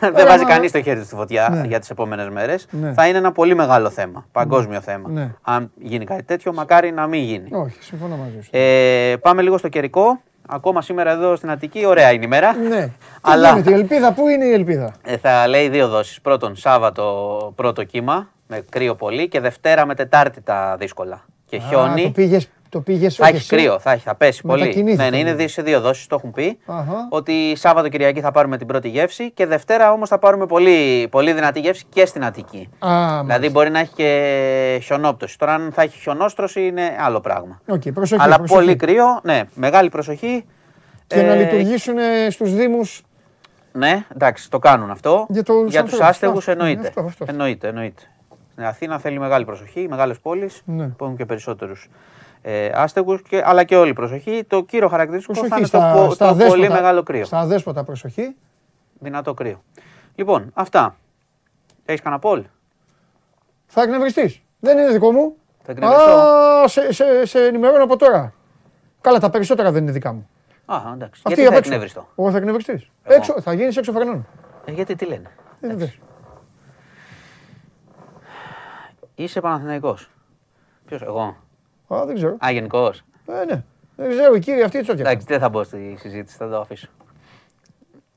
δεν βάζει κανείς το χέρι στη φωτιά ναι. για τις επόμενες μέρες. Ναι. Θα είναι ένα πολύ μεγάλο θέμα. Παγκόσμιο ναι. θέμα. Αν γίνει κάτι τέτοιο, μακάρι να μην γίνει. Όχι, συμφωνώ μαζί σου. Ε, πάμε λίγο στο καιρικό. Ακόμα σήμερα εδώ στην Αττική, ωραία είναι η μέρα. Ναι. Αλλά... η ελπίδα, πού είναι η ελπίδα; Ε, θα λέει δύο δόσεις. Πρώτον, Σάββατο πρώτο κύμα με κρύο πολύ και Δευτέρα με Τετάρτη τα δύσκολα. Και χιόνι. Το πήγες το πήγες Θα έχει κρύο, θα, έχει, θα πέσει πολύ. Ναι, ναι, είναι δύο σε δύο δόσεις, το έχουν πει. Ότι Σάββατο Κυριακή θα πάρουμε την πρώτη γεύση και Δευτέρα όμως θα πάρουμε πολύ, πολύ δυνατή γεύση και στην Αττική. Α, δηλαδή μπορεί να έχει και χιονόπτωση. Τώρα, αν θα έχει χιονόστρωση, είναι άλλο πράγμα. Okay, προσοχή, Αλλά προσοχή. πολύ κρύο, ναι, μεγάλη προσοχή. Και να ε, λειτουργήσουν στους Δήμους. Ναι, εντάξει, το κάνουν αυτό. Για, το Για τους άστεγους εννοείται. εννοείται. Εννοείται. Στην Αθήνα θέλει μεγάλη προσοχή, μεγάλες πόλεις ναι. που έχουν και περισσότερους ε, άστεγους, και, αλλά και όλη προσοχή. Το κύριο χαρακτηριστικό προσοχή, θα είναι στα, το, στα το δέσποτα, πολύ μεγάλο κρύο. Στα δέσποτα προσοχή. Δυνατό κρύο. Λοιπόν, αυτά. Έχεις κανένα πόλ. Θα εκνευριστείς. Δεν είναι δικό μου. Θα εκνευριστώ. Α, σε, σε, σε ενημερώνω από τώρα. Καλά, τα περισσότερα δεν είναι δικά μου. Α, εντάξει. Αυτή Γιατί θα εκνευριστώ; Εγώ θα εκνευριστείς. Έξω, θα γίνεις έξω φρενών. Ε, γιατί τι λένε; Ε, Είσαι Παναθηναϊκός. Ποιος, εγώ; Α, δεν ξέρω. Α, γενικός. Ε, ναι. Δεν ξέρω, οι κύριοι αυτοί τι Εντάξει, δεν θα μπω στη συζήτηση, θα το αφήσω.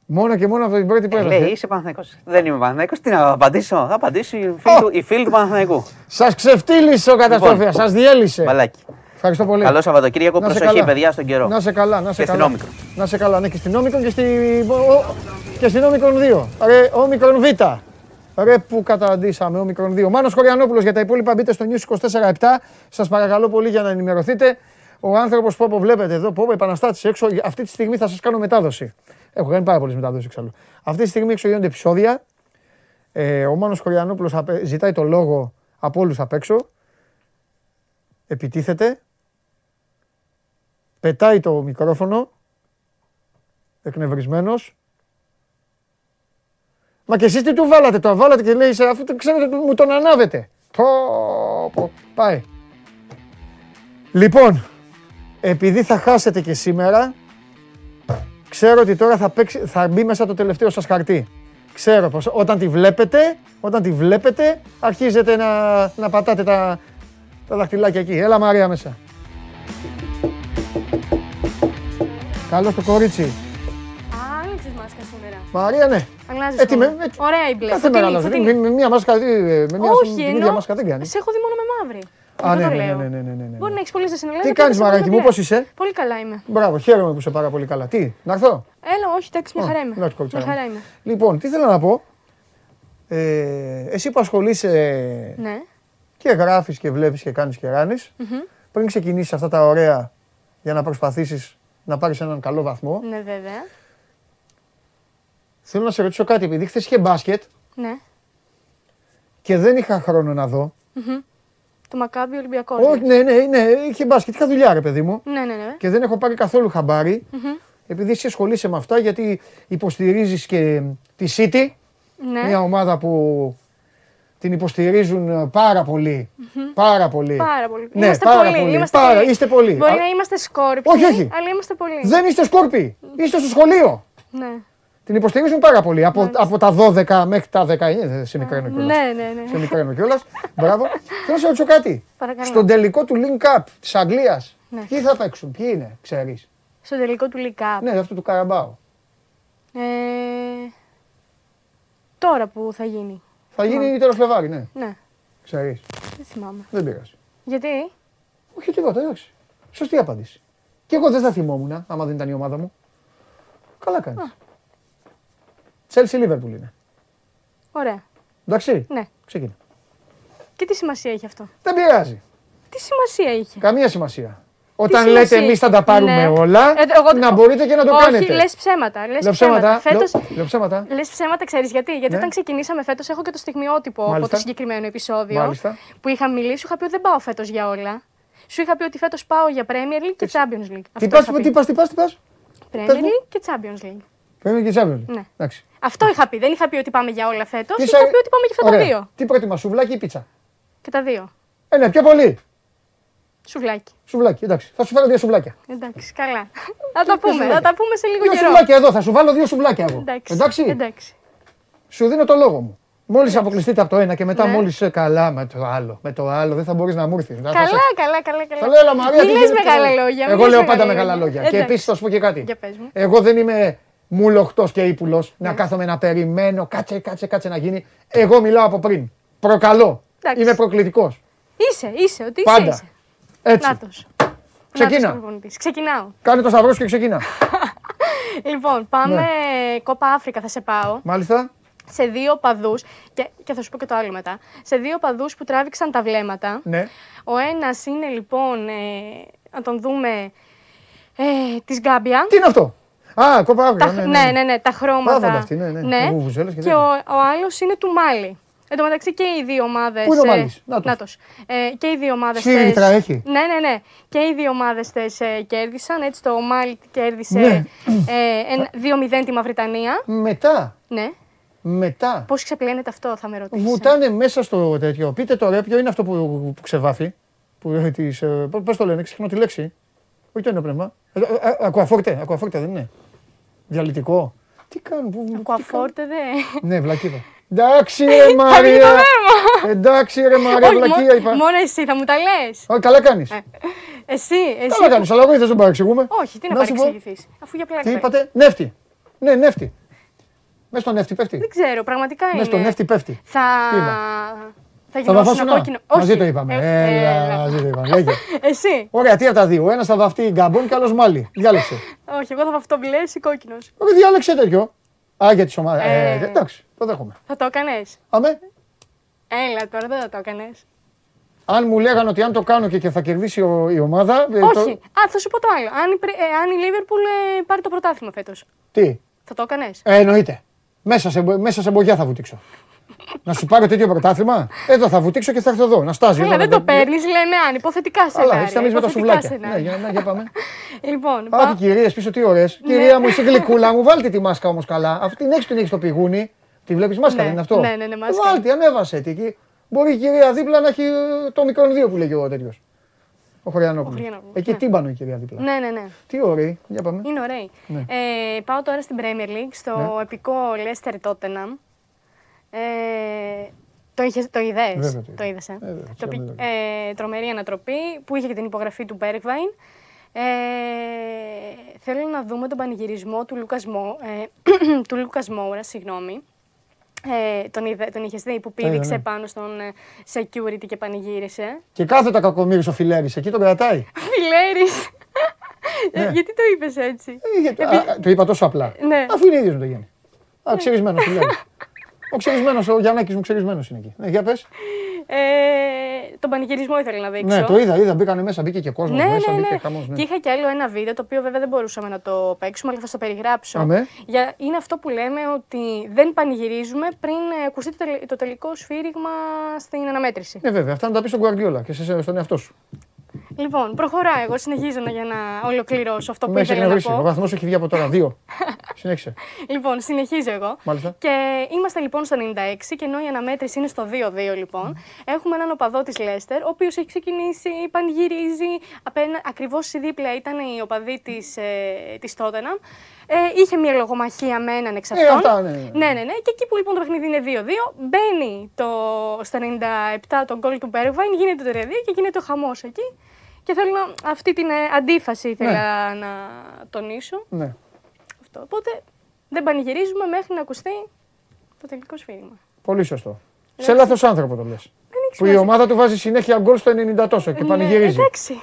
Μόνο και μόνο από την πρώτη πέρα. Ε, λέει, είσαι Παναθηναϊκός. Δεν είμαι Παναθηναϊκός. Τι να απαντήσω. Θα απαντήσω η φίλη, του, του Παναθηναϊκού. Σας ξεφτύλισε ο καταστροφέας, λοιπόν, σας διέλυσε. Μπαλάκι. Ευχαριστώ πολύ. Καλό Σαββατοκύριακο. Προσοχή, παιδιά, στον καιρό. Να σε καλά, να σε και καλά. Στην να σε καλά, ναι, και στην Όμικρον και, στη... και στην Όμικρον 2. Ρε, Όμικρον Β. Ρε που καταντήσαμε, Όμικρον 2. Μάνος Χωριανόπουλος για τα υπόλοιπα μπείτε στο News 24-7. Σας παρακαλώ πολύ για να ενημερωθείτε. Ο άνθρωπος που όπου βλέπετε εδώ, που επαναστάτης έξω, αυτή τη στιγμή θα σας κάνω μετάδοση. Έχω κάνει πάρα πολλές μετάδοσεις εξάλλου. Αυτή τη στιγμή έξω γίνονται επεισόδια. Ε, ο Μάνος Χωριανόπουλος ζητάει το λόγο από όλους απ' έξω. Επιτίθεται πετάει το μικρόφωνο, εκνευρισμένος. Μα και εσείς τι του βάλατε, το βάλατε και λέει, αφού το ξέρετε μου τον ανάβετε. Πω, πω, πάει. Λοιπόν, επειδή θα χάσετε και σήμερα, ξέρω ότι τώρα θα, παίξει, θα μπει μέσα το τελευταίο σας χαρτί. Ξέρω πως όταν τη βλέπετε, όταν τη βλέπετε, αρχίζετε να, να πατάτε τα, τα δαχτυλάκια εκεί. Έλα Μαρία μέσα. Καλό το κορίτσι. Μαρία, ναι. Αλλάζεις Έτσι, με, Ωραία η μπλε. Κάθε μέρα αλλάζω. Με, με, μία μάσκα, με μία, Όχι, ίδια μάσκα δεν κάνει. Σε έχω δει μόνο με μαύρη. Α, ναι, ναι, ναι, ναι, ναι, ναι, Μπορεί να έχεις πολλέ συνελεύσει. Τι κάνεις, Μαράκι μου, πώς είσαι; Πολύ καλά είμαι. Μπράβο, χαίρομαι που είσαι πάρα πολύ καλά. Τι, να έρθω; Έλα, όχι, εντάξει, μια χαρά είμαι. Μια χαρά είμαι. Λοιπόν, τι θέλω να πω. Ε, εσύ που ασχολείσαι ναι. και γράφεις και βλέπεις και κάνεις και ράνεις, mm-hmm. πριν ξεκινήσεις αυτά τα ωραία για να προσπαθήσεις να πάρεις έναν καλό βαθμό. Ναι, βέβαια. Θέλω να σε ρωτήσω κάτι, επειδή χθες είχε μπάσκετ. Ναι. Και δεν είχα χρόνο να δω. Mm-hmm. Το Μακάμπι Ολυμπιακός. Όχι, ναι, ναι, ναι, είχε μπάσκετ. Είχα δουλειά, ρε παιδί μου. Ναι, ναι, ναι. Και δεν έχω πάρει καθόλου χαμπάρι. Mm-hmm. Επειδή εσύ ασχολείσαι με αυτά, γιατί υποστηρίζεις και τη City. Ναι. Μια ομάδα που την υποστηρίζουν ε, πάρα πολύ. Mm-hmm. Πάρα πολύ. Πάρα πολύ. Ναι, είμαστε πάρα πολύ. Είμαστε πάρα, πολύ. Είστε πολλοί. Μπορεί Α... να είμαστε σκόρποι. Όχι, όχι. Αλλά είμαστε πολλοί. Δεν είστε σκόρποι. Είστε στο σχολείο. Ναι. Την υποστηρίζουν πάρα πολύ. Από, από τα 12 μέχρι τα 19. Ε, σε μικραίνω κιόλας. Ναι, ναι, ναι. Σε μικραίνω κιόλας. Μπράβο. Θέλω να σε ρωτήσω κάτι. Παρακαλώ. Στον τελικό του Link Cup της Αγγλίας, ναι. ποιοι θα παίξουν, ποιοι είναι, ξέρεις; Στον τελικό του Link Cup. Ναι, αυτό του Καραμπάου. Ε, τώρα που θα γίνει. Θα γίνει τέλος Φλεβάρι, ναι. Ναι. Ξέρεις. Δεν θυμάμαι. Δεν πειράζει. Γιατί; Όχι τίποτα, εντάξει. Σωστή απάντηση. Και εγώ δεν θα θυμόμουν άμα δεν ήταν η ομάδα μου. Καλά κάνεις. Chelsea Liverpool είναι. Ωραία. Εντάξει. Ναι. Ξεκινά. Και τι σημασία έχει αυτό; Δεν πειράζει. Τι σημασία είχε; Καμία σημασία. Όταν λέτε εμείς θα τα πάρουμε ναι. όλα, ε, εγώ, να μπορείτε και να το όχι, κάνετε. Όχι, λες ψέματα. Λες ψέματα. Φέτος... Λε ψέματα. Λες ψέματα, ξέρεις γιατί; Γιατί ναι. όταν ξεκινήσαμε φέτος, έχω και το στιγμιότυπο Μάλιστα. από το συγκεκριμένο επεισόδιο Μάλιστα. που είχα μιλήσει. Σου είχα πει ότι δεν πάω φέτος για όλα. Σου είχα πει ότι φέτος πάω για Premier League και Champions League. Τι πας, τι πας, τι πας, τι πας; Premier League και Champions League. Premier και Champions League. Ναι. Εντάξει. Αυτό είχα πει. Δεν είχα πει ότι πάμε για όλα φέτος. Είχα πει ότι πάμε για αυτά τα δύο. Τι προτιμά, σουβλάκι ή πίτσα; Και τα δύο. Ε, ναι, πιο πολύ. Σουβλάκι. Σουβλάκι, εντάξει. Θα σου φέρω δύο σουβλάκια. Εντάξει, καλά. θα τα πούμε, θα τα πούμε σε λίγο δύο καιρό. Δύο σουβλάκια εδώ, θα σου βάλω δύο σουβλάκια εγώ. Εντάξει. εντάξει; εντάξει. Σου δίνω το λόγο μου. Μόλις αποκλειστείτε από το ένα και μετά ναι. μόλις ε, καλά με το άλλο. Με το άλλο δεν θα μπορείς να μου έρθεις. Καλά, καλά, καλά, καλά. Θα λέω, έλα Μαρία. Μην λες μεγάλα λόγια. Εγώ λέω πάντα μεγάλα λόγια. Και επίσης θα σου πω και κάτι. Εγώ δεν είμαι μουλοχτός και ύπουλος να ναι. κάθομαι να περιμένω. Κάτσε, κάτσε, κάτσε να γίνει. Εγώ μιλάω από πριν. Προκαλώ. Είμαι προκλητικός. Είσαι, είσαι, ότι είσαι. Πάντα. Είσαι. Έτσι. Νάτος. Ξεκίνα. Νάτος Ξεκινάω. Κάνε το σταυρό και ξεκινά. λοιπόν, πάμε ναι. Κόπα Αφρικα θα σε πάω. Μάλιστα. Σε δύο παδούς, και, και θα σου πω και το άλλο μετά, σε δύο παδούς που τράβηξαν τα βλέμματα. Ναι. Ο ένας είναι λοιπόν, ε, να τον δούμε, ε, της Γκάμπια. Τι είναι αυτό; Α, κόπα Αφρικα. Ναι, ναι, ναι, ναι, τα χρώματα. Αυτή, ναι, ναι. ναι. Και, και ο, ο άλλος είναι του Μάλι. Εν τω μεταξύ και οι δύο ομάδες. Πού είναι ο Μάλης, Νάτος. Ε, και οι δύο ομάδες. Σφύγητρα έχει. Ναι, ναι, ναι. Και οι δύο ομάδες ε, κέρδισαν. Έτσι το Μάλι κέρδισε ναι. ε, 2-0 τη Μαυριτανία. Μετά. Ναι. Μετά. Πώς ξεπλένεται αυτό, θα με ρωτήσεις. Βουτάνε μέσα στο τέτοιο. Πείτε τώρα, ποιο είναι αυτό που, που ξεβάφει. Που, της, ε, πώς το λένε, ξεχνώ τη λέξη. Όχι το είναι πνεύμα. Ε, ε, ακουαφόρτε, ακουαφόρτε δεν είναι. Διαλυτικό. Τι κάνουν, πού. Κουαφόρτε δε. Ναι, βλακίδα. Εντάξει ρε Μαρία. Εντάξει ρε Μαρία, βλακία είπα. Μόνο εσύ θα μου τα λες. Όχι, καλά κάνεις. Ε, εσύ, εσύ. Καλά κάνεις, αλλά εγώ δεν τον παρεξηγούμε. Όχι, τι να παρεξηγηθείς. Αφού για πλάκα. Τι είπατε, νεύτη. Ναι, νεύτη. Μέσα στο νεύτη πέφτει. Δεν ξέρω, πραγματικά είναι. Μέσα στο νεύτη πέφτει. Θα... Θα γινώσουν κόκκινο. Όχι. Μαζί το είπαμε. Ε, έλα, μαζί το είπαμε. Λέγε. Εσύ. Ωραία, τι από τα δύο. Ένας θα βαφτεί γκαμπόν και άλλος μάλι. Διάλεξε. Όχι, εγώ θα βαφτώ μπλε ή κόκκινος. Όχι, διάλεξε τέτοιο. Α, για τις ομάδε. Ε, ε, εντάξει, το δέχομαι. Θα το έκανες. Αμέ. Έλα τώρα, δεν θα το έκανες. Αν μου λέγανε ότι αν το κάνω και, και θα κερδίσει ο, η ομάδα. Ε, Όχι. Το... Α, θα σου πω το άλλο. Αν, ε, αν η Λίβερπουλ ε, πάρει το πρωτάθλημα φέτος. Τι; Θα το έκανες. Ε, εννοείται. Μέσα σε, μέσα σε μπογιά θα βουτήξω. Να σου πάρω τέτοιο πρωτάθλημα; Εδώ θα βουτήξω και θα έρθω εδώ. Να στάζει. Αλλά δεν το παίρνεις, λέμε αν. Υποθετικά σε Αλλά εσύ με τα σουβλάκια. Ναι, για, να, για πάμε. λοιπόν, Α, τι κυρίες πίσω, τι ωραίες. Ναι. Κυρία μου, είσαι γλυκούλα μου, βάλτε τη μάσκα όμως καλά. Αυτή την έχεις την έχεις στο πηγούνι. Τη βλέπεις μάσκα, δεν είναι αυτό; Ναι, ναι, ναι, μάσκα. Βάλτε, ανέβασε τη εκεί. Μπορεί η κυρία δίπλα να έχει το μικρό δύο που λέγει ο τέτοιος. Ο Χωριανόπουλος. Εκεί ναι. τύμπανο η κυρία δίπλα. Ναι, ναι, ναι. Τι ωραίοι, για πάμε. Είναι ωραίοι. Ναι. Ε, πάω τώρα στην Premier League, στο ναι. επικό Leicester Tottenham. Ε, το, είχες, το είδες, το είδες, ε; το, ε, τρομερή ανατροπή που είχε και την υπογραφή του Bergwijn. Ε, θέλω να δούμε τον πανηγυρισμό του Λούκας, Μό, ε, του Λούκας Μόουρα, συγγνώμη. Ε, τον, είδε, τον είχες δει που πήδηξε ναι. πάνω στον ε, security και πανηγύρισε; Και κάθετα κακομύρης ο Φιλέρης, εκεί τον κρατάει. Φιλέρης. Ναι. Γιατί το είπες έτσι; Ε, α, το είπα τόσο απλά. Ναι. Αφού είναι ίδιος με το γίνει. Α, ξερισμένο Φιλέρης. Ο ξερισμένος, ο Γιάννακη μου ξερισμένος είναι εκεί. Ναι, για πες. Ε, τον πανηγυρισμό ήθελα να δείξω. Ναι, το είδα, είδα. Μπήκανε μέσα, μπήκε και κόσμος ναι, μέσα. Ναι, ναι. Μπήκε χαμός, ναι. Και είχα και άλλο ένα βίντεο το οποίο βέβαια δεν μπορούσαμε να το παίξουμε, αλλά θα το περιγράψω. Αμέ. Για, είναι αυτό που λέμε ότι δεν πανηγυρίζουμε πριν ακουστεί το, το τελικό σφύριγμα στην αναμέτρηση. Ναι, βέβαια. Αυτά να τα πεις στον Γκουαρδιόλα και σε, στον εαυτό σου. Λοιπόν, προχωράω εγώ, συνεχίζω για να ολοκληρώσω αυτό που ήθελα να πω. Ο βαθμός έχει βγει από τώρα, δύο. Συνέχισε. Λοιπόν, συνεχίζω εγώ. Μάλιστα. Και είμαστε λοιπόν στο 96 και ενώ η αναμέτρηση είναι στο 2-2 λοιπόν, έχουμε έναν οπαδό της Λέστερ, ο οποίος έχει ξεκινήσει, πανηγυρίζει, ακριβώς στη δίπλα ήταν η οπαδή της, ε, της Tottenham. Ε, είχε μια λογομαχία με έναν εξ αυτών. Ε, αυτά, ναι, ναι. ναι, ναι, ναι. Και εκεί που λοιπόν το παιχνίδι είναι 2-2, μπαίνει το, στα 97 το γκολ του Bergwijn, γίνεται το 3-2 και γίνεται ο χαμός εκεί. Και θέλω να, αυτή την ε, αντίφαση ήθελα ναι. να τονίσω. Ναι. Αυτό. Οπότε δεν πανηγυρίζουμε μέχρι να ακουστεί το τελικό σφύριγμα. Πολύ σωστό. Ναι. Σε λάθος άνθρωπο το λες. Που η ομάδα του βάζει συνέχεια γκολ στο 90 τόσο και ναι, πανηγυρίζει. Εντάξει.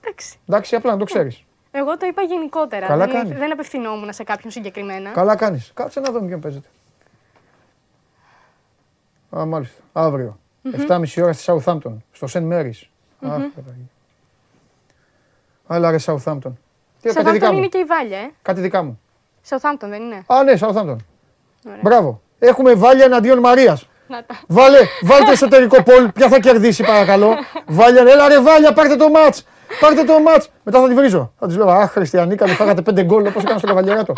εντάξει. Εντάξει, απλά να το ξέρεις. Εγώ το είπα γενικότερα. Καλά δεν, δεν απευθυνόμουν σε κάποιον συγκεκριμένα. Καλά κάνεις. Κάτσε να δούμε ποιον παίζεται. Α, μάλιστα. Αύριο. Mm-hmm. 7.30 ώρα στη Southampton, στο St. Mary's. Mm-hmm. Άλλα ρε Southampton. Τι κάτι δικά μου. είναι και η Βάλια, ε. Κάτι δικά μου. Southampton δεν είναι. Α, ναι, Southampton. Μπράβο. Έχουμε Βάλια εναντίον Μαρίας. Βάλε, βάλτε εσωτερικό πόλ. Ποια θα κερδίσει, παρακαλώ. Βάλια, έλα ρε Βάλια, πάρτε το μάτς. Πάρτε το μάτς. Μετά θα τη βρίζω. Θα της λέω, Αχ, Χριστιανίκα, μου φάγατε πέντε γκολ όπως έκανε στο καβαλιαράτο.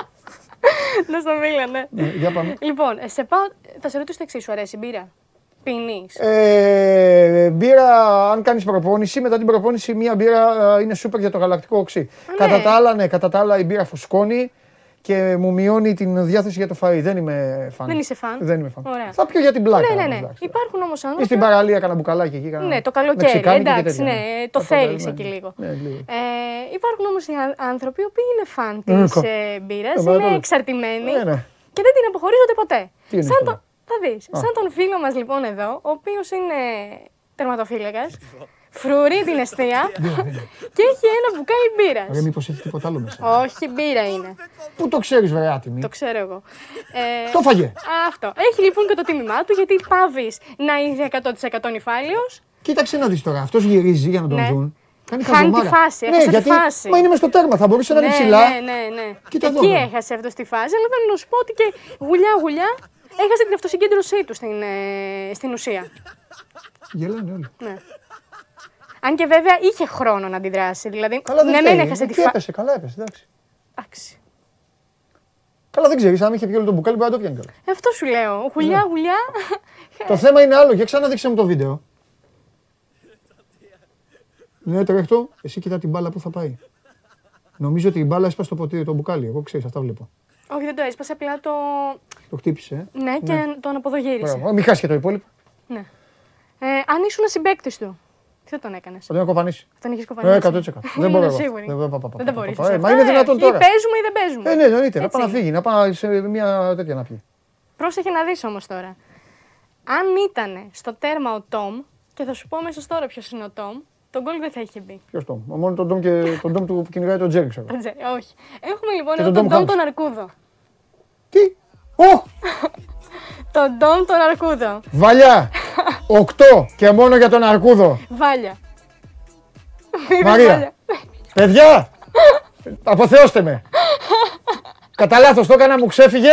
Να στο μίλα, ναι. ναι. Για πάμε. Λοιπόν, σε πάω, θα σε ρωτήσω το εξής, σου αρέσει η μπύρα; Πίνεις. Ε, μπύρα, αν κάνεις προπόνηση, μετά την προπόνηση μία μπύρα ε, είναι σούπερ για το γαλακτικό οξύ. Ναι. Κατά τα άλλα, ναι, κατά τα άλλα η μπύρα φουσκώνει και μου μειώνει την διάθεση για το φαΐ. Δεν είμαι φαν. Δεν είσαι φαν. Δεν είμαι φαν. Θα πιω για την πλάκα. Ναι, ναι, ναι. Υπάρχουν όμως άνθρωποι. Ή στην παραλία κανένα μπουκαλάκι εκεί. Κανένα... Ναι, το καλοκαίρι. Εντάξει, ναι, το θέλεις εκεί λίγο. Ναι, λίγο. Ε, υπάρχουν όμως άνθρωποι που είναι φαν της ε, μπύρας, είναι εξαρτημένοι και δεν την αποχωρίζονται ποτέ. Σαν το, θα δεις. Σαν τον φίλο μας λοιπόν εδώ, ο οποίος είναι τερματοφύλακας, φρουρεί την αιστεία και έχει ένα μπουκάλι μπύρας. Δεν μήπως έχει τίποτα άλλο μέσα. Όχι, μπύρα είναι. Πού το ξέρεις, βέβαια, άτιμη. Το ξέρω εγώ. Ε, το φαγε. Αυτό. Έχει λοιπόν και το τίμημά του γιατί πάβει να είσαι 100% νυφάλιος. Κοίταξε να δεις τώρα. Αυτός γυρίζει για να τον ναι. δουν. Κάνει Χάνει τη φάση, ναι, γιατί, τη φάση. Μα είναι μες στο τέρμα, θα μπορούσε να είναι ναι, ψηλά. Ναι, ναι, ναι. Κοίτα Εκεί εδώ, έχασε αυτός στη φάση, αλλά θέλω να σου πω ότι και γουλιά γουλιά έχασε την αυτοσυγκέντρωσή του στην, ε, στην ουσία. Γελάνε όλοι. Ναι. Αν και βέβαια είχε χρόνο να αντιδράσει. Δηλαδή, καλά, δεν ναι, δεν έχασε τη φάση. Έπεσε, καλά έπεσε, εντάξει. εντάξει. Καλά, δεν ξέρεις. Αν είχε πει όλο το μπουκάλι, μπορεί να το πιάνει καλά. Ε, αυτό σου λέω. Γουλιά, ναι. γουλιά. το θέμα είναι άλλο. Για ξαναδείξε μου το βίντεο. Ναι, τρέχτο, εσύ κοιτά την μπάλα που θα πάει. Νομίζω ότι η μπάλα έσπασε το ποτήρι, το μπουκάλι. Εγώ ξέρεις, αυτά βλέπω. Όχι, δεν το έσπασε, απλά το. Το χτύπησε. Ε; Ναι, και ναι. τον αποδογύρισε. Μην χάσει και το υπόλοιπο. Ναι. Ε, αν ήσουν συμπέκτη του, τι θα τον έκανες; Θα τον κοπανίσει. Θα τον είχες κοπανίσει. Ε, 100%. δεν μπορώ. Σίγουρη. Δεν τα μπορείς. Μα είναι δυνατόν τώρα. Ή παίζουμε ή δεν παίζουμε. Ε, ναι, εννοείται. Να πάει να φύγει, να πάει σε μια τέτοια να πιει. Πρόσεχε να δεις όμως τώρα. Αν ήταν στο τέρμα ο Τόμ, και θα σου πω μέσα τώρα ποιος είναι ο Τόμ, τον γκολ δεν θα είχε μπει. Ποιος Τόμ. Μόνος τον Τόμ και τον Τόμ του που κυνηγάει τον Τζέρι, ξέρω. Όχι. Έχουμε λοιπόν εδώ τον Τόμ τον Αρκούδο. Τι! Ω! τον Τόμ τον Αρκούδο. Βαλιά! Οκτώ και μόνο για τον Αρκούδο. Βάλια. Μαρία. Παιδιά! Αποθεώστε με. Κατά λάθος το έκανα, μου ξέφυγε,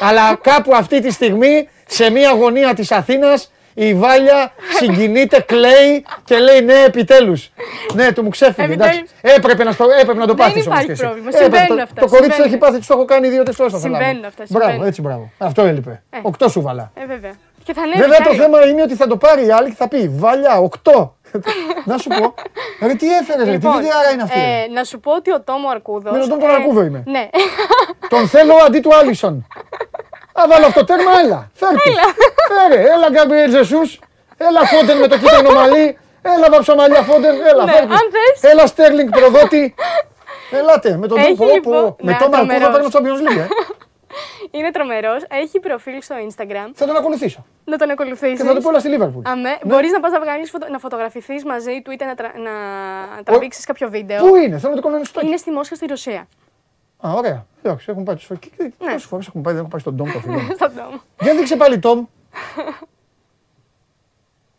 αλλά κάπου αυτή τη στιγμή σε μια γωνία της Αθήνας η Βάλια συγκινείται, κλαίει και λέει ναι, επιτέλους. Ναι, του μου ξέφυγε. Εντάξει. Έπρεπε να, στο, έπρεπε να το πάθεις όμως. Δεν υπάρχει πρόβλημα. Συμβαίνουν αυτά. Το, το κορίτσι το έχει πάθει, το έχω κάνει δύο-τρεις φορές στο Συμβαίνουν αυτά. Μπράβο, έτσι μπράβο. Αυτό έλειπε. Ε. Οκτώ σου βάλα. Ε, βέβαια. Και θα βέβαια το θέμα είναι ότι θα το πάρει η άλλη και θα πει Βάλια, οκτώ. να σου πω. Δηλαδή τι έφερε, τι λοιπόν, βιντεάρα είναι αυτή. Ε, να σου πω ότι ο Τόμο Αρκούδος. Με τον Τόμο Αρκούδο είμαι. Ναι. Τον θέλω αντί του Άλισον. Α, βάλω αυτό τέρμα, έλα. Φέρτε. Φέρε, έλα Γκάμπριελ Ζεσούς. Έλα Φόντεν με το κίτρινο μαλλί. Έλα βαψαμαλιά Φόντεν. Έλα, ναι, φέρτε. Έλα Στέρλινγκ προδότη. Ελάτε, με τον τρόπο λοιπόν... Με τον Μαρκό θα παίρνω Champions League. Ε. Είναι τρομερός. Έχει προφίλ στο Instagram. Θα τον ακολουθήσω. Να τον ακολουθήσεις. Και θα το πω όλα στη Λίβερπουλ. Αμέ. Ναι. Μπορείς να πας να, βγάλεις, να φωτογραφηθείς μαζί του είτε να, τρα... να τραβήξεις κάποιο βίντεο. Πού είναι, θέλω να το κανονιστώ. Είναι στη Μόσχα στη Ρωσία. Α, ωραία. Εντάξει, έχουν πάει τους Ναι. Πόσε φορές έχουν πάει, δεν έχουν πάει στον Ντόμ το φίλο. Για δείξε πάλι Τόμ.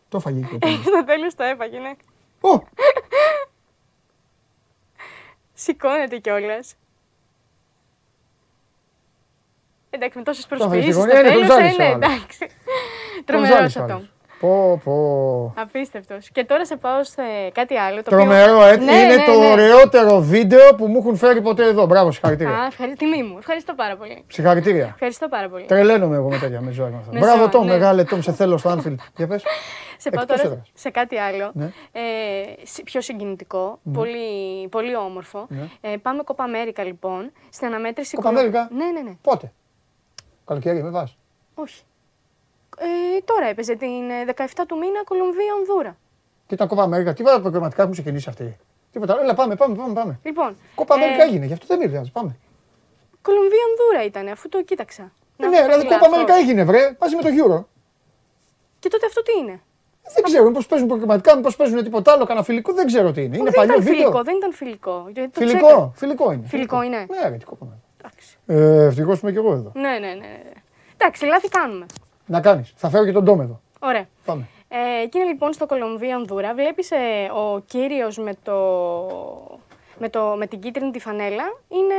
Το φαγεί και Στο τέλο το έφαγε, ναι. Ω! Σηκώνεται κιόλας. Εντάξει, με τόσες προσποιήσεις. Στο τέλος είναι εντάξει. Τρομερός αυτό. Πω, πω. Απίστευτος. Και τώρα σε πάω σε κάτι άλλο. Το Τρομερό, οποίο... έτσι. Ναι, είναι ναι, το ναι. ωραιότερο βίντεο που μου έχουν φέρει ποτέ εδώ. Μπράβο, συγχαρητήρια. Α, ευχαριστώ. Τιμή μου. Ευχαριστώ πάρα πολύ. Συγχαρητήρια. Ευχαριστώ πάρα πολύ. Τρελαίνομαι εγώ με τέτοια με ζωή. Μπράβο, Τόμ, ναι. μεγάλε Τόμ, σε θέλω στο Άνφιλ. Για πες. Σε πάω τώρα σε κάτι άλλο. Ναι. Ε, πιο συγκινητικό, ναι. πολύ, πολύ όμορφο. Ναι. Ε, πάμε Κόπα Αμέρικα λοιπόν. Στην αναμέτρηση. Κόπα Αμέρικα. Ναι, ναι, ναι. Πότε; Καλοκαίρι με βάζει. Όχι. Ε, τώρα έπαιζε την 17 ε, του μήνα Κολομβία-Ονδούρα. Και ήταν κόπα Αμέρικα. Τι βάλα προγραμματικά έχουν ξεκινήσει αυτοί; Τίποτα. Έλα, πάμε, πάμε, πάμε. πάμε. Λοιπόν, κόπα Αμέρικα ε, έγινε, γι' αυτό δεν ήρθε. Πάμε. Κολομβία-Ονδούρα ήταν, αφού το κοίταξα. Ε, ναι, δηλαδή κόπα Αμέρικα έγινε, βρε, μαζί με το Euro. Και τότε αυτό τι είναι; Δεν ξέρω, πώ παίζουν προγραμματικά, μήπως παίζουν τίποτα άλλο, κανένα φιλικό, δεν ξέρω τι είναι. Είναι παλιό βίντεο. Φιλικό, δεν ήταν φιλικό. Φιλικό, φιλικό είναι. Φιλικό είναι. Ναι, γιατί κόπα. Ε, Ευτυχώς είμαι και εγώ εδώ. Ναι, ναι, ναι. ναι. Εντάξει, λάθη κάνουμε. Να κάνεις. Θα φέρω και τον Ντόμ εδώ. Ωραία. Πάμε. Ε, και είναι λοιπόν στο Κολομβία Ανδούρα. Βλέπεις ε, ο κύριος με, το, με, το, με την κίτρινη τη φανέλα είναι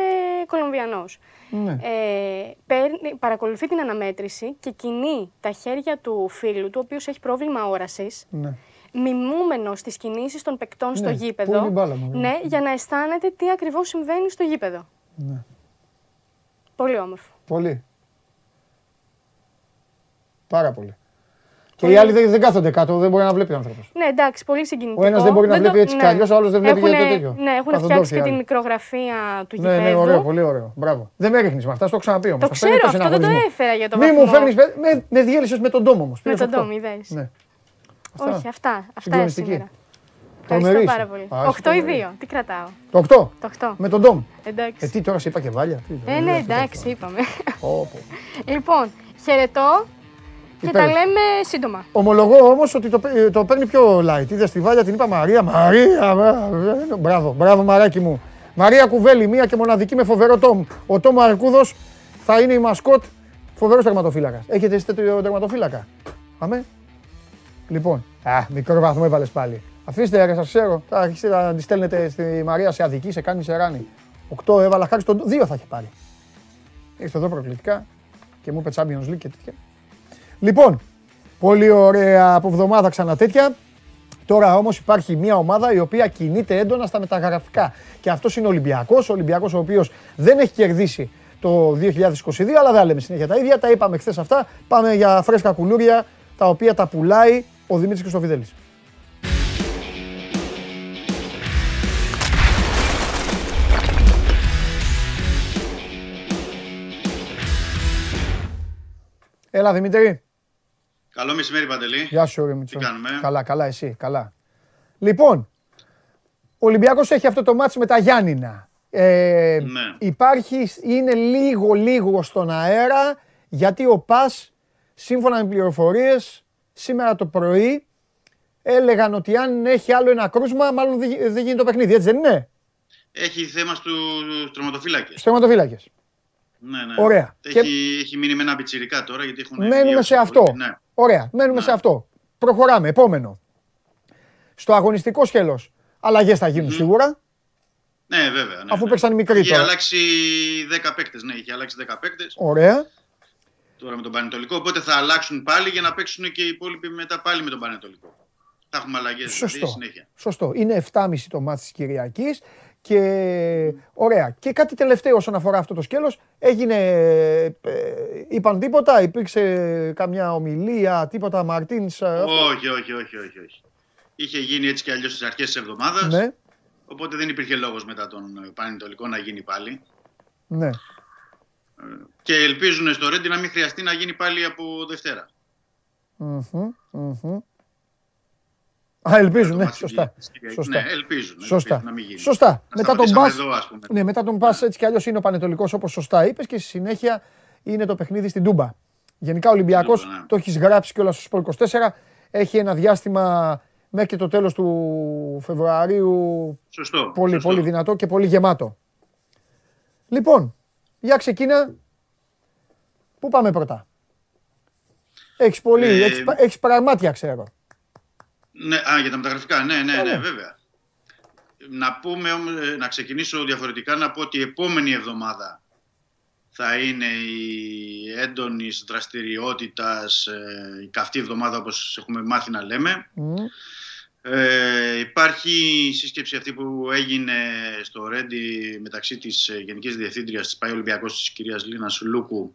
Κολομβιανός. Ναι. Ε, παρακολουθεί την αναμέτρηση και κινεί τα χέρια του φίλου του, ο οποίος έχει πρόβλημα όρασης. Ναι. Μιμούμενος στις κινήσεις των παικτών στο ναι, γήπεδο. Μπάλα, ναι, για να αισθάνεται τι ακριβώς συμβαίνει στο γήπεδο. Ναι. Πολύ όμορφο. Πολύ. Πάρα πολύ. Και οι άλλοι δεν, δεν κάθονται κάτω, δεν μπορεί να βλέπει ο άνθρωπος. Ναι, εντάξει, πολύ συγκινητικό. Ο ένας δεν μπορεί να βλέπει έτσι ναι. κι αλλιώς, ο άλλος δεν βλέπει γιατί τέτοιο. Ναι, έχουν φτιάξει και τη μικρογραφία του γηπέδου. Ναι, ναι, ωραίο, πολύ ωραίο. Μπράβο. Δεν με ρίχνει με αυτά, το ξαναπεί όμως. Το ξέρω, αυτό δεν το έφερα για το βαθμό. Μη μου φέρνεις, με, με διέλυσες με τον τόμο όμως. Με τον τόμο, είδες. Ναι. Όχι, αυτά. Αυτά σήμερα. Ευχαριστώ πάρα πολύ. 8 ή 2. Τι κρατάω. Το 8. Το 8. Με τον Ντόμ. Εντάξει. Ε, τι τώρα σε είπα και βάλια. Ε, ναι, εντάξει, είπαμε. Λοιπόν, χαιρετώ και τα λέμε σύντομα. Ομολογώ όμως ότι το, το παίρνει πιο light. Είδες στη Βάλια την είπα Μαρία, Μαρία. Μπράβο, μπράβο, μαράκι μου. Μαρία Κουβέλη, μία και μοναδική με φοβερό τόμ. Ο τόμ Αρκούδος θα είναι η μασκότ φοβερός τερματοφύλακας. Έχετε εσείς τέτοιο τερματοφύλακα; Πάμε. Λοιπόν, α, μικρό βαθμό έβαλες πάλι. Αφήστε, ρε, σας ξέρω. Θα αρχίσετε να τη στέλνετε στη Μαρία σε αδική, σε κάνει σε ράνι. Οκτώ έβαλα χάρη στον. Δύο θα είχε πάρει. Ήρθε εδώ προκλητικά και μου είπε Champions League και τέτοια. Λοιπόν, πολύ ωραία από εβδομάδα ξανά τέτοια. Τώρα όμως υπάρχει μια ομάδα η οποία κινείται έντονα στα μεταγραφικά. Και αυτός είναι ο Ολυμπιακός, ο Ολυμπιακός ο οποίος δεν έχει κερδίσει το 2022, αλλά δεν λέμε συνέχεια τα ίδια. Τα είπαμε χθες αυτά. Πάμε για φρέσκα κουλούρια, τα οποία τα πουλάει ο Δημήτρης Χρυστοφιδέλης. Έλα Δημήτρη. Καλό μεσημέρι Παντελή. Γεια σου ρε Τι κάνουμε; Καλά, καλά εσύ, καλά. Λοιπόν, ο Ολυμπιακός έχει αυτό το μάτς με τα Γιάννηνα. Ε, ναι. Υπάρχει, είναι λίγο λίγο στον αέρα γιατί ο ΠΑΣ σύμφωνα με πληροφορίες σήμερα το πρωί έλεγαν ότι αν έχει άλλο ένα κρούσμα μάλλον δεν γίνει το παιχνίδι, έτσι δεν είναι; Έχει θέμα στου τροματοφύλακες. Στους τροματοφύλακες. Ναι, ναι. Ωραία. Έχει, και... έχει μείνει με ένα πιτσιρικά τώρα γιατί έχουν Μένουμε σε αυτό. Ναι. Ωραία, μένουμε ναι. σε αυτό. Προχωράμε. Επόμενο. Στο αγωνιστικό σκέλος αλλαγές θα γίνουν σίγουρα. Ναι, βέβαια. Ναι, Αφού ναι. παίξαν μικροί Είχε αλλάξει 10 παίκτες. Ναι, είχε αλλάξει 10 παίκτες. Ωραία. Τώρα με τον Πανετολικό. Οπότε θα αλλάξουν πάλι για να παίξουν και οι υπόλοιποι μετά πάλι με τον Πανετολικό. Θα έχουμε αλλαγές δηλαδή, συνέχεια. Σωστό. Είναι 7,5 το μάτι της Κυριακής. Και ωραία. Και κάτι τελευταίο όσον αφορά αυτό το σκέλος. Έγινε, ε, είπαν τίποτα, υπήρξε καμιά ομιλία, τίποτα Μαρτίνς. Όχι, όχι, όχι, όχι, όχι. Είχε γίνει έτσι και αλλιώς στις αρχές της εβδομάδας. Ναι. Οπότε δεν υπήρχε λόγος μετά τον Πανετολικό να γίνει πάλι. Ναι. Και ελπίζουν στο Ρέντι να μην χρειαστεί να γίνει πάλι από Δευτέρα. Α, ελπίζουν, ναι, σωστά. σωστά. Ναι, ελπίζουν. Σωστά. να μην γίνει. Σωστά. μετά τον Πας, ναι, μετά τον Πας έτσι κι αλλιώς είναι ο Πανετολικός όπως σωστά είπες και στη συνέχεια είναι το παιχνίδι στην Τούμπα. Γενικά ο Ολυμπιακός, ναι. το έχεις γράψει κιόλας στο Σπορ 24, έχει ένα διάστημα μέχρι και το τέλος του Φεβρουαρίου σωστό, πολύ, σωστό. πολύ δυνατό και πολύ γεμάτο. Λοιπόν, για ξεκίνα. Πού πάμε πρώτα. Έχεις πολύ, ε... έχεις, έχεις πραγμάτια ξέρω. Ναι, α, για τα μεταγραφικά, ναι, ναι, ναι, βέβαια. Να πούμε, να ξεκινήσω διαφορετικά, να πω ότι η επόμενη εβδομάδα θα είναι η έντονης δραστηριότητας, η καυτή εβδομάδα όπως έχουμε μάθει να λέμε. Ε, υπάρχει η σύσκεψη αυτή που έγινε στο Ρέντι μεταξύ της Γενικής Διευθύντριας της ΠΑΗ Ολυμπιακός της κυρίας Λίνας Λούκου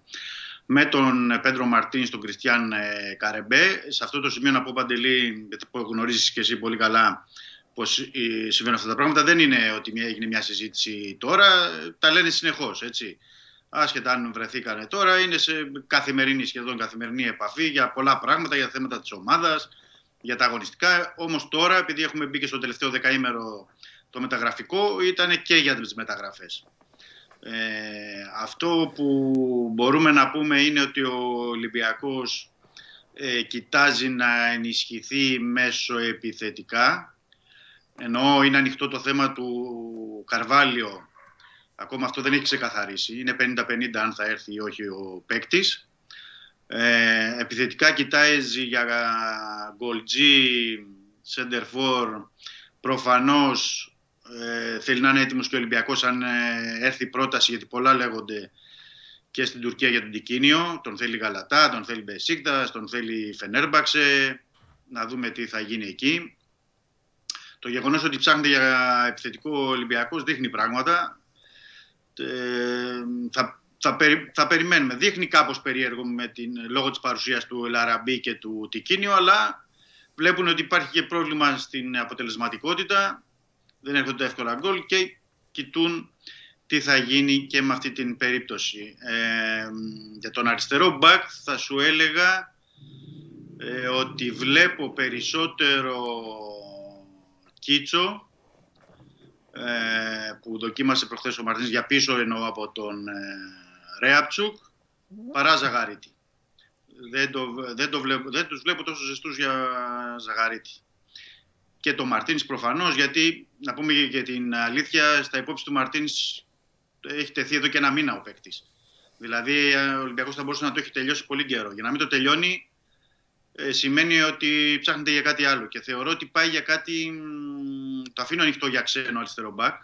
με τον Πέντρο Μαρτίν, τον Κριστιαν ε, Καρεμπέ. Σε αυτό το σημείο να πω Παντελή, γιατί γνωρίζεις και εσύ πολύ καλά πώς ε, συμβαίνουν αυτά τα πράγματα. Δεν είναι ότι έγινε μια συζήτηση τώρα, τα λένε συνεχώς, έτσι. Άσχετα αν βρεθήκανε τώρα, είναι σε καθημερινή, σχεδόν καθημερινή επαφή για πολλά πράγματα, για θέματα της ομάδας, για τα αγωνιστικά. Όμως τώρα, επειδή έχουμε μπει και στο τελευταίο δεκαήμερο το μεταγραφικό, ήταν και για τις μεταγραφές. Ε, αυτό που μπορούμε να πούμε είναι ότι ο Ολυμπιακός ε, κοιτάζει να ενισχυθεί μέσω επιθετικά. Ενώ είναι ανοιχτό το θέμα του Καρβάλιο. Ακόμα αυτό δεν έχει ξεκαθαρίσει. Είναι 50-50 αν θα έρθει ή όχι ο παίκτης. Ε, επιθετικά κοιτάζει για γκολτζή, σεντερφόρ προφανώς ε, θέλει να είναι έτοιμος και ο Ολυμπιακός αν ε, έρθει πρόταση γιατί πολλά λέγονται και στην Τουρκία για τον Τικίνιο. Τον θέλει Γαλατά, τον θέλει Μπεσίκτας, τον θέλει Φενέρμπαξε. Να δούμε τι θα γίνει εκεί. Το γεγονός ότι ψάχνεται για επιθετικό Ολυμπιακός δείχνει πράγματα. Ε, θα, θα, θα περιμένουμε. Δείχνει κάπως περίεργο με την, λόγω της παρουσίας του Λαραμπή και του Τικίνιο, αλλά βλέπουν ότι υπάρχει και πρόβλημα στην αποτελεσματικότητα δεν έρχονται εύκολα γκολ και κοιτούν τι θα γίνει και με αυτή την περίπτωση. Ε, για τον αριστερό μπακ θα σου έλεγα ε, ότι βλέπω περισσότερο Κίτσο ε, που δοκίμασε προχθές ο Μαρτίνς για πίσω εννοώ από τον ε, Ρέαπτσουκ παρά Ζαγαρίτη. Δεν, το, δεν, το βλέπω, δεν τους βλέπω τόσο ζεστούς για Ζαγαρίτη και το Μαρτίνς προφανώς, γιατί να πούμε και την αλήθεια, στα υπόψη του Μαρτίνς έχει τεθεί εδώ και ένα μήνα ο παίκτης. Δηλαδή ο Ολυμπιακός θα μπορούσε να το έχει τελειώσει πολύ καιρό. Για να μην το τελειώνει ε, σημαίνει ότι ψάχνεται για κάτι άλλο και θεωρώ ότι πάει για κάτι, το αφήνω ανοιχτό για ξένο αριστερό μπακ,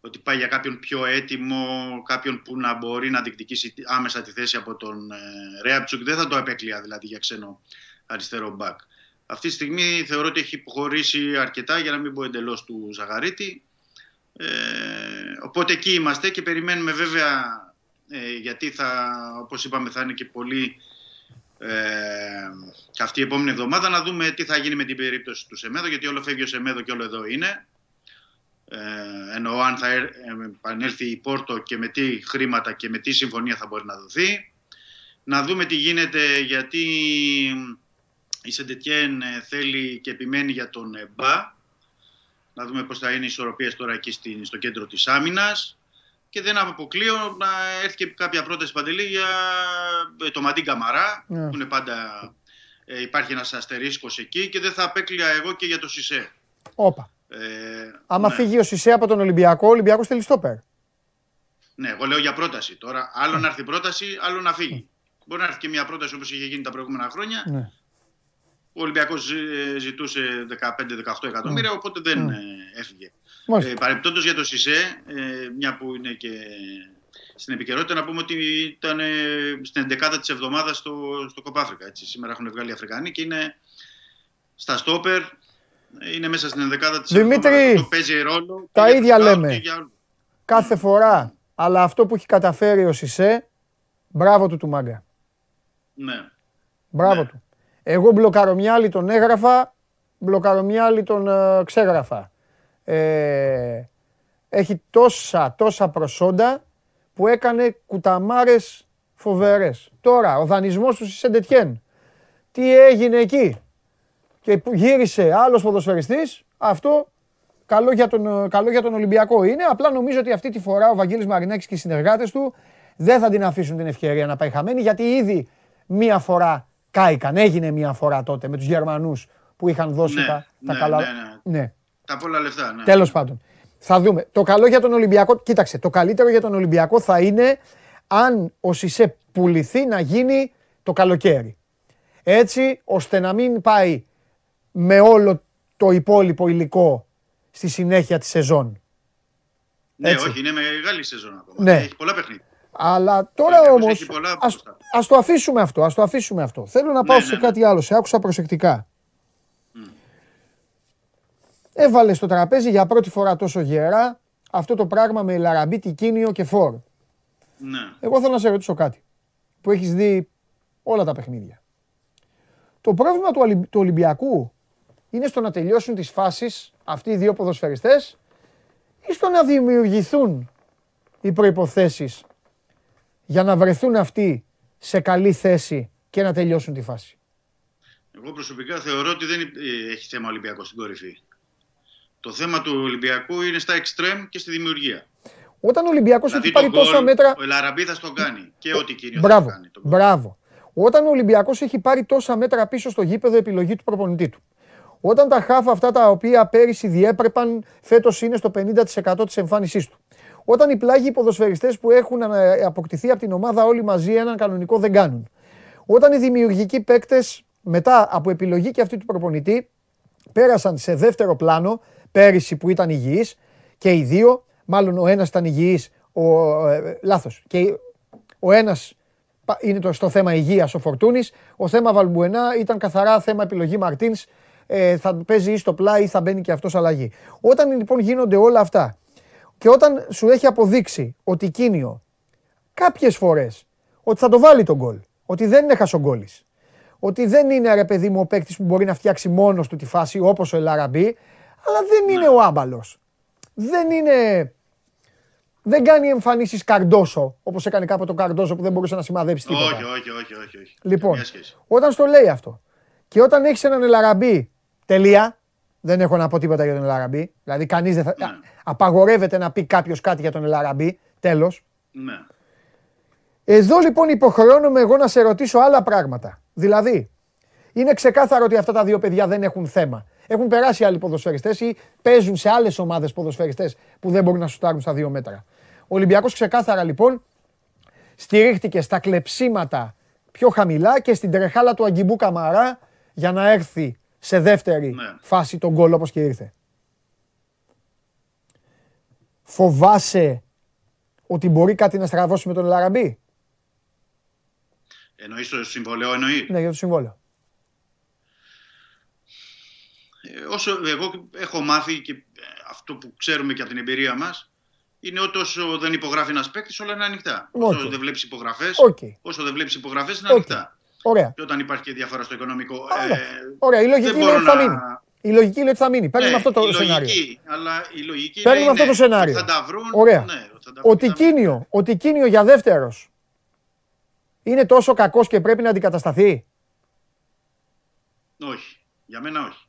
ότι πάει για κάποιον πιο έτοιμο, κάποιον που να μπορεί να διεκδικήσει άμεσα τη θέση από τον ε, Ρέαπτσουκ. Δεν θα το επέκλεια δηλαδή για ξένο αριστερό μπακ. Αυτή τη στιγμή θεωρώ ότι έχει υποχωρήσει αρκετά για να μην πω εντελώς του Ζαγαρίτη. Ε, οπότε εκεί είμαστε και περιμένουμε βέβαια ε, γιατί θα, όπως είπαμε θα είναι και πολύ ε, αυτή η επόμενη εβδομάδα να δούμε τι θα γίνει με την περίπτωση του Σεμέδο γιατί όλο φεύγει ο Σεμέδο και όλο εδώ είναι. Ε, εννοώ αν θα επανέλθει η Πόρτο και με τι χρήματα και με τι συμφωνία θα μπορεί να δοθεί. Να δούμε τι γίνεται γιατί η Σεντετιέν θέλει και επιμένει για τον Μπα. Να δούμε πώς θα είναι οι ισορροπίες τώρα εκεί στο κέντρο της άμυνας. Και δεν αποκλείω να έρθει και κάποια πρόταση παντελή για ε, το Μαντίν Καμαρά, ναι. που είναι πάντα ε, υπάρχει ένας αστερίσκος εκεί και δεν θα απέκλεια εγώ και για το Σισε. Όπα. Ε, Άμα ναι. φύγει ο Σισε από τον Ολυμπιακό, ο Ολυμπιακός θέλει στόπερ. Ναι, εγώ λέω για πρόταση. Τώρα, άλλο ναι. να έρθει πρόταση, άλλο να φύγει. Ναι. Μπορεί να έρθει και μια πρόταση όπως είχε γίνει τα προηγούμενα χρόνια. Ναι. Ο Ολυμπιακός ζητούσε 15-18 εκατομμύρια, οπότε δεν ναι. έφυγε. Ε, Παρεπτόντως για το ΣΥΣΕ, ε, μια που είναι και στην επικαιρότητα, να πούμε ότι ήταν ε, στην 11η της εβδομάδας στο, στο Κοπάφρικα. Έτσι. Σήμερα έχουν βγάλει οι Αφρικανοί και είναι στα στόπερ, είναι μέσα στην 11η της Δημήτρη, Το παίζει ρόλο. Τα ίδια λέμε. Κάθε φορά. Αλλά αυτό που έχει καταφέρει ο ΣΥΣΕ, μπράβο του του Μάγκα. Ναι. Μπράβο ναι. του. Εγώ μπλοκαρομιάλι τον έγραφα, μπλοκαρομιάλι τον ε, ξέγραφα. Ε, έχει τόσα, τόσα προσόντα που έκανε κουταμάρες φοβερές. Τώρα, ο δανεισμός του Σεντετιέν. Τι έγινε εκεί; Και γύρισε άλλος ποδοσφαιριστής. Αυτό καλό για, τον, καλό για τον Ολυμπιακό είναι. Απλά νομίζω ότι αυτή τη φορά ο Βαγγέλης Μαρινάκης και οι συνεργάτες του δεν θα την αφήσουν την ευκαιρία να πάει χαμένη γιατί ήδη μία φορά κάηκαν. Έγινε μία φορά τότε με τους Γερμανούς που είχαν δώσει ναι, τα, ναι, τα καλά. Ναι, ναι. ναι. Τα πολλά λεφτά. Ναι. Τέλος πάντων. Θα δούμε. Το καλό για τον Ολυμπιακό, κοίταξε, το καλύτερο για τον Ολυμπιακό θα είναι αν ο Σισε πουληθεί να γίνει το καλοκαίρι. Έτσι, ώστε να μην πάει με όλο το υπόλοιπο υλικό στη συνέχεια της σεζόν. Ναι, Έτσι. όχι, είναι μεγάλη σεζόν ακόμα. Ναι. Έχει πολλά παιχνίδια. Αλλά τώρα όμως. Α το αφήσουμε αυτό. Ας το αφήσουμε αυτό. Θέλω να πάω ναι, σε ναι, κάτι άλλο. Σε άκουσα προσεκτικά. Έβαλε στο τραπέζι για πρώτη φορά τόσο γερά αυτό το πράγμα με Λαραμπή, Τικίνιο και Φόρ. Ναι. Εγώ θέλω να σε ρωτήσω κάτι που έχεις δει όλα τα παιχνίδια. Το πρόβλημα του, Ολυμπιακού είναι στο να τελειώσουν τις φάσεις αυτοί οι δύο ποδοσφαιριστές ή στο να δημιουργηθούν οι προϋποθέσεις για να βρεθούν αυτοί σε καλή θέση και να τελειώσουν τη φάση. Εγώ προσωπικά θεωρώ ότι δεν έχει θέμα Ολυμπιακός στην κορυφή. Το θέμα του Ολυμπιακού είναι στα εξτρέμ και στη δημιουργία. Όταν ο Ολυμπιακός δηλαδή έχει πάρει τόσα μέτρα. Ο Ελαραμπή θα το κάνει. Και ό,τι κύριο μπράβο, θα κάνει. Μπράβο. Όταν ο Ολυμπιακός έχει πάρει τόσα μέτρα πίσω στο γήπεδο επιλογή του προπονητή του. Όταν τα χάφα αυτά τα οποία πέρυσι διέπρεπαν, φέτος είναι στο 50% της εμφάνισής του. Όταν οι πλάγοι ποδοσφαιριστές που έχουν αποκτηθεί από την ομάδα όλοι μαζί έναν κανονικό δεν κάνουν. Όταν οι δημιουργικοί παίκτες μετά από επιλογή και αυτή του προπονητή πέρασαν σε δεύτερο πλάνο πέρυσι που ήταν υγιής και οι δύο, μάλλον ο ένας ήταν υγιής, ο, ε, λάθος, και ο ένας είναι το, στο θέμα υγείας ο Φορτούνης, ο θέμα Βαλμπουενά ήταν καθαρά θέμα επιλογή Μαρτίνς, ε, θα παίζει ή στο πλάι ή θα μπαίνει και αυτός αλλαγή. Όταν λοιπόν γίνονται όλα αυτά και όταν σου έχει αποδείξει ότι Κίνιο κάποιες φορές ότι θα το βάλει τον γκολ, ότι δεν είναι χασογκόλης, ότι δεν είναι ρε παιδί μου ο παίκτης που μπορεί να φτιάξει μόνος του τη φάση όπως ο Ελαραμπή, αλλά δεν είναι ο άμπαλος. Δεν είναι. Δεν κάνει εμφανίσεις καρντόσο όπως έκανε κάποτε ο καρντόσο που δεν μπορούσε να σημαδέψει τίποτα. Όχι, όχι, όχι. όχι, όχι. Λοιπόν, όταν στο λέει αυτό και όταν έχεις έναν Ελαραμπή, τελεία. Δεν έχω να πω τίποτα για τον Ελαραμπή. Δηλαδή, κανείς δεν θα. Ναι. Απαγορεύεται να πει κάποιος κάτι για τον Ελαραμπή. Τέλος. Ναι. Εδώ λοιπόν υποχρεώνομαι εγώ να σε ρωτήσω άλλα πράγματα. Δηλαδή, είναι ξεκάθαρο ότι αυτά τα δύο παιδιά δεν έχουν θέμα. Έχουν περάσει άλλοι ποδοσφαιριστές ή παίζουν σε άλλες ομάδες ποδοσφαιριστές που δεν μπορούν να σουτάρουν στα δύο μέτρα. Ο Ολυμπιακός ξεκάθαρα λοιπόν στηρίχτηκε στα κλεψίματα πιο χαμηλά και στην τρεχάλα του Αγκιμπού Καμαρά για να έρθει σε δεύτερη ναι. φάση τον γκολ όπως και ήρθε. Φοβάσαι ότι μπορεί κάτι να στραβώσει με τον Λαραμπή; Εννοείς το συμβόλαιο, εννοεί; Ναι, για το συμβόλαιο. Ε, όσο εγώ έχω μάθει και ε, αυτό που ξέρουμε και από την εμπειρία μας είναι ότι όσο δεν υπογράφει ένας παίκτης, όλα είναι ανοιχτά. Okay. Όσο δεν βλέπεις υπογραφές, okay. όσο δεν βλέπεις υπογραφές, είναι ανοιχτά. Ωραία. Και όταν υπάρχει και διαφορά στο οικονομικό. Ωραία. Ε, Ωραία. Η λογική λέει ότι θα μείνει. Η λογική λέει ότι θα μείνει. Παίρνουμε ναι, αυτό το η σενάριο. Λογική, αλλά η λογική Παίρνουμε λέει, αυτό ναι, το σενάριο. Θα τα βρουν. Ωραία. Ναι, ο Τικίνιο, ο Τικίνιο για δεύτερος είναι τόσο κακός και πρέπει να αντικατασταθεί; Όχι. Για μένα όχι.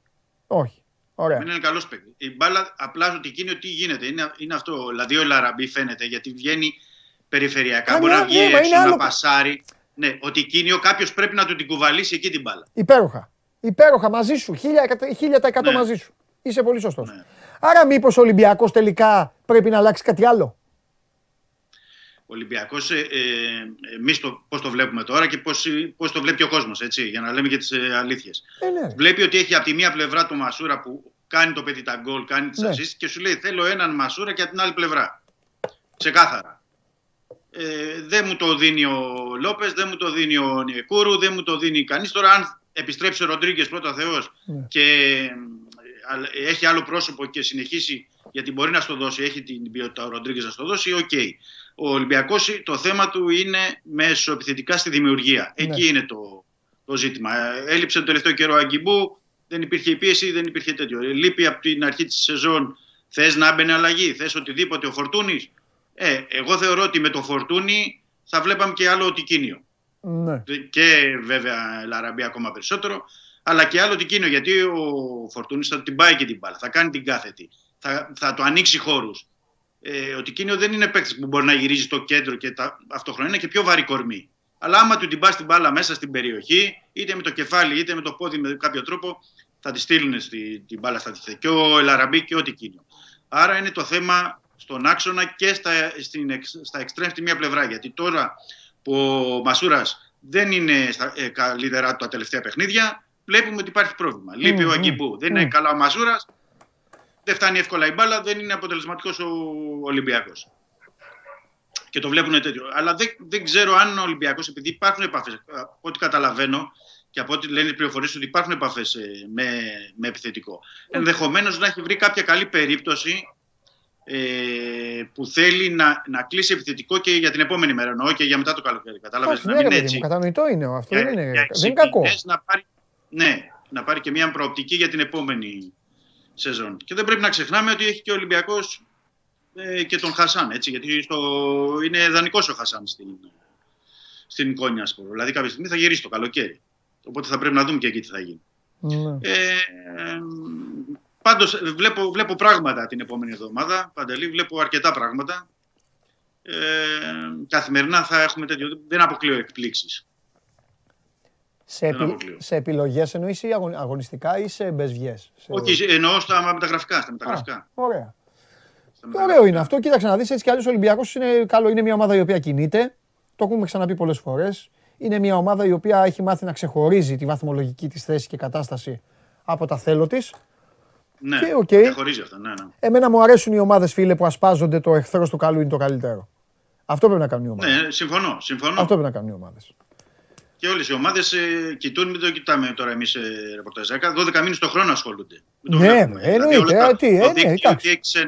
Όχι. Ωραία. Για μένα είναι καλός παίκτης. Η μπάλα απλά ότι εκείνη ότι γίνεται. Είναι, είναι αυτό. Δηλαδή ο Λαραμπή φαίνεται γιατί βγαίνει περιφερειακά. Μπορεί να βγει έξω να πασάρει. Ναι, ότι εκείνο κάποιος πρέπει να του την κουβαλήσει εκεί την μπάλα. Υπέροχα. Υπέροχα μαζί σου. Χίλια, τα ναι. μαζί σου. Είσαι πολύ σωστός. Ναι. Άρα, μήπως ο Ολυμπιακός τελικά πρέπει να αλλάξει κάτι άλλο; Ο Ολυμπιακός, ε, ε, εμείς πώς το βλέπουμε τώρα και πώς το βλέπει ο κόσμος, για να λέμε και τις ε, αλήθειες. Ε, ναι. Βλέπει ότι έχει από τη μία πλευρά το Μασούρα που κάνει το παιδί τα γκολ, κάνει τις ναι. και σου λέει: Θέλω έναν Μασούρα και από την άλλη πλευρά. Ξεκάθαρα. Ε, δεν μου το δίνει ο Λόπες, δεν μου το δίνει ο Νιεκούρου, δεν μου το δίνει κανείς. Τώρα, αν επιστρέψει ο Ροντρίγκες πρώτα Θεός ναι. και ε, έχει άλλο πρόσωπο και συνεχίσει γιατί μπορεί να στο δώσει, έχει την ποιότητα ο Ροντρίγκες να στο δώσει, okay. Ο Ολυμπιακός το θέμα του είναι μέσω επιθετικά στη δημιουργία. Ναι. Εκεί είναι το, το ζήτημα. Έλειψε το τελευταίο καιρό Αγκιμπού, δεν υπήρχε πίεση, δεν υπήρχε τέτοιο. Λείπει από την αρχή της σεζόν. Θες να μπαίνει αλλαγή, θες οτιδήποτε ο Φορτούνης. Ε, εγώ θεωρώ ότι με το Φορτούνη θα βλέπαμε και άλλο Τικίνιο. Ναι. Και βέβαια Λαραμπή ακόμα περισσότερο. Αλλά και άλλο Τικίνιο γιατί ο Φορτούνη θα την πάει και την μπάλα. Θα κάνει την κάθετη. Θα, θα το ανοίξει χώρους. Ε, ο Τικίνιο δεν είναι παίκτης που μπορεί να γυρίζει στο κέντρο και τα, αυτόχρονα είναι και πιο βαρύ κορμί. Αλλά άμα του την πας την μπάλα μέσα στην περιοχή, είτε με το κεφάλι είτε με το πόδι με κάποιο τρόπο, θα τη στείλουν στη, την μπάλα στα τυχαία. Και ο Ελαραμπή και ο Τικίνιο. Άρα είναι το θέμα στον άξονα και στα, στην, στα εξτρέμ στη μία πλευρά. Γιατί τώρα που ο Μασούρας δεν είναι στα, ε, καλύτερά του τα τελευταία παιχνίδια, βλέπουμε ότι υπάρχει πρόβλημα. Λείπει ο Αγκιμπού. Δεν είναι καλά ο Μασούρας. Δεν φτάνει εύκολα η μπάλα, δεν είναι αποτελεσματικός ο Ολυμπιακός. Και το βλέπουν τέτοιο. Αλλά δεν, δεν ξέρω αν ο Ολυμπιακός, επειδή υπάρχουν επαφές, από ό,τι καταλαβαίνω και από ό,τι λένε οι πληροφορίες, ότι υπάρχουν επαφές ε, με, με επιθετικό. Ενδεχομένως να έχει βρει κάποια καλή περίπτωση ε, που θέλει να, να κλείσει επιθετικό και για την επόμενη μέρα, εννοώ και για μετά το καλοκαίρι. Κατάλαβες να μην έτσι. Κατανοητό είναι αυτό. δεν είναι, δεν είναι κακό. Να πάρει, ναι, να πάρει και μια προοπτική για την επόμενη σεζόν. Και δεν πρέπει να ξεχνάμε ότι έχει και ο Ολυμπιακός ε, και τον Χασάν. Έτσι, γιατί στο, είναι δανεικό ο Χασάν στην, στην Κόνια. Δηλαδή κάποια στιγμή θα γυρίσει το καλοκαίρι. Οπότε θα πρέπει να δούμε και εκεί τι θα γίνει. Ναι. Ε, Πάντως βλέπω, βλέπω πράγματα την επόμενη εβδομάδα. Παντελή, βλέπω αρκετά πράγματα. Ε, καθημερινά θα έχουμε τέτοιο. Δεν αποκλείω εκπλήξεις. Σε, επι... σε επιλογές εννοείς ή αγωνιστικά ή σε μπεσβιές; Όχι, εννοώ στα μεταγραφικά. Στα μεταγραφικά. Α, ωραία. Ωραίο είναι αυτό. Κοίταξε να δεις έτσι κι αλλιώ ο Ολυμπιακός είναι καλό. Είναι μια ομάδα η οποία κινείται. Το έχουμε ξαναπεί πολλές φορές. Είναι μια ομάδα η οποία έχει μάθει να ξεχωρίζει τη βαθμολογική της θέση και κατάσταση από τα θέλω της. Ναι, και, okay. διαχωρίζει αυτό. Ναι, ναι. Εμένα μου αρέσουν οι ομάδες, φίλε, που ασπάζονται το εχθρό του καλού είναι το καλύτερο. Αυτό πρέπει να κάνουν οι ομάδες. Ναι, συμφωνώ, συμφωνώ. Αυτό πρέπει να κάνουν οι ομάδες. Και όλες οι ομάδες ε, κοιτούν, μην το κοιτάμε τώρα εμείς ε, ρεπορταζάκια. 12 μήνες το χρόνο ασχολούνται. Ναι, εννοείται. Ε, τι, ε, ναι,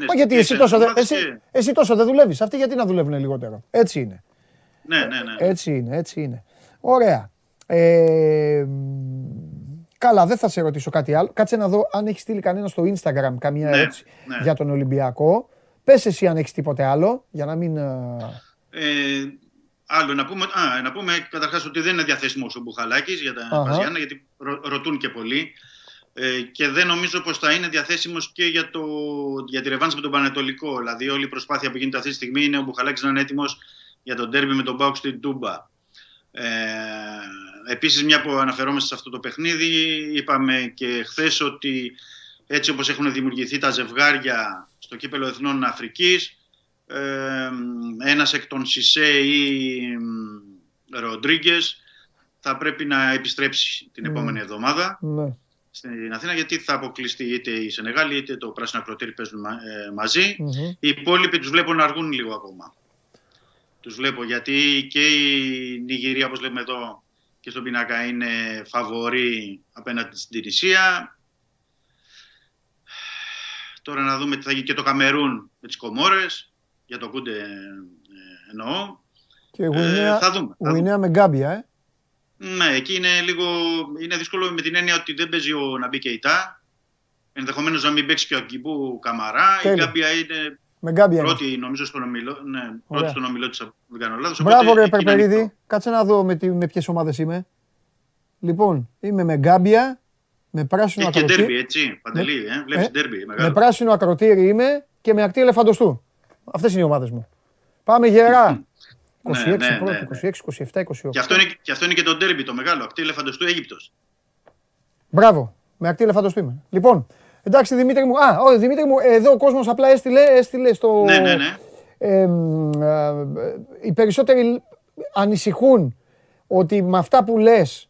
Μα γιατί εσύ τόσο, δε, εσύ, εσύ τόσο δεν δουλεύεις. Αυτοί γιατί να δουλεύουν λιγότερο. Έτσι είναι. Ναι, ναι, ναι. Έτσι είναι, έτσι είναι. Ωραία. Ε, Καλά, δεν θα σε ρωτήσω κάτι άλλο. Κάτσε να δω αν έχει στείλει κανένας στο Instagram καμία ναι, ερώτηση ναι. για τον Ολυμπιακό. Πες εσύ αν έχεις τίποτε άλλο, για να μην. Ε, άλλο, να πούμε, α, να πούμε καταρχάς ότι δεν είναι διαθέσιμος ο Μπουχαλάκης για τα Παζιάννα, γιατί ρωτούν και πολλοί. Ε, και δεν νομίζω πως θα είναι διαθέσιμος και για, το, για τη ρευάνση με τον Πανετολικό. Δηλαδή όλη η προσπάθεια που γίνεται αυτή τη στιγμή είναι ο Μπουχαλάκης να είναι έτοιμος για τον τέρμι με τον Μπάουκ στην Τούμπα. Ε, επίσης, μια που αναφερόμαστε σε αυτό το παιχνίδι, είπαμε και χθες ότι έτσι όπως έχουν δημιουργηθεί τα ζευγάρια στο κύπελο Εθνών Αφρικής, ε, ένας εκ των Σισέ ή Ροντρίγκες θα πρέπει να επιστρέψει την ναι. επόμενη εβδομάδα ναι. στην Αθήνα γιατί θα αποκλειστεί είτε η Σενεγάλη είτε το Πράσινο Ακροτήρι παίζουν ε, μαζι Οι υπόλοιποι τους βλέπουν να αργούν λίγο ακόμα τους βλέπω γιατί και η Νιγηρία όπως λέμε εδώ και στον πίνακα είναι φαβορή απέναντι στην Τινησία. Τώρα να δούμε τι θα γίνει και το Καμερούν με τις Κομόρες, για το Κούντε ε, εννοώ. Και Γουινέα, ε, θα δούμε. Γουινέα με Γκάμπια, ε. Ναι, εκεί είναι λίγο είναι δύσκολο με την έννοια ότι δεν παίζει ο Ναμπί Κεϊτά. Ενδεχομένως να μην παίξει και ο Αγκιμπού Καμαρά. Η Γκάμπια είναι Με Γκάμπια. Πρώτη, νομίζω, στον ομιλό, ναι, πρώτη στον ομιλό της, δεν κάνω λάθος. Μπράβο, ρε Περπερίδη. Κάτσε να δω με, τι, με ποιες ομάδες είμαι. Λοιπόν, είμαι με Γκάμπια, με πράσινο Έχει ακροτήρι. και ντέρμπι, έτσι, Παντελή, ε, βλέπεις ε, ντέρμπι. Μεγάλο. Με πράσινο ακροτήρι είμαι και με ακτή ελεφαντοστού. Αυτές είναι οι ομάδες μου. Πάμε γερά. 26, ναι, ναι, πρώτη, 26, 27, 28. Και αυτό είναι και, αυτό είναι και το ντέρμπι το μεγάλο, ακτή ελεφαντοστού Αίγυπτος. Μπράβο, με Ακτή Ελεφαντοστού είμαι. Λοιπόν, εντάξει Δημήτρη μου, α, όχι Δημήτρη μου, εδώ ο κόσμος απλά έστειλε, έστειλε στο... Ναι, ναι, ναι. Ε, ε, οι περισσότεροι ανησυχούν ότι με αυτά που λες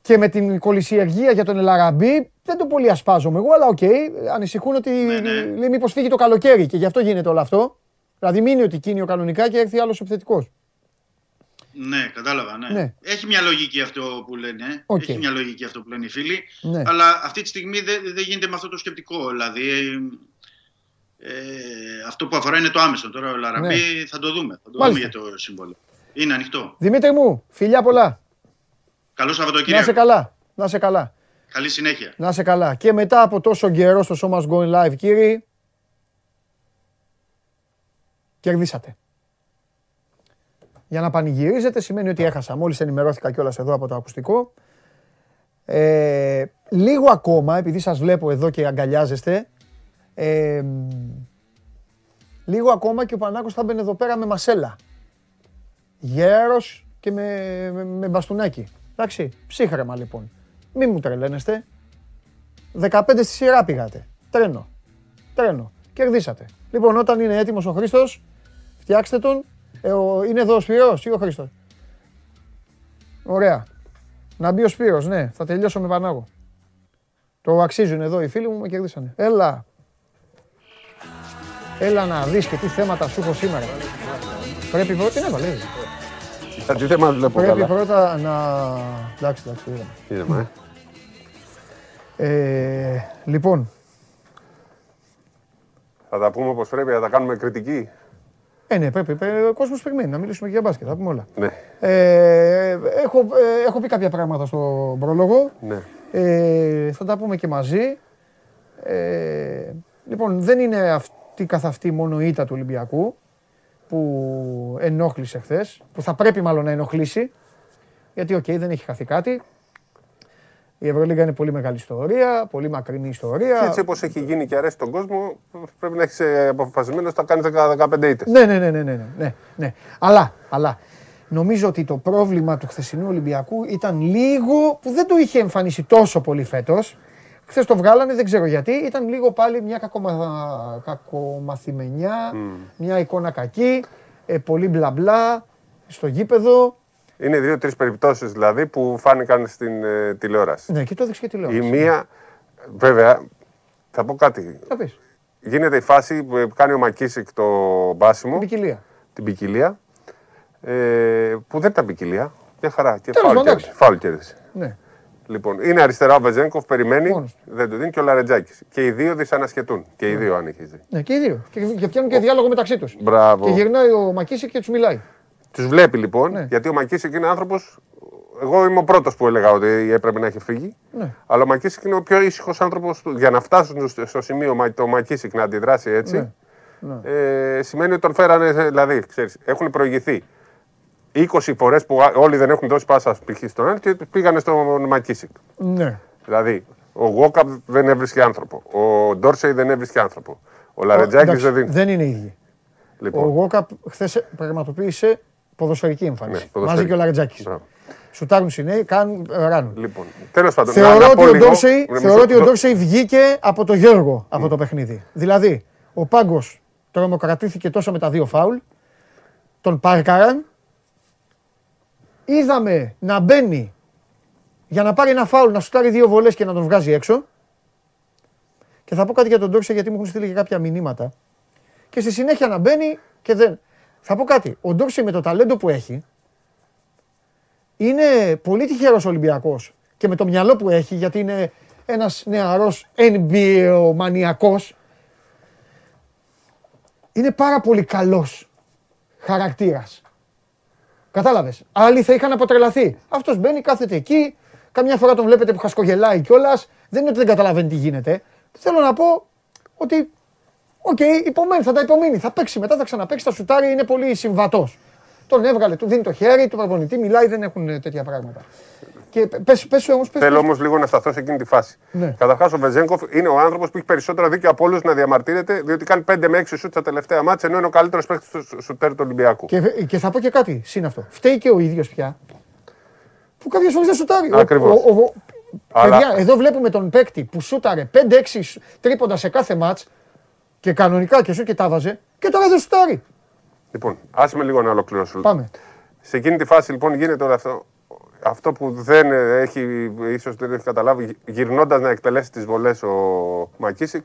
και με την κωλυσιεργία για τον Ελ Αραμπί δεν το πολύ ασπάζομαι εγώ, αλλά okay, ανησυχούν ότι ναι, ναι. λέει μήπως φύγει το καλοκαίρι και γι' αυτό γίνεται όλο αυτό. Δηλαδή μείνει ο Τικίνιο κανονικά και έρθει άλλος επιθετικός. Ναι, κατάλαβα. Ναι. ναι. Έχει μια λογική αυτό που λένε. Okay. Έχει μια λογική αυτό που λένε οι φίλοι. Ναι. Αλλά αυτή τη στιγμή δεν, δεν γίνεται με αυτό το σκεπτικό. Δηλαδή, ε, αυτό που αφορά είναι το άμεσο. Τώρα ο Λαραμπή ναι. θα το δούμε. Θα το δούμε για το συμβόλαιο. Είναι ανοιχτό. Δημήτρη μου, φιλιά πολλά. Καλό Σαββατοκύριακο. Να σε καλά. Να σε καλά. Καλή συνέχεια. Να σε καλά. Και μετά από τόσο καιρό στο σώμα Going Live, κύριοι, κερδίσατε. Για να πανηγυρίζετε σημαίνει ότι έχασα. Μόλις ενημερώθηκα κιόλας εδώ από το ακουστικό. Ε, λίγο ακόμα, επειδή σας βλέπω εδώ και αγκαλιάζεστε, ε, λίγο ακόμα και ο Πανάκος θα μπαινε εδώ πέρα με μασέλα. Γέρος και με, με, με μπαστούνάκι. Εντάξει, ψύχρεμα λοιπόν. Μη μου τρελαίνεστε. 15 στη σειρά πήγατε. Τρένο. Τρένο. Κερδίσατε. Λοιπόν, όταν είναι έτοιμος ο Χρήστος, φτιάξτε τον. Ε, ο, είναι εδώ ο Σπύρος ή ο Χρήστος. Ωραία. Να μπει ο Σπύρος, ναι. Θα τελειώσω με Πανάγο. Το αξίζουν εδώ οι φίλοι μου, με κερδίσανε. Έλα. Έλα να δεις και τι θέματα σου έχω σήμερα. Πρέπει πρώτα, τι έβαλε. Τα τι θέματα βλέπω Πρέπει πρώτα να... Εντάξει, εντάξει, είδαμε. Ε; ε, λοιπόν. Θα τα πούμε όπως πρέπει, θα τα κάνουμε κριτική. Ε, ναι, πρέπει. Ο κόσμος περιμένει να μιλήσουμε και για μπάσκετ. Θα πούμε όλα. Ναι. Ε, έχω, ε, έχω πει κάποια πράγματα στο πρόλογο. Ναι. Ε, θα τα πούμε και μαζί. Ε, λοιπόν, δεν είναι αυτή καθ' αυτή μόνο η ήττα του Ολυμπιακού που ενόχλησε χθες, που θα πρέπει μάλλον να ενοχλήσει. Γιατί, οκ, δεν έχει χαθεί κάτι. Η Ευρωλίγα είναι πολύ μεγάλη ιστορία, πολύ μακρινή ιστορία. Και έτσι όπως έχει γίνει και αρέσει τον κόσμο, πρέπει να έχεις αποφασισμένος να κάνεις 15 ήττες. Ναι, ναι, ναι, ναι, ναι, ναι, ναι. Αλλά, αλλά νομίζω ότι το πρόβλημα του χθεσινού Ολυμπιακού ήταν λίγο που δεν το είχε εμφανίσει τόσο πολύ φέτος. Χθες το βγάλανε, δεν ξέρω γιατί. Ήταν λίγο πάλι μια κακομα... κακομαθημενιά, μια εικόνα κακή, ε, πολύ μπλα μπλα στο γήπεδο. Είναι δύο-τρεις περιπτώσεις δηλαδή που φάνηκαν στην ε, τηλεόραση. Ναι, και το έδειξε και τηλεόραση. Η μία, βέβαια, θα πω κάτι. Θα πεις. Γίνεται η φάση που κάνει ο Μακίσικ το μπάσιμο. Την ποικιλία. Την ποικιλία. Ε, που δεν ήταν ποικιλία. Μια χαρά. Και φάουλ κέρδισε. Ναι. Λοιπόν, είναι αριστερά ο Βεζένκοφ, περιμένει, Μόνος. δεν του δίνει και ο Λαρετζάκης. Και οι δύο δυσανασχετούν. Και οι ναι. δύο, αν έχεις δει. Ναι, και οι δύο. Και, και πιάνουν και διάλογο μεταξύ τους. Μπράβο. Και γυρνάει ο Μακίσικ και τους μιλάει. Του βλέπει λοιπόν, ναι. γιατί ο Μακίσικ είναι άνθρωπος. Εγώ είμαι ο πρώτος που έλεγα ότι έπρεπε να έχει φύγει. Ναι. Αλλά ο Μακίσικ είναι ο πιο ήσυχος άνθρωπος Για να φτάσουν στο σημείο το Μακίσικ να αντιδράσει έτσι, ναι. Ναι. Ε, σημαίνει ότι τον φέρανε. Δηλαδή, ξέρεις, έχουν προηγηθεί 20 φορές που όλοι δεν έχουν δώσει πάσα π.χ. στον ένα και πήγανε στον Μακίσικ. Ναι. Δηλαδή, ο Γόκαπ δεν έβρισκε άνθρωπο. Ο Ντόρσεϊ δεν έβρισκε άνθρωπο. Ο Λαρετζάκης δεν δίνει. Δεν είναι ίδιοι. Λοιπόν. Ο Γόκαπ χθες πραγματοποίησε ποδοσφαιρική εμφάνιση. Ναι, Μαζί και ο Λαρετζάκη. Σουτάρουν συνέχεια, κάνουν, ράνουν. Λοιπόν, τέλος πάντων, θεωρώ, να, ότι ο Ντόρσεϊ, θεωρώ ότι ο Ντόρσεϊ βγήκε από το Γιώργο από mm. το παιχνίδι. Δηλαδή, ο Πάγκος τρομοκρατήθηκε τόσο με τα δύο φάουλ, τον πάρκαραν, είδαμε να μπαίνει για να πάρει ένα φάουλ, να σουτάρει δύο βολές και να τον βγάζει έξω. Και θα πω κάτι για τον Ντόρσεϊ γιατί μου έχουν στείλει και κάποια μηνύματα. Και στη συνέχεια να μπαίνει και δεν. Θα πω κάτι. Ο Ντόρσεϊ με το ταλέντο που έχει είναι πολύ τυχερός Ολυμπιακός και με το μυαλό που έχει γιατί είναι ένας νεαρός NBA μανιακός είναι πάρα πολύ καλός χαρακτήρας. Κατάλαβες. Άλλοι θα είχαν αποτρελαθεί. Αυτός μπαίνει, κάθεται εκεί, καμιά φορά τον βλέπετε που χασκογελάει κιόλας. Δεν είναι ότι δεν καταλαβαίνει τι γίνεται. Θέλω να πω ότι OK, okay, υπομένει, θα τα υπομείνει. Θα παίξει μετά, θα ξαναπαίξει. Θα σουτάρει, είναι πολύ συμβατός. Τον έβγαλε, του δίνει το χέρι, του προπονητή μιλάει, δεν έχουν τέτοια πράγματα. Και πες, πες όμως, πες, Θέλω όμως λίγο να σταθώ σε εκείνη τη φάση. Ναι. Καταρχάς, ο Βεζένκοφ είναι ο άνθρωπος που έχει περισσότερο δίκιο από όλους να διαμαρτύρεται, διότι κάνει 5 με 6 σουτ στα τελευταία ματς, ενώ είναι ο καλύτερος παίκτης του σουτέρ του Ολυμπιακού. Και, και θα πω και κάτι, συν αυτό. Φταίει και ο ίδιος πια. Που κάποιες φορές δεν σουτάρει. Ακριβώς. Αλλά... Παιδιά, εδώ βλέπουμε τον παίκτη που σούταρε 5-6 τρίποντα σε κάθε μάτς και κανονικά και σου και τα βάζε και τώρα δεν σουτάρει. Λοιπόν, άσε με λίγο να ολοκληρώσω. Πάμε. Σε εκείνη τη φάση λοιπόν γίνεται όλο αυτό αυτό που δεν έχει, ίσως δεν έχει καταλάβει, γυρνώντας να εκτελέσει τις βολές ο Μακίσικ,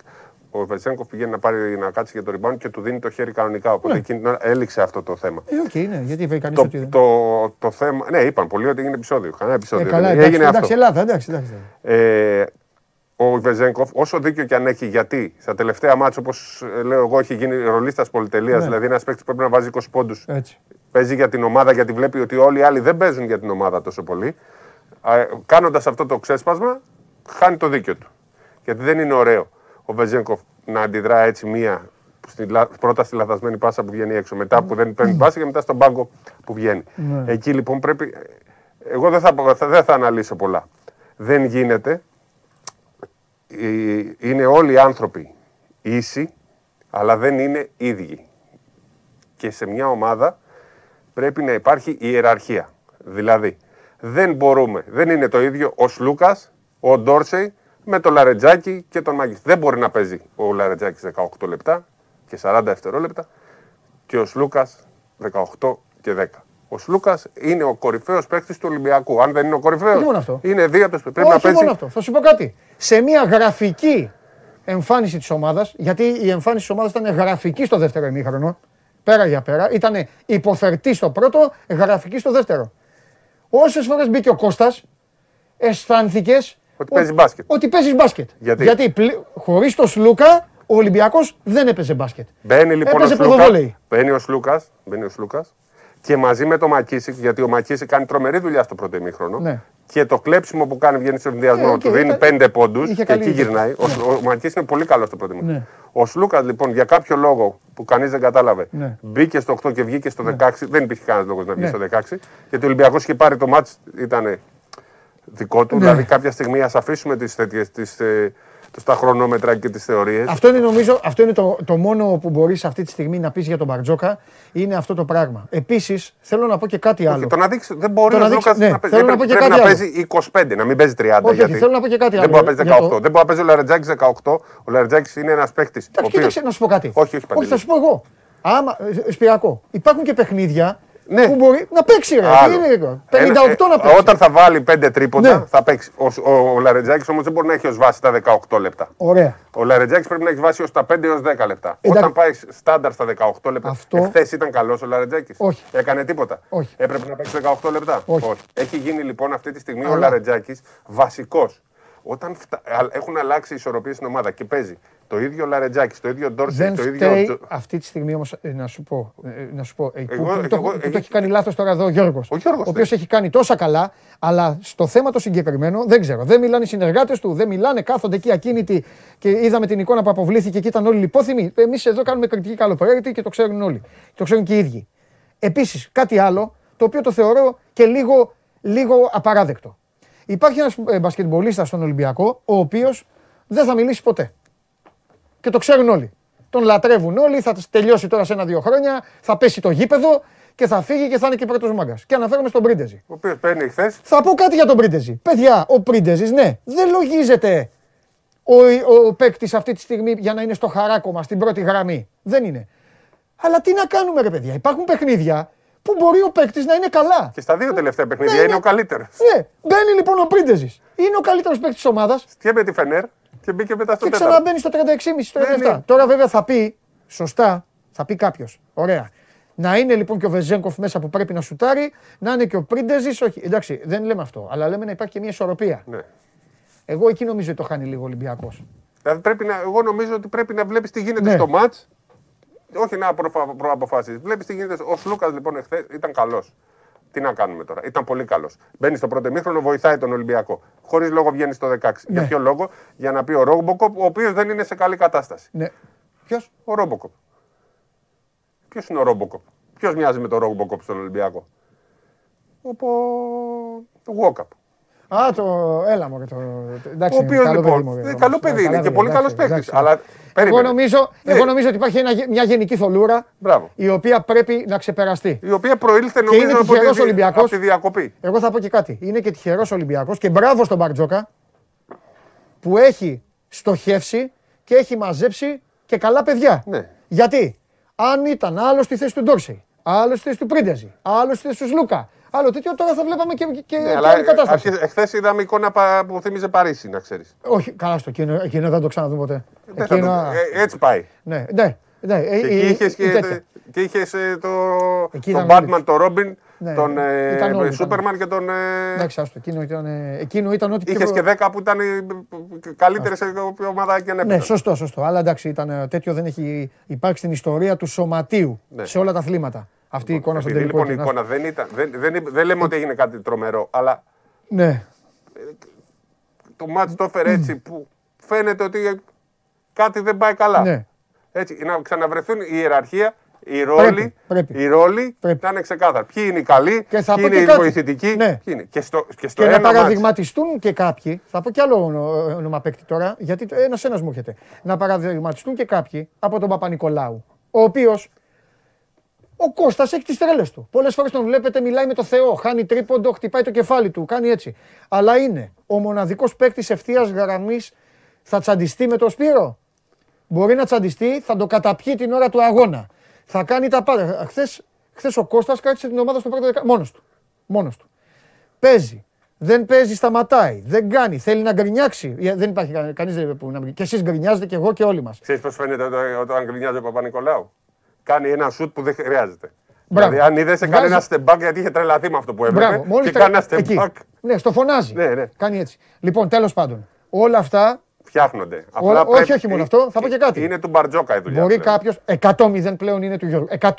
ο Βετσένκοφ πηγαίνει να, πάρει, να κάτσει για το rebound και του δίνει το χέρι κανονικά. Οπότε ναι. εκείνη την ώρα έληξε αυτό το θέμα. Ε, okay, ναι, γιατί είπε κανείς ότι. Το, το, θέμα. Ναι, είπαν πολλοί ότι έγινε επεισόδιο. Κανένα επεισόδιο. Ε, καλά, εντάξει, έγινε εντάξει, αυτό. Ελλάδα, εντάξει, εντάξει. Ε, ο Βεζέγκοφ, όσο δίκιο και αν έχει, γιατί στα τελευταία μάτια, όπως λέω εγώ, έχει γίνει ρολίστας πολυτελείας. Ναι. Δηλαδή, ένας παίκτης που πρέπει να βάζει 20 πόντους παίζει για την ομάδα γιατί βλέπει ότι όλοι οι άλλοι δεν παίζουν για την ομάδα τόσο πολύ. Κάνοντας αυτό το ξέσπασμα, χάνει το δίκιο του. Γιατί δεν είναι ωραίο ο Βεζέγκοφ να αντιδρά έτσι μία πρώτα στη λαθασμένη πάσα που βγαίνει έξω, μετά που δεν παίρνει πάσα και μετά στον πάγκο που βγαίνει. Ναι. Εκεί λοιπόν πρέπει. Εγώ δεν θα, δεν θα αναλύσω πολλά. Δεν γίνεται. Είναι όλοι οι άνθρωποι ίσοι, αλλά δεν είναι ίδιοι. Και σε μια ομάδα πρέπει να υπάρχει ιεραρχία. Δηλαδή, δεν μπορούμε, δεν είναι το ίδιο ο Σλούκα, ο Ντόρσεϊ με το Λαρετζάκι και τον Μάγκη. Δεν μπορεί να παίζει ο Λαρετζάκης 18 λεπτά και 40 δευτερόλεπτα και ο Σλούκα 18 και 10. Ο Σλούκας είναι ο κορυφαίος παίκτης του Ολυμπιακού. Αν δεν είναι ο κορυφαίος, είναι δύο του Πρέπει να παίζει. Μόνο αυτό. Θα σου πω κάτι. Σε μια γραφική εμφάνιση της ομάδας, γιατί η εμφάνιση της ομάδας ήταν γραφική στο δεύτερο ημίχρονο, πέρα για πέρα. Ήταν υποφερτή στο πρώτο, γραφική στο δεύτερο. Όσες φορές μπήκε ο Κώστας, αισθάνθηκες ότι παίζεις μπάσκετ. Ότι παίζεις μπάσκετ. Γιατί, Γιατί χωρίς το Σλούκα ο Ολυμπιακός δεν έπαιζε μπάσκετ. Μπαίνει λοιπόν ο Σλούκας. Μπαίνει ο Σλούκας. Μπαίνει ο Σλούκας και μαζί με το Μακίσικ, γιατί ο Μακίσικ κάνει τρομερή δουλειά στο πρώτο ημίχρονο. Ναι. Και το κλέψιμο που κάνει βγαίνει στον συνδυασμό ε, του δίνει πέντε πόντους και εκεί γυρνάει. Ναι. Ο, ο Μακίσικ είναι πολύ καλός στο πρώτο ημίχρονο. Ναι. Ο Σλούκας λοιπόν για κάποιο λόγο που κανείς δεν κατάλαβε ναι. μπήκε στο 8 και βγήκε στο 16. Ναι. Δεν υπήρχε κανένας λόγος να βγει στο 16. Γιατί ο Ολυμπιακός είχε πάρει το μάτς, ήταν δικό του. Δηλαδή κάποια στιγμή ας αφήσουμε τις τέτοιε στα χρονόμετρα και τις θεωρίες. Αυτό είναι, νομίζω, αυτό είναι το, το μόνο που μπορείς αυτή τη στιγμή να πεις για τον Μπαρτζόκα. Είναι αυτό το πράγμα. Επίσης, θέλω να πω και κάτι άλλο. Όχι, το να δείξει, δεν μπορεί να, δείξει, ναι, να παίζει. Θέλω να πω και κάτι να παίζει 25, να μην παίζει 30. Όχι, γιατί θέλω να πω και κάτι άλλο. Δεν μπορεί να παίζει 18. Δεν μπορεί να παίζει ο Λαρετζάκη 18. Ο Λαρετζάκη είναι ένας παίκτης. Κοίταξε να σου πω κάτι. Όχι, όχι, όχι θα σου πω εγώ. Άμα, ε, σπυρακό. Υπάρχουν και παιχνίδια ναι. Που μπορεί να παίξει, ρε. 58 ε, να παίξει. Όταν θα βάλει 5 τρίποντα ναι. θα παίξει. Ο, ο, ο Λαρετζάκης όμως δεν μπορεί να έχει ως βάση τα 18 λεπτά. Ωραία. Ο Λαρετζάκης πρέπει να έχει βάση ως τα 5 έως 10 λεπτά. Όταν πάει στάνταρ στα 18 λεπτά. Αυτό... Εχθές ήταν καλός ο Λαρετζάκης; Όχι. Έκανε τίποτα; Όχι. Έπρεπε να παίξει 18 λεπτά; Όχι. Όχι. Έχει γίνει λοιπόν αυτή τη στιγμή Αλλά... ο Λαρετζάκης βασικός. Όταν φτα... έχουν αλλάξει οι ισορροπίες στην ομάδα και παίζει το ίδιο Λαρετζάκη, το ίδιο Ντόρσι, το ίδιο. Αυτή τη στιγμή όμως ε, να σου πω. Ε, να σου πω ε, εγώ, που, εγώ, που, το έχει κάνει λάθος τώρα εδώ ο Γιώργος. Ο, ο οποίος έχει κάνει τόσα καλά, αλλά στο θέμα το συγκεκριμένο δεν ξέρω. Δεν μιλάνε οι συνεργάτες του, δεν μιλάνε, κάθονται εκεί ακίνητοι και είδαμε την εικόνα που αποβλήθηκε και ήταν όλοι λιπόθυμοι. Εμείς εδώ κάνουμε κριτική καλοπροαίρετη και το ξέρουν όλοι. Το ξέρουν και οι ίδιοι. Επίσης, κάτι άλλο το οποίο το θεωρώ και λίγο, λίγο απαράδεκτο. Υπάρχει ένας μπασκετμπολίστας στον Ολυμπιακό, ο οποίος δεν θα μιλήσει ποτέ. Και το ξέρουν όλοι. Τον λατρεύουν όλοι, θα τελειώσει τώρα σε ένα-δύο χρόνια, θα πέσει το γήπεδο και θα φύγει και θα είναι και πρώτος μάγκας. Και αναφέρομαι στον Πρίντεζη. Ο οποίος παίρνει χθες. Θα πω κάτι για τον Πρίντεζη. Παιδιά, ο Πρίντεζης, ναι, δεν λογίζεται ο, ο, ο παίκτης αυτή τη στιγμή για να είναι στο χαράκομα, στην πρώτη γραμμή. Δεν είναι. Αλλά τι να κάνουμε, ρε παιδιά. Υπάρχουν παιχνίδια που μπορεί ο παίκτης να είναι καλά. Και στα δύο τελευταία παιχνίδια ναι, είναι, ο καλύτερος. Ναι, μπαίνει λοιπόν ο Πρίντεζης. Είναι ο καλύτερος παίκτης της ομάδας. Τι έπαιγε τη Φενέρ και μπήκε μετά στο Και ξαναμπαίνει στο 36,5 στο 37. Ναι, ναι. Τώρα βέβαια θα πει, σωστά, θα πει κάποιος. Ωραία. Να είναι λοιπόν και ο Βεζέγκοφ μέσα που πρέπει να σουτάρει, να είναι και ο Πρίντεζης. Όχι, εντάξει, δεν λέμε αυτό. Αλλά λέμε να υπάρχει και μια ισορροπία. Ναι. Εγώ εκεί νομίζω ότι το χάνει λίγο ο Ολυμπιακός. Δηλαδή πρέπει να, εγώ νομίζω ότι πρέπει να βλέπεις τι γίνεται ναι. στο ματ όχι να προαποφάσεις. Βλέπεις τι γίνεται. Ο Σλούκας λοιπόν εχθές ήταν καλός. Τι να κάνουμε τώρα; Ήταν πολύ καλός. Μπαίνει στο πρώτο μήχρονο, βοηθάει τον Ολυμπιακό. Χωρίς λόγο βγαίνει στο 16. Ναι. Για ποιο λόγο, για να πει ο Ρόγκμποκοπ, ο οποίος δεν είναι σε καλή κατάσταση. Ναι. Ποιος; Ο Ρόμποκοπ. Ποιος είναι ο Ρόμποκοπ; Ποιος μοιάζει με τον Ρόμποκοπ στον Ολυμπιακό; Ο Γουόκαπ. Α, το έλα μου το. Εντάξει, ο οποίο λοιπόν. Παιδί, καλό παιδί είναι και πολύ καλός παίκτης. Αλλά εγώ νομίζω, ναι. εγώ νομίζω ότι υπάρχει μια γενική θολούρα Μπράβο. η οποία πρέπει να ξεπεραστεί. Η οποία προήλθε νομίζω είναι από, τη, Ολυμπιακός, από τη διακοπή. Εγώ θα πω και κάτι. Είναι και τυχερός Ολυμπιακός και μπράβο στον Μπαρτζόκα που έχει στοχεύσει και έχει μαζέψει και καλά παιδιά. Ναι. Γιατί; Αν ήταν άλλος στη θέση του Ντόρσεϊ, άλλος στη θέση του Πρίντεζη, άλλος στη θέση του Λούκα, άλλο τέτοιο, τώρα θα βλέπαμε και, και, ναι, και άλλη κατάσταση. Εχθές είδαμε εικόνα που θύμιζε Παρίσι, να ξέρεις. Όχι, καλά στο εκείνο, εκείνο δεν το ξαναδούμε ποτέ. Ε, εκείνο... Ε, έτσι πάει. Ναι, ναι. ναι. Και εκεί είχες και, και είχες ε, το, τον Batman, τον Ρόμπιν, ναι, τον ε, Σούπερμαν και τον. Εντάξει, άστο. Εκείνο ήταν, εκείνο ήταν ό,τι. Είχες και 10 που ήταν καλύτερες σε ομάδα και Ναι, σωστό, σωστό. Αλλά εντάξει, ήταν, τέτοιο δεν έχει υπάρξει στην ιστορία του σωματείου ναι. σε όλα τα αθλήματα. Αυτή η εικόνα στον τελικό. Λοιπόν, η εικόνα δεν ήταν. Δεν, δεν, δεν λέμε ότι έγινε κάτι τρομερό, αλλά. Ναι. Το μάτς το έφερε έτσι που φαίνεται ότι κάτι δεν πάει καλά. Ναι. Έτσι, να ξαναβρεθούν η ιεραρχία, οι ρόλοι, πρέπει, οι ρόλοι πρέπει. να είναι ξεκάθαροι. Ποιοι είναι οι καλοί, και ποιοι είναι οι βοηθητικοί. Ναι. Ποιοι είναι. Και, στο, και, στο και να παραδειγματιστούν μάτς. και κάποιοι. Θα πω κι άλλο όνομα παίκτη τώρα, γιατί ένα-ένα μου έρχεται. Να παραδειγματιστούν και κάποιοι από τον Παπα-Νικολάου, ο οποίος ο Κώστας έχει τις τρέλες του. Πολλές φορές τον βλέπετε, μιλάει με το Θεό. Χάνει τρίποντο, χτυπάει το κεφάλι του, κάνει έτσι. Αλλά είναι ο μοναδικός παίκτης ευθείας γραμμής. Θα τσαντιστεί με το Σπύρο. Μπορεί να τσαντιστεί, θα το καταπιεί την ώρα του αγώνα. Θα κάνει τα πάντα. Χθες ο Κώστας κράτησε την ομάδα στο πρώτο δεκάλεπτο. Μόνος του. Μόνος του. Παίζει. Δεν παίζει, σταματάει. Δεν κάνει. Θέλει να γκρινιάξει. Ε, δεν υπάρχει κανείς που να γκρινιάξει. Και εσείς γκρινιάζετε και εγώ και όλοι μας. Ξέρεις πώς φαίνεται όταν γκρινιάζει ο Παπα-Νικολάου; Κάνει ένα σουτ που δεν χρειάζεται. Μπράβο. Δηλαδή, αν είδε, έκανε ένα step back γιατί είχε τρελαθεί με αυτό που έβλεπε. Και κάνει ένα step back. Ναι, στο φωνάζει. Ναι, ναι. Κάνει έτσι. Λοιπόν, τέλος πάντων, όλα αυτά φτιάχνονται. Απλά όχι, πρέπει... όχι μόνο αυτό, θα πω και κάτι. Είναι του Μπαρτζόκα η δουλειά. Μπορεί κάποιο. 100-0 πλέον είναι του Γιώργου. 100-0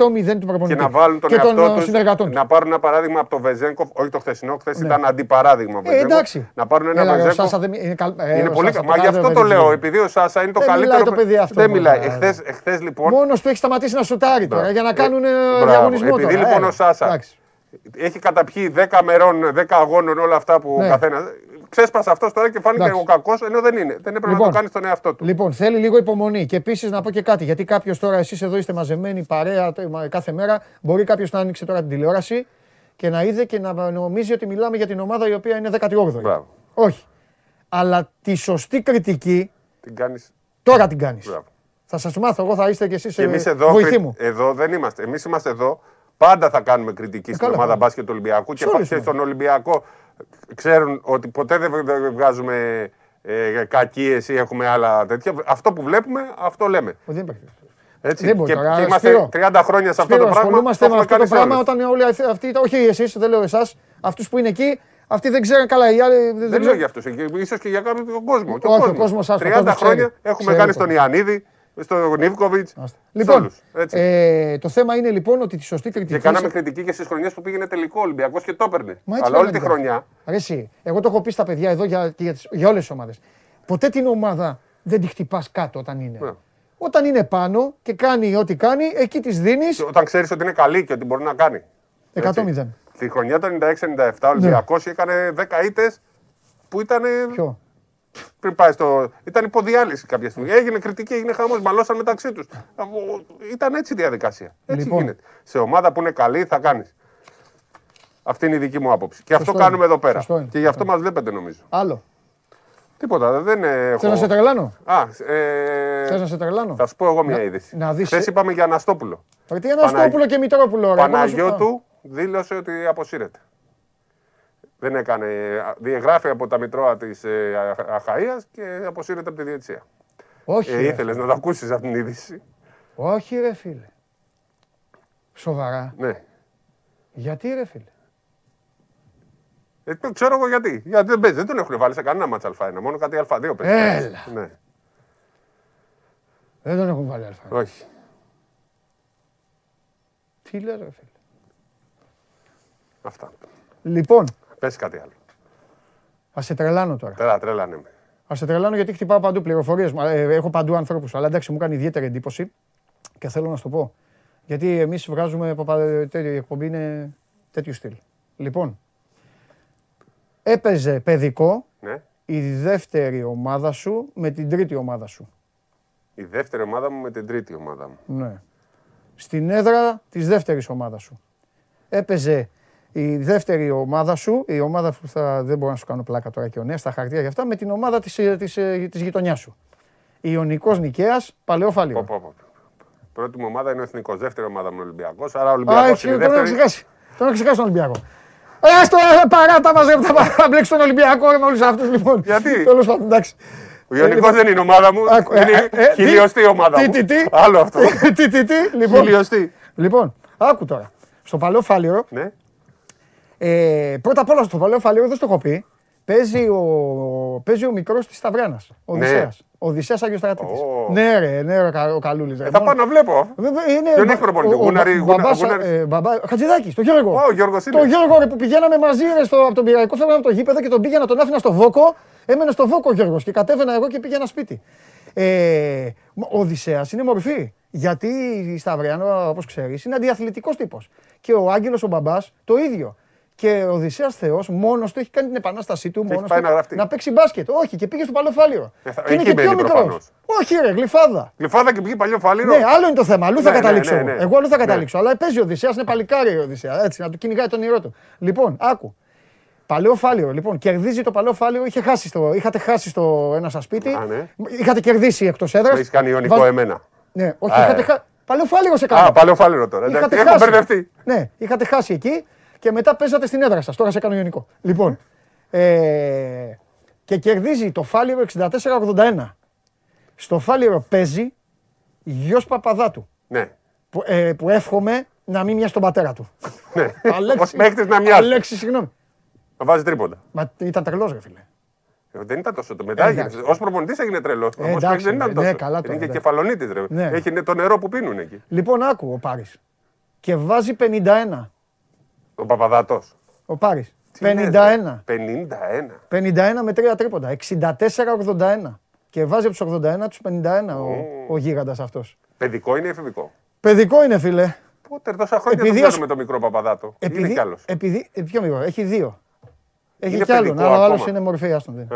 του προπονητή. Και να βάλουν τον, και τον εαυτό τους, συνεργατών. Να πάρουν ένα παράδειγμα από το Βεζέγκοφ, όχι το χθεσινό, χθες ναι. ήταν αντιπαράδειγμα. Ε, εντάξει. Να πάρουν ένα Έλα, Βεζέγκοφ. Δεν... Είναι, καλ... ε, είναι πολύ καλό. Μα γι' αυτό το λέω, επειδή ο Σάσα είναι το καλύτερο. Δεν μιλάει το παιδί αυτό. Δεν μιλάει. Εχθέ λοιπόν. Μόνος του έχει σταματήσει να σουτάρει τώρα για να κάνουν διαγωνισμός. Επειδή λοιπόν ο Σάσα έχει καταπιεί 10 μερών, 10 αγώνων όλα αυτά που ο ναι. καθένα ξέσπασε αυτός τώρα και φάνηκε ο κακός, ενώ δεν είναι. Δεν έπρεπε λοιπόν, να το λοιπόν, κάνεις στον εαυτό του. Λοιπόν, θέλει λίγο υπομονή. Και επίσης να πω και κάτι, γιατί κάποιος τώρα, εσείς εδώ είστε μαζεμένοι παρέα κάθε μέρα, μπορεί κάποιος να άνοιξε τώρα την τηλεόραση και να είδε και να νομίζει ότι μιλάμε για την ομάδα η οποία είναι 18η. Όχι. Αλλά τη σωστή κριτική. Την κάνεις. Τώρα την κάνεις. Θα σας μάθω, εγώ θα είστε κι εσείς ε, βοηθοί μου. Εδώ δεν είμαστε. Εμείς είμαστε εδώ. Πάντα θα κάνουμε κριτική στην ομάδα μπάσκετ του Ολυμπιακού και, και στον Ολυμπιακό ξέρουν ότι ποτέ δεν βγάζουμε ε, κακίες ή έχουμε άλλα τέτοια. Αυτό που βλέπουμε, αυτό λέμε. Δεν υπάρχει. Έτσι. Δεν και, και είμαστε 30 χρόνια σε αυτό το πράγμα. Ασχολούμαστε με αυτό το πράγμα όταν όλοι αυτοί, όχι εσείς, δεν λέω εσάς, αυτούς που είναι εκεί, αυτοί δεν ξέρουν καλά. Οι άλλοι, δεν, δεν λέω για αυτούς, ίσως και για κάποιον κόσμο. Όχι, ο κόσμο 30 χρόνια έχουμε κάνει στον Ιαννίδη, στο Νίβκοβιτς. Λοιπόν, ε, το θέμα είναι λοιπόν ότι τη σωστή κριτική. Και κάναμε κριτική και στις χρονιές που πήγαινε τελικό Ολυμπιακός και το έπαιρνε. Αλλά όλη τη χρονιά. Αρέσει. Εγώ το έχω πει στα παιδιά εδώ για, για, για όλες τις ομάδες. Ποτέ την ομάδα δεν τη χτυπάς κάτω όταν είναι. Ναι. Όταν είναι πάνω και κάνει ό,τι κάνει, εκεί της δίνει. Όταν ξέρεις ότι είναι καλή και ότι μπορεί να κάνει. 100-0. Τη χρονιά του 96-97 ο Ολυμπιακό ναι. έκανε 10 ήττες που ήταν. Ποιο; Πριν πάει στο. Ήταν υποδιάλυση κάποια στιγμή. Έγινε κριτική, έγινε χαμός, μαλώσαν μεταξύ τους. Ήταν έτσι η διαδικασία. Έτσι λοιπόν. γίνεται. Σε ομάδα που είναι καλή θα κάνεις. Αυτή είναι η δική μου άποψη. Και αυτό κάνουμε εδώ πέρα. Και γι' αυτό μας βλέπετε νομίζω. Άλλο. Τίποτα, δεν έχω. Θέλω να σε τρελάνω; Α, ε... Θες να σε τρελάνω; Θα σου πω εγώ μια είδηση. Να δεις... Χθες είπαμε για Αναστόπουλο. Γιατί Αναστόπουλο και Μητρόπουλο. Παναγιώτου δήλωσε ότι αποσύρεται δεν έκανε, διαγράφει από τα Μητρώα της ε, Αχαία και αποσύρεται από τη διετησία. Όχι. Ε, Ήθελες να το ακούσεις αυτήν την είδηση; Όχι, ρε φίλε. Σοβαρά. Ναι. Γιατί, ρε φίλε; Ε, ξέρω εγώ γιατί. Γιατί δεν παίζει, δεν τον έχουν βάλει σε κανένα μάτσα Α1, μόνο κάτι Α2 παίζει. Έλα. Ναι. Δεν τον έχουν βάλει Α1. Όχι. Τι λέει, ρε φίλε; Αυτά. Λοιπόν, Πες κάτι άλλο. Θα σε τρελάνω τώρα. Τρελά, τρελάνε με. Α σε τρελάνω γιατί χτυπάω παντού πληροφορίες. Ε, έχω παντού ανθρώπου. Αλλά εντάξει, μου κάνει ιδιαίτερη εντύπωση και θέλω να σου το πω. Γιατί εμείς βγάζουμε από τέτοιο εκπομπή είναι τέτοιου στυλ. Λοιπόν, έπαιζε παιδικό ναι. η δεύτερη ομάδα σου με την τρίτη ομάδα σου. Η δεύτερη ομάδα μου με την τρίτη ομάδα μου. Ναι. Στην έδρα της δεύτερης ομάδας σου. Έπαιζε η δεύτερη ομάδα σου, η ομάδα που θα, δεν μπορώ να σου κάνω πλάκα τώρα και ο Νέας, στα χαρτιά και αυτά, με την ομάδα της της, της, της γειτονιάς σου. Ιωνικός Νικαίας, παλαιόφαλιο. Πρώτη μου ομάδα είναι ο Εθνικός. Δεύτερη ομάδα μου είναι Ολυμπιακός. Άρα Ολυμπιακό. Α, έχει, τον έχω ξεχάσει. Τον έχω ξεχάσει τον Ολυμπιακό. Ε, το ε, παράτα μαζί θα μπλέξει τον Ολυμπιακό με όλους αυτούς λοιπόν. Γιατί; Τέλος πάντων, εντάξει. Ο Ιωνικός λοιπόν, δεν είναι ομάδα μου. Είναι χιλιοστή ομάδα μου. Τι, τι, τι. Άλλο αυτό. Τι, τι, τι. Λοιπόν, χιλιοστή. Λοιπόν, άκου τώρα. Στο παλαιό φάλιρο. Ναι. Ε, πρώτα απ' όλα στο παλαιό φάλιρο δεν το έχω πει. Παίζει ο, παίζει ο μικρός της Σταυράνα. Ο ναι. Οδυσσέας. Ο Οδυσσέας Άγιος Στρατήτης. Oh. Ναι ρε, ναι ρε, ο Καλούλης. Ε, θα πάω να βλέπω. Είναι, Δεν έχει προπονητή. Γούναρη, ε, Χατζηδάκης, το Γιώργο. Ο Γιώργος είναι. Το Γιώργο ρε, που πηγαίναμε μαζί ρε, στο, από τον Πυραϊκό, φεύγαμε από το γήπεδο και τον πήγαινα, τον άφηνα στο Βόκο. Έμενε στο Βόκο ο Γιώργος και κατέβαινα εγώ και πήγαινα σπίτι. Ε, ο Οδυσσέας είναι μορφή. Γιατί η Σταυριάνο, όπως ξέρεις, είναι αντιαθλητικός τύπος. Και ο Άγγελος ο μπαμπάς το ίδιο. Και ο Οδυσσέας Θεός μόνος του έχει κάνει την επανάστασή του μόνος του να, να παίξει μπάσκετ. Όχι, και πήγε στο παλαιό Ε, και είναι και πιο μικρός. Όχι, ρε, γλυφάδα. Γλυφάδα και πήγε παλιό φάληρο. Ναι, άλλο είναι το θέμα. Αλλού θα ναι, ναι, καταλήξω. Ναι, Εγώ αλλού θα καταλήξω. Αλλά παίζει ο Οδυσσέας, είναι παλικάρι ο Οδυσσέας. Έτσι, να του κυνηγάει τον ήρω του. Λοιπόν, άκου. Παλαιό φάληρο, λοιπόν, κερδίζει το παλαιό φάληρο. Είχε χάσει στο, είχατε χάσει στο ένα σας σπίτι. Είχατε κερδίσει εκτός έδρας. Έχεις κάνει ιονικό εμένα. Ναι, όχι, είχατε χάσει. Παλαιό φάληρο σε κάτω. Α, παλαιό φάληρο τώρα. Έχω μπερδευτεί. Ναι, είχατε χάσει εκεί και μετά παίζατε στην έδρα σας. Τώρα σε κάνω Ιωνικό. Λοιπόν, ε, και κερδίζει το Φάλιρο 64-81. Στο Φάλιρο παίζει γιος Παπαδάτου. Ναι. Που, ε, που εύχομαι να μην μοιάζει τον πατέρα του. Ναι. Αλέξη, Μέχρι να μοιάζει. Αλέξη, συγγνώμη. Να βάζει τρίποντα. Μα ήταν τρελός, ρε φίλε. Ε, δεν ήταν τόσο το μετά. Ε, Ω προπονητής έγινε τρελός. Ε, εντάξει, δεν ήταν ναι, τόσο. Ναι, καλά, είναι και κεφαλονίτης. Ναι. Έχει το νερό που πίνουν εκεί. Λοιπόν, άκου ο Πάρης. Και βάζει 51. Ο Παπαδάτος. Ο Πάρης. 51. 51. 51 με τρία τρίποντα. 64-81. Και βάζει από τους 81 τους 51 ο, ο γίγαντας αυτός. Παιδικό είναι ή εφηβικό; Παιδικό είναι, φίλε. Πότε τόσα χρόνια επειδή δεν με το μικρό Παπαδάτο. Επειδή, είναι κι άλλος. Επειδή, ε, πιο μικρό, έχει δύο. Έχει κι άλλον, αλλά ο άλλος είναι μορφή, άστον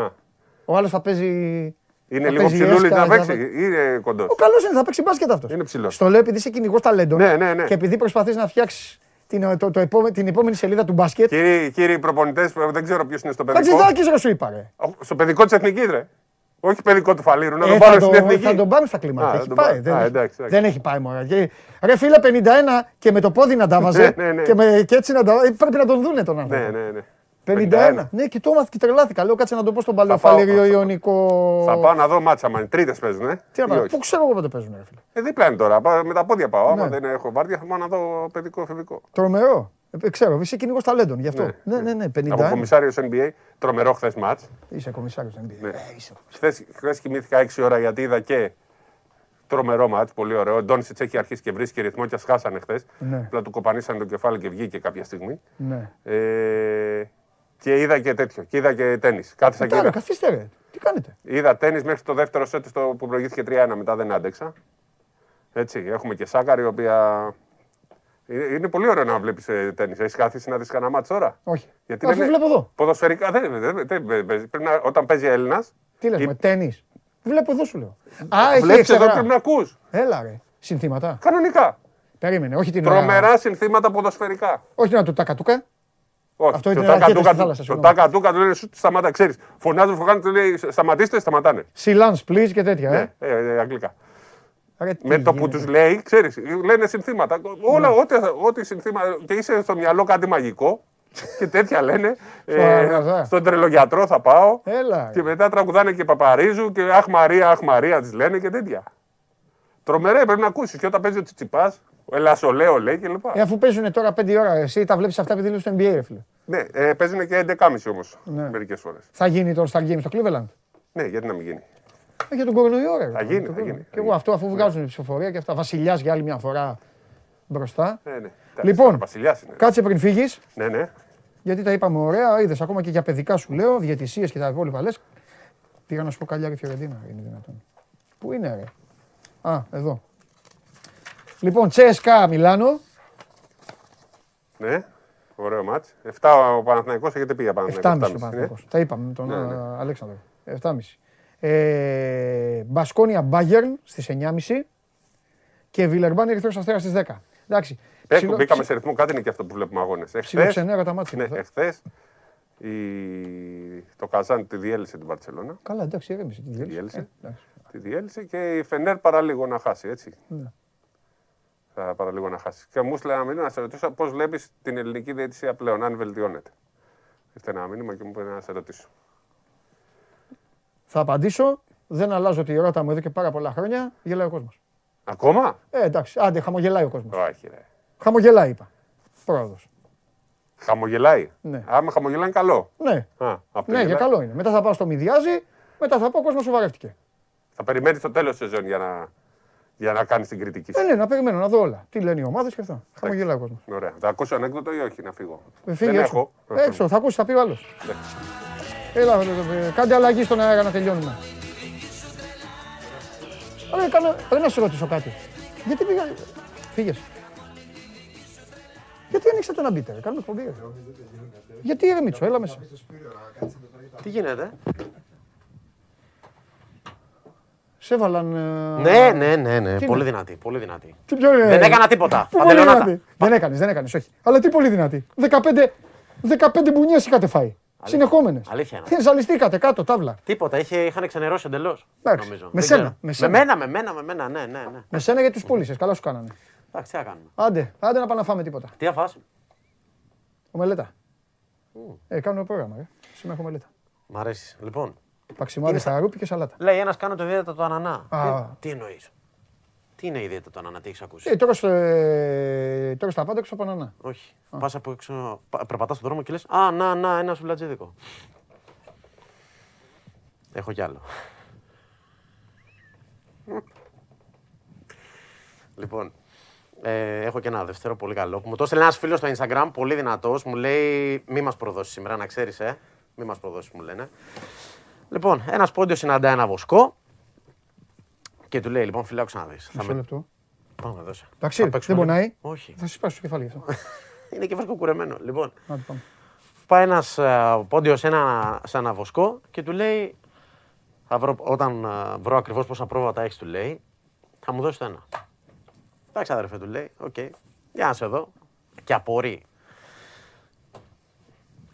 Ο άλλος θα παίζει. Είναι λίγο ψηλούλη να παίξει. Είναι κοντός. Ο καλός είναι, θα παίξει μπάσκετ αυτός. Είναι ψηλός. Στο λέω επειδή είσαι κυνηγός ταλέντων. Ναι, ναι, ναι. Και επειδή προσπαθείς να φτιάξει την, το, το, επόμε, την επόμενη σελίδα του μπάσκετ. Κύριοι, κύριοι προπονητές, δεν ξέρω ποιος είναι στο παιδικό. Κατζηδάκι, ρε σου είπα. Ρε. Στο παιδικό της εθνικής, ρε. Όχι παιδικό του φαλήρου, να ε, τον πάρω στην εθνική. Θα τον πάμε στα κλίματα. έχει πάει. δεν, εντάξει, δεν έχει πάει μόνο. Ρε φίλε 51 και με το πόδι να τα βάζε. Ναι, ναι, ναι. και, με, και έτσι να τα. Ε, πρέπει να τον δούνε τον άνθρωπο. Ναι, ναι, ναι. 51. Ναι, και το έμαθα και τρελάθηκα. Λέω κάτσε να το πω στον παλαιοφαλήριο Ιωνικό. Θα πάω να δω μάτσα μα. Τρίτες παίζουν, ε; Τι να Πού ξέρω εγώ πότε παίζουν, ρε φίλε. Ε, δίπλα είναι τώρα. Με τα πόδια πάω. Άμα δεν έχω βάρδια, θα πάω να δω παιδικό φεβικό. Τρομερό. Ε, ξέρω, είσαι κυνηγός ταλέντων γι' αυτό. Ναι, ναι, ναι. 50. Από κομισάριο NBA, τρομερό χθες μάτς. Είσαι κομισάριο NBA. Ναι. Ε, χθε κοιμήθηκα 6 ώρα γιατί είδα και τρομερό μάτς, πολύ ωραίο. Ο Ντόνσιτς έχει αρχίσει και βρίσκει ρυθμό και ας χάσανε χθες. Ναι. Απλά του κοπανίσανε το κεφάλι και βγήκε κάποια στιγμή. Ναι. Ε, και είδα και τέτοιο. Και είδα και τέννη. Κάθισα και είδα. Καθίστε, ρε. Τι κάνετε; Είδα τέννη μέχρι το δεύτερο σετ που προηγήθηκε 3-1. Μετά δεν άντεξα. Έτσι, έχουμε και Σάκαρη, η οποία είναι πολύ ωραίο να βλέπεις ε, τέννη. Έχεις κάθίσει να δεις κανένα μάτσο τώρα; Όχι. Γιατί Αφού βλέπω εδώ. Ποδοσφαιρικά δεν, δεν, δεν, πρέπει να, όταν παίζει Έλληνας. Τι λες, ή... τέννη. Βλέπω εδώ σου λέω. Α, Βλέπεις εδώ πρέπει να ακούς. Έλα ρε. Συνθήματα. Κανονικά. Περίμενε, όχι την Τρομερά συνθήματα ποδοσφαιρικά. Όχι να του τακατούκα. Όχι, Αυτό είναι το τάκα τούκα του λέει σταματά, ξέρεις. Φωνάζουν, φωνάζουν, του λέει σταματήστε, σταματάνε. Σιλάν, please και τέτοια. Ναι, ε, ε, αγγλικά. Με το που τους λέει, ξέρεις, λένε συνθήματα. Όλα, ό,τι, ό,τι συνθήματα. και είσαι στο μυαλό κάτι μαγικό. και τέτοια λένε. ε, στον τρελογιατρό θα πάω. Έλα. Και μετά τραγουδάνε και παπαρίζου και Αχ Μαρία, Αχ Μαρία της λένε και τέτοια. Τρομερέ πρέπει να ακούσεις. Και όταν παίζει ο Τσιτσιπάς, ο Ελασολέο λέει κλπ. Ε, αφού παίζουν τώρα 5 ώρα, εσύ τα βλέπεις αυτά επειδή είναι στο NBA, φίλε. Ναι, ε, παίζουν και 11.30 όμως ναι. μερικές φορέ. Θα γίνει το Star Game στο Cleveland; Ναι, γιατί να μην γίνει. Ε, για τον κορονοϊό, ρε. Θα γίνει, θα γίνει. Και εγώ αυτό αφού βγάζουν ψηφοφορία και αυτά. Βασιλιάς για άλλη μια φορά μπροστά. Ναι, ναι. Λοιπόν, κάτσε πριν φύγεις. Ναι, ναι. Γιατί τα είπαμε ωραία, είδες ακόμα και για παιδικά σου λέω, διαιτησίες και τα υπόλοιπα λες. Πήγα να σου πω καλιά Φιωρεντίνα, είναι δυνατόν. Πού είναι, ρε; Α, εδώ. Λοιπόν, Τσέσκα Μιλάνο. Ναι, ωραίο μάτς. 7 ο Παναθηναϊκός, έχετε πει για Παναθηναϊκός. 7,5 ο Παναθηναϊκός. Τα είπαμε με τον ναι, ναι. Αλέξανδρο. 7,5. Ε, Μπασκόνια Μπάγκερν στις 9.30 και Βιλερμπάν Ερυθρός Αστέρας στις 10. Εντάξει. Έχουμε, μπήκαμε σε ρυθμό, κάτι είναι και αυτό που βλέπουμε αγώνες. Ψιλοξενέρα τα μάτια. Ναι, εχθές η... το Καζάν τη διέλυσε την Παρσελώνα. Καλά, εντάξει, ηρέμησε. Τη διέλυσε. Ε, τη διέλυσε και η Φενέρ παραλίγο να χάσει, έτσι. Ναι. Θα παραλίγο να χάσει. Και μους έστειλε ένα μήνυμα να σε ρωτήσω πώς βλέπεις την ελληνική διαιτησία πλέον, αν βελτιώνεται. Ήρθε ένα μήνυμα και μου είπε να σε ρωτήσω. Θα απαντήσω. Δεν αλλάζω τη ρότα μου εδώ και πάρα πολλά χρόνια. Γελάει ο κόσμος. Ακόμα; Ε, εντάξει, άντε, χαμογελάει ο κόσμος. Όχι, ρε. Χαμογελάει, είπα. Πρόοδο. Χαμογελάει; Ναι. Άμα χαμογελάει είναι καλό. Ναι, Α, ναι για καλό είναι. Μετά θα πάω στο μηδιάζει, μετά θα πω ο κόσμος σου βαρεύτηκε. Θα περιμένει το τέλος της σεζόν για να, για να κάνει την κριτική σου. Ε, ναι, να περιμένω να δω όλα. Τι λένε οι ομάδες και αυτά. Χαμογελάει ο κόσμος. Ωραία. Θα ακούσω ανέκδοτο ή όχι να φύγω. Ε, φύγει Δεν έξω. έχω. Έξω, θα ακούσει, θα πει ο άλλος. Ναι. Έλα, κάντε αλλαγή στον αέρα να τελειώνουμε. Αλλά έκανα, πρέπει να σου ρωτήσω κάτι. Γιατί πήγα. Φύγες. Γιατί ανοίξατε ένα μπίτερ, κάνουμε εκπομπή. Γιατί ρε Μίτσο, έλα μέσα. Τι γίνεται; Σε έβαλαν. Ναι, ναι, ναι, ναι. πολύ δυνατή. Πολύ δυνατή. Τι πιο... Δεν έκανα τίποτα. Δεν έκανες, δεν έκανες, όχι. Αλλά τι πολύ δυνατή. 15, 15 μπουνιές είχατε φάει. Συνεχόμενες. Αλήθεια είναι. Δεν ζαλιστήκατε κάτω, τάβλα. Τίποτα, είχε, είχαν ξενερώσει εντελώς. Με σένα. Με μένα, με μένα, με μένα, ναι, ναι. ναι. Με σένα γιατί τους πούλησε, καλά σου κάνανε. Εντάξει, τι θα κάνουμε. Άντε, άντε να πάμε να φάμε τίποτα. Τι θα φας; Ομελέτα. Mm. Ε, κάνουμε πρόγραμμα, ε. Σήμερα έχω μελέτα. Μ' αρέσεις. Λοιπόν. Παξιμάδι στα ρούπι και σαλάτα. Λέει ένας κάνω το ιδιαίτερο το ανανά. Α. Τι, τι εννοείς; Τι είναι ιδιαίτερο το ανανά, τι έχεις ακούσει; Ε, τώρα, ε, τώρα στα πάντα έξω από ανανά. Όχι. Πας από έξω, περπατάς στον δρόμο και λες Α, να, να, ένα σουβλατζίδικο. Έχω κι άλλο. λοιπόν, ε, έχω και ένα δεύτερο πολύ καλό που μου το έστειλε ένας φίλος στο Instagram, πολύ δυνατός. Μου λέει: Μη μας προδώσεις σήμερα, να ξέρεις, ε. Μη μας προδώσεις, μου λένε. Λοιπόν, ένας πόντιος συναντά ένα βοσκό και του λέει: Λοιπόν, φίλε, άκουσα να δει. Θα με... λεπτό. Πάμε να δώσει. Εντάξει, δεν πονάει. Όχι. Θα σου σπάσει το κεφάλι αυτό. Είναι και κουρεμένο. Λοιπόν, πάει ένας ε, πόντιος σε ένα, σε ένα βοσκό και του λέει: θα βρω, Όταν ε, βρω ακριβώς πόσα πρόβατα έχεις, του λέει, θα μου δώσεις το ένα. Εντάξει, αδερφέ, του λέει, OK, okay. για να σε δω. Και απορεί.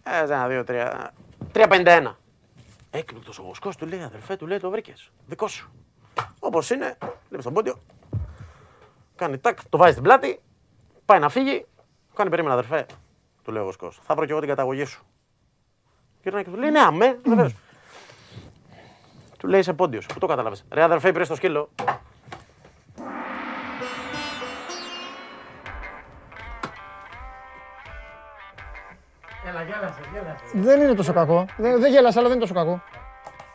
Ένα, δύο, τρία. 3,51. Έκπληκτος ο βοσκός του λέει, αδερφέ, του λέει, το βρήκες. Δικό σου. Όπως είναι, βλέπει τον πόντιο. Κάνει τάκ, το βάζει στην πλάτη. Πάει να φύγει. Κάνει περίμενα, αδερφέ. Του λέει ο βοσκό. Θα βρω και εγώ την καταγωγή σου. Και του λέει, ναι, αμέ, βεβαίως. Του λέει, είσαι πόντιος. Πού το κατάλαβες. Ρε, αδερφέ, πήρες το σκύλο. Δεν είναι τόσο κακό. Δεν, δεν γέλασα, αλλά δεν είναι τόσο κακό.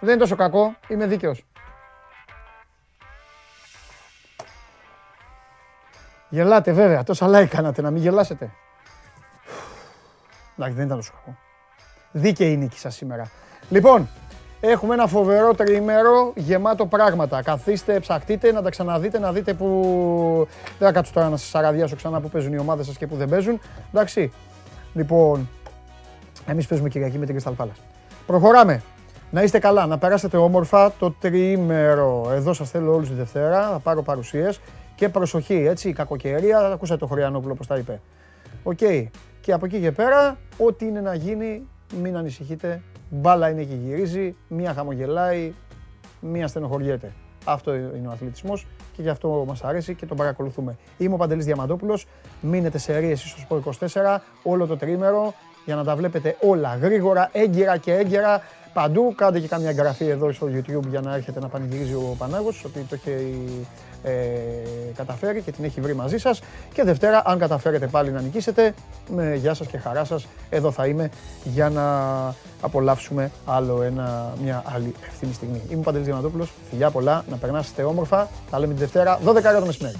Δεν είναι τόσο κακό. Είμαι δίκαιος. Γελάτε βέβαια. Τόσα like κάνατε να μην γελάσετε. Εντάξει, δεν ήταν τόσο κακό. Δίκαιη η νίκη σας σήμερα. Λοιπόν, έχουμε ένα φοβερό τριήμερο γεμάτο πράγματα. Καθίστε, ψαχτείτε, να τα ξαναδείτε, να δείτε που... Δεν θα κάτσω τώρα να σας αραδιάσω ξανά που παίζουν οι ομάδες σας και που δεν παίζουν. Εντάξει. Λοιπόν, Εμείς παίζουμε Κυριακή με την Crystal Palace. Προχωράμε. Να είστε καλά, να περάσετε όμορφα το τριήμερο. Εδώ σας θέλω όλους τη Δευτέρα, θα πάρω παρουσίες και προσοχή, έτσι, η κακοκαιρία, ακούσατε το Χωριανόπουλο πώς τα είπε. Οκ. Και από εκεί και πέρα, ό,τι είναι να γίνει, μην ανησυχείτε. Μπάλα είναι και γυρίζει, μία χαμογελάει, μία στενοχωριέται. Αυτό είναι ο αθλητισμός και γι' αυτό μας αρέσει και τον παρακολουθούμε. Είμαι ο Παντελής Διαμαντόπουλος, μείνετε σε ρίες στο 24 όλο το τρίμερο για να τα βλέπετε όλα γρήγορα, έγκυρα και έγκαιρα παντού. Κάντε και κάμια εγγραφή εδώ στο YouTube για να έρχεται να πανηγυρίζει ο Πανάγος ότι το έχει ε, καταφέρει και την έχει βρει μαζί σας. Και Δευτέρα, αν καταφέρετε πάλι να νικήσετε, με γεια σας και χαρά σας, εδώ θα είμαι για να απολαύσουμε άλλο ένα, μια άλλη ευθύνη στιγμή. Είμαι ο Παντελής Διαμαντόπουλος, φιλιά πολλά, να περνάσετε όμορφα, τα λέμε τη Δευτέρα, 12 ώρα το μεσημέρι.